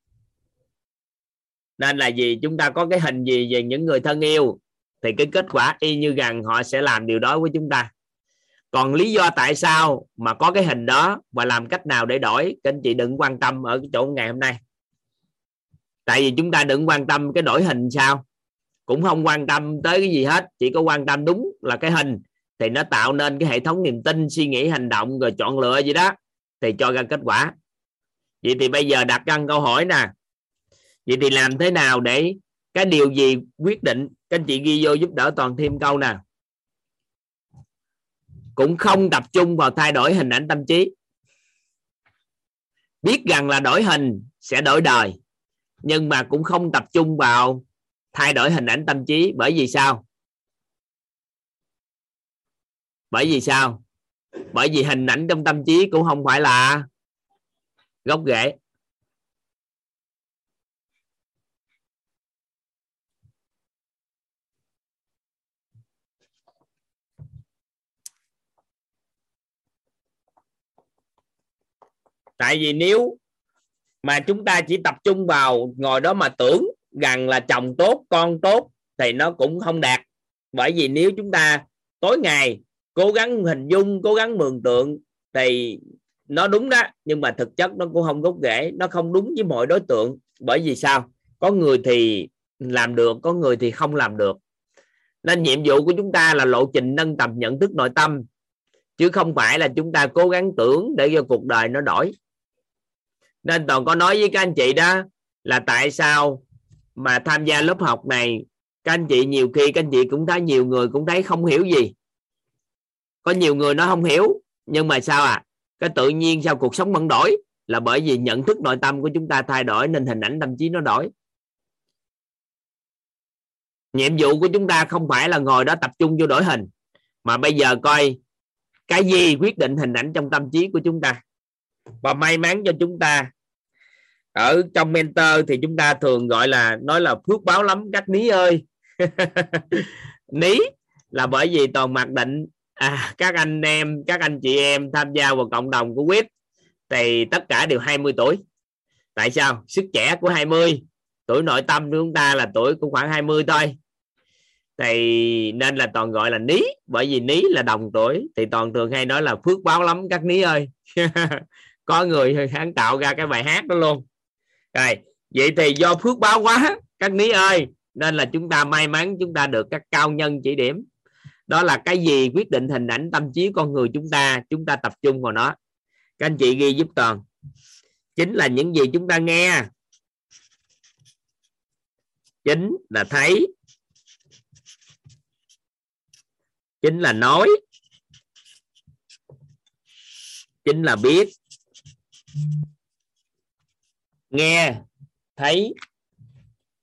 Nên là gì chúng ta có cái hình gì về những người thân yêu, thì cái kết quả y như rằng họ sẽ làm điều đó với chúng ta. Còn lý do tại sao mà có cái hình đó và làm cách nào để đổi, các anh chị đừng quan tâm ở cái chỗ ngày hôm nay. Tại vì chúng ta đừng quan tâm cái đổi hình sao? Cũng không quan tâm tới cái gì hết, chỉ có quan tâm đúng là cái hình. Thì nó tạo nên cái hệ thống niềm tin, suy nghĩ, hành động, rồi chọn lựa gì đó, thì cho ra kết quả. Vậy thì bây giờ đặt ra câu hỏi nè. Vậy thì làm thế nào để cái điều gì quyết định? Các anh chị ghi vô giúp đỡ toàn thêm câu nè. Cũng không tập trung vào thay đổi hình ảnh tâm trí. Biết rằng là đổi hình sẽ đổi đời, nhưng mà cũng không tập trung vào thay đổi hình ảnh tâm trí. Bởi vì sao? Bởi vì sao? Bởi vì hình ảnh trong tâm trí cũng không phải là gốc rễ. Tại vì nếu mà chúng ta chỉ tập trung vào ngồi đó mà tưởng rằng là chồng tốt, con tốt thì nó cũng không đạt. Bởi vì nếu chúng ta tối ngày cố gắng hình dung, cố gắng mường tượng thì nó đúng đó, nhưng mà thực chất nó cũng không gốc rễ, nó không đúng với mọi đối tượng. Bởi vì sao? Có người thì làm được, có người thì không làm được. Nên nhiệm vụ của chúng ta là lộ trình nâng tầm nhận thức nội tâm, chứ không phải là chúng ta cố gắng tưởng để cho cuộc đời nó đổi. Nên toàn có nói với các anh chị đó là tại sao mà tham gia lớp học này, các anh chị nhiều khi, các anh chị cũng thấy nhiều người cũng thấy không hiểu gì. Có nhiều người nó không hiểu, nhưng mà sao à? Cái tự nhiên sao cuộc sống vẫn đổi? Là bởi vì nhận thức nội tâm của chúng ta thay đổi, nên hình ảnh tâm trí nó đổi. Nhiệm vụ của chúng ta không phải là ngồi đó tập trung vô đổi hình, mà bây giờ coi cái gì quyết định hình ảnh trong tâm trí của chúng ta. Và may mắn cho chúng ta ở trong mentor thì chúng ta thường gọi là nói là phước báo lắm các ní ơi. Ní là bởi vì toàn mặc định à, các anh em các anh chị em tham gia vào cộng đồng của web thì tất cả đều 20 tuổi. Tại sao? Sức trẻ của 20 tuổi nội tâm của chúng ta là tuổi cũng khoảng 20 thôi. Thì nên là toàn gọi là ní bởi vì ní là đồng tuổi thì toàn thường hay nói là phước báo lắm các ní ơi. Có người sáng tạo ra cái bài hát đó luôn rồi, vậy thì do phước báo quá, các ní ơi, nên là chúng ta may mắn, chúng ta được các cao nhân chỉ điểm. Đó là cái gì? Quyết định hình ảnh tâm trí con người chúng ta chúng ta tập trung vào nó. Các anh chị ghi giúp toàn. Chính là những gì chúng ta nghe. Chính là thấy. Chính là nói. Chính là biết nghe, thấy,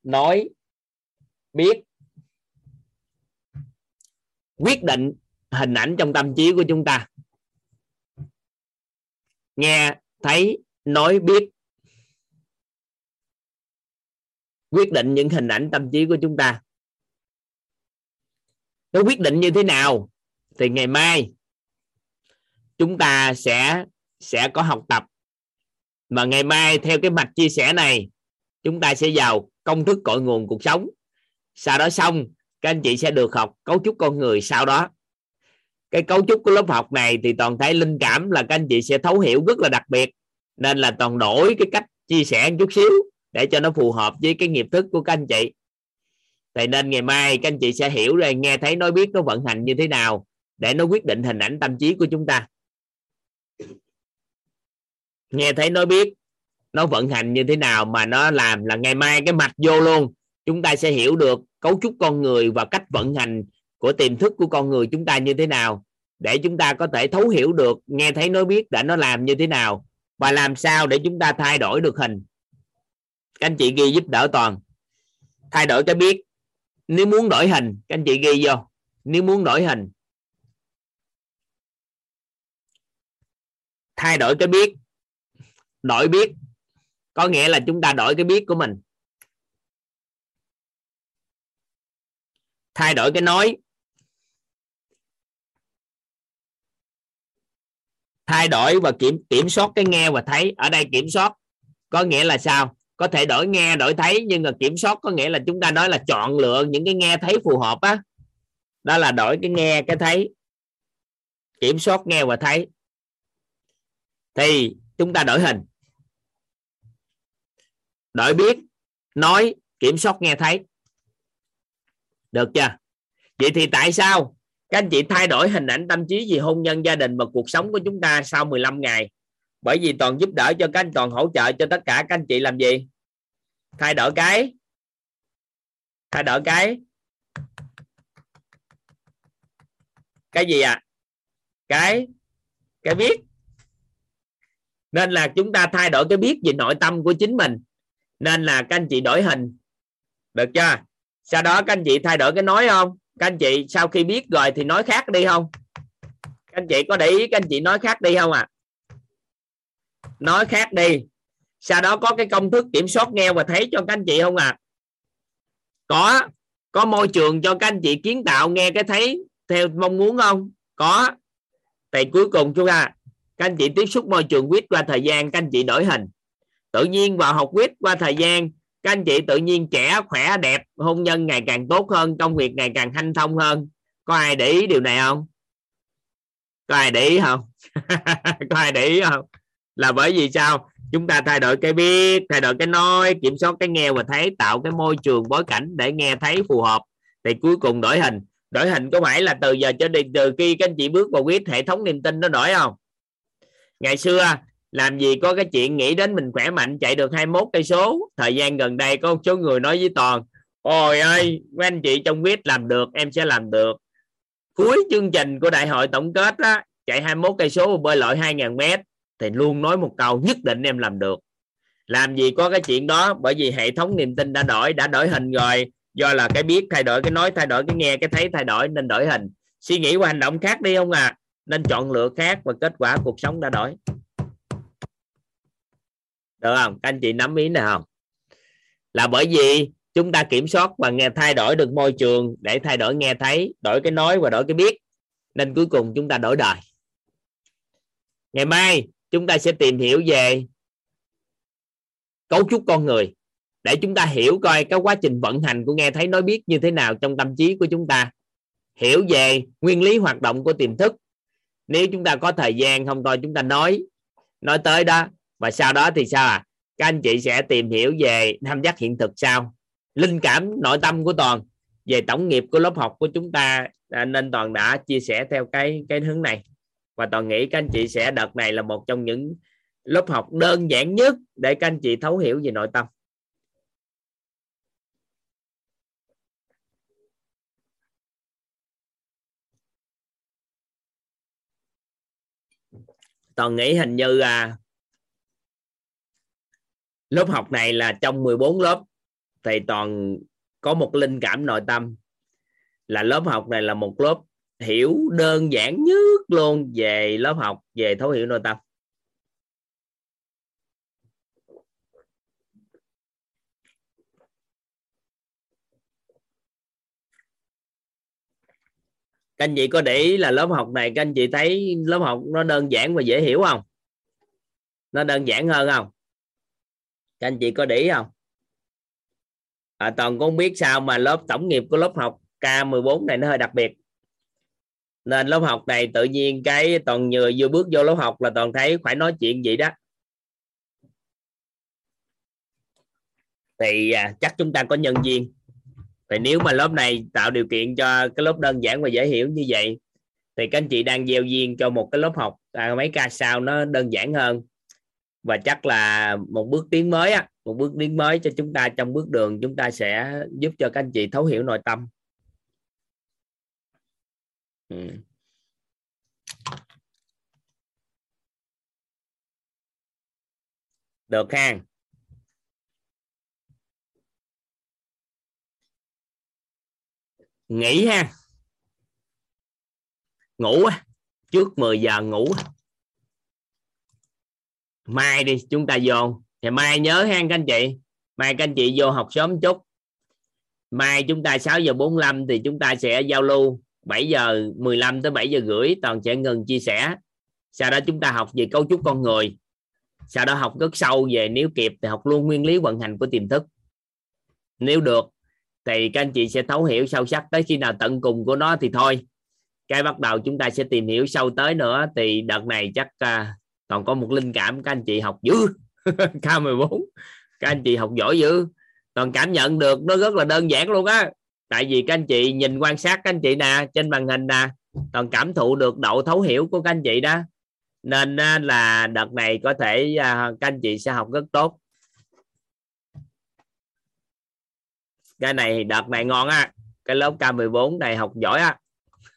nói, biết. Quyết định hình ảnh trong tâm trí của chúng ta. Nghe, thấy, nói, biết. Quyết định những hình ảnh tâm trí của chúng ta. Nó quyết định như thế nào thì ngày mai chúng ta sẽ sẽ có học tập mà ngày mai theo cái mạch chia sẻ này, chúng ta sẽ vào công thức cội nguồn cuộc sống. Sau đó xong, các anh chị sẽ được học cấu trúc con người sau đó. Cái cấu trúc của lớp học này thì toàn thấy linh cảm là các anh chị sẽ thấu hiểu rất là đặc biệt. Nên là toàn đổi cái cách chia sẻ một chút xíu để cho nó phù hợp với cái nghiệp thức của các anh chị. Thì nên ngày mai các anh chị sẽ hiểu rồi, nghe thấy, nói biết nó vận hành như thế nào để nó quyết định hình ảnh tâm trí của chúng ta nghe thấy nói biết nó vận hành như thế nào mà nó làm là ngày mai cái mạch vô luôn. Chúng ta sẽ hiểu được cấu trúc con người và cách vận hành của tiềm thức của con người chúng ta như thế nào. Để chúng ta có thể thấu hiểu được, nghe thấy nói biết đã nó làm như thế nào và làm sao để chúng ta thay đổi được hình. Các anh chị ghi giúp đỡ toàn. Thay đổi cái biết. Nếu muốn đổi hình, các anh chị ghi vô. Nếu muốn đổi hình. Thay đổi cái biết đổi biết. Có nghĩa là chúng ta đổi cái biết của mình. Thay đổi cái nói. Thay đổi và kiểm kiểm soát cái nghe và thấy. Ở đây kiểm soát có nghĩa là sao? Có thể đổi nghe, đổi thấy, nhưng mà kiểm soát có nghĩa là chúng ta nói là chọn lựa những cái nghe thấy phù hợp á. Đó là đổi cái nghe, cái thấy. Kiểm soát nghe và thấy. Thì chúng ta đổi hình đợi biết, nói, kiểm soát nghe thấy. Được chưa? Vậy thì tại sao các anh chị thay đổi hình ảnh tâm trí về hôn nhân gia đình và cuộc sống của chúng ta sau 15 ngày? Bởi vì toàn giúp đỡ cho các anh, toàn hỗ trợ cho tất cả các anh chị làm gì? Thay đổi cái. Thay đổi cái. Cái gì ạ? À? cái cái biết. Nên là chúng ta thay đổi cái biết về nội tâm của chính mình nên là các anh chị đổi hình. Được chưa? Sau đó các anh chị thay đổi cái nói không? Các anh chị sau khi biết rồi thì nói khác đi không? Các anh chị có để ý các anh chị nói khác đi không à nói khác đi. Sau đó có cái công thức kiểm soát nghe và thấy cho các anh chị không à có. Có môi trường cho các anh chị kiến tạo nghe cái thấy theo mong muốn không? Có. Thì cuối cùng chúng ta, các anh chị tiếp xúc môi trường quyết qua thời gian, các anh chị đổi hình tự nhiên vào học quyết qua thời gian, các anh chị tự nhiên trẻ, khỏe, đẹp, hôn nhân ngày càng tốt hơn, công việc ngày càng hanh thông hơn. Có ai để ý điều này không? Có ai để ý không? Có ai để ý không? Là bởi vì sao? Chúng ta thay đổi cái biết, thay đổi cái nói, kiểm soát cái nghe và thấy, tạo cái môi trường bối cảnh để nghe thấy phù hợp. Thì cuối cùng đổi hình. Đổi hình có phải là từ giờ cho đi từ khi các anh chị bước vào quyết hệ thống niềm tin nó đổi không? Ngày xưa làm gì có cái chuyện nghĩ đến mình khỏe mạnh chạy được 21 cây số? Thời gian gần đây có một số người nói với toàn ôi ơi mấy anh chị trong quyết làm được em sẽ làm được. Cuối chương trình của đại hội tổng kết á, chạy 21 cây số bơi lội 2.000 mét thì luôn nói một câu nhất định em làm được. Làm gì có cái chuyện đó bởi vì hệ thống niềm tin đã đổi đã đổi hình rồi. Do là cái biết thay đổi cái nói thay đổi cái nghe cái thấy thay đổi nên đổi hình. Suy nghĩ và hành động khác đi không à nên chọn lựa khác và kết quả cuộc sống đã đổi được không? Các anh chị nắm ý này không? Là bởi vì chúng ta kiểm soát và nghe thay đổi được môi trường để thay đổi nghe thấy, đổi cái nói và đổi cái biết. Nên cuối cùng chúng ta đổi đời. Ngày mai chúng ta sẽ tìm hiểu về cấu trúc con người để chúng ta hiểu coi cái quá trình vận hành của nghe thấy nói biết như thế nào trong tâm trí của chúng ta. Hiểu về nguyên lý hoạt động của tiềm thức. Nếu chúng ta có thời gian không thôi, chúng ta nói nói tới đó và sau đó thì sao à? Các anh chị sẽ tìm hiểu về tham giác hiện thực sao linh cảm nội tâm của toàn về tổng nghiệp của lớp học của chúng ta à, nên toàn đã chia sẻ theo cái cái hướng này. Và toàn nghĩ các anh chị sẽ đợt này là một trong những lớp học đơn giản nhất để các anh chị thấu hiểu về nội tâm. Toàn nghĩ hình như à, lớp học này là trong 14 lớp thầy toàn có một linh cảm nội tâm. Là lớp học này là một lớp hiểu đơn giản nhất luôn về lớp học, về thấu hiểu nội tâm. Các anh chị có để ý là lớp học này, các anh chị thấy lớp học nó đơn giản và dễ hiểu không? Nó đơn giản hơn không? Các anh chị có để ý không? À, toàn cũng biết sao mà lớp tổng nghiệp của lớp học K14 này nó hơi đặc biệt. Nên lớp học này tự nhiên cái toàn nhờ vừa bước vô lớp học là toàn thấy phải nói chuyện gì đó. Thì à, chắc chúng ta có nhân viên. Thì nếu mà lớp này tạo điều kiện cho cái lớp đơn giản và dễ hiểu như vậy thì các anh chị đang gieo duyên cho một cái lớp học à, mấy ca sau nó đơn giản hơn và chắc là một bước tiến mới á, một bước tiến mới cho chúng ta trong bước đường, chúng ta sẽ giúp cho các anh chị thấu hiểu nội tâm. Ừ. được ha. Nghỉ ha. Ngủ trước 10 giờ ngủ mai đi chúng ta vô. Thì mai nhớ ha các anh chị. Mai các anh chị vô học sớm chút. Mai chúng ta 6 giờ 45 thì chúng ta sẽ giao lưu 7 giờ 15 tới 7 giờ rưỡi toàn sẽ ngừng chia sẻ. Sau đó chúng ta học về cấu trúc con người. Sau đó học rất sâu về nếu kịp thì học luôn nguyên lý vận hành của tiềm thức. Nếu được thì các anh chị sẽ thấu hiểu sâu sắc tới khi nào tận cùng của nó thì thôi. Cái bắt đầu chúng ta sẽ tìm hiểu sâu tới nữa thì đợt này chắc uh, còn có một linh cảm, các anh chị học dữ. K14 các anh chị học giỏi dữ. Toàn cảm nhận được, nó rất là đơn giản luôn á. Tại vì các anh chị nhìn quan sát các anh chị nè, trên màn hình nè, toàn cảm thụ được độ thấu hiểu của các anh chị đó. Nên là đợt này có thể à, các anh chị sẽ học rất tốt. Cái này đợt này ngon á. Cái lớp K14 này học giỏi á.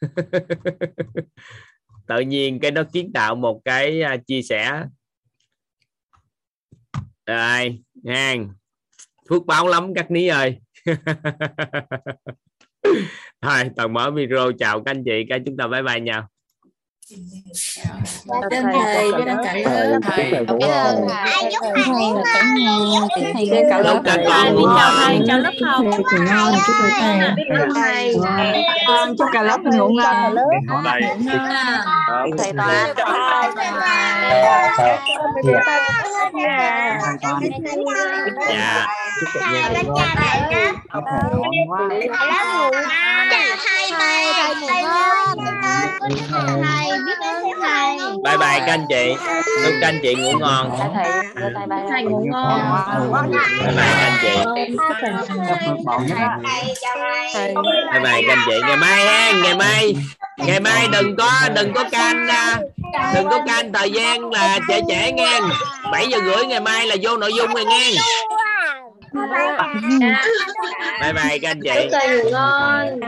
tự nhiên cái nó kiến tạo một cái à, chia sẻ. Rồi ngang phước báo lắm các ní ơi. Thôi, toàn mở video chào các anh chị cái chúng ta bye bye nhau. Cảm ơn thầy, biết ơn cả lớp. Biết ơn thầy, thầy ngủ ngon. Chúc thầy biết cả lớp. Ngủ Chào thầy, chào lớp học. Thầy ngon, chúc thầy thầy. Biết ơn thầy. Con chúc cả lớp ngủ ngon. đây Thầy toán. dạ Chào tất cả đại lớp. Lớp ngủ ngon. Chào thầy, thầy, thầy ngủ ngon. Thầy, biết ơn thầy. bye bye các anh chị chúc các anh chị ngủ ngon Thầy ngủ ngon. bye bye các anh chị bye bye các anh chị ngày mai ha ngày mai ngày mai đừng có đừng có can à, đừng có can thời gian là trễ trễ nghe 7 giờ rưỡi ngày mai là vô nội dung rồi nghe bye bye các anh chị. Chúc thầy ngủ ngon.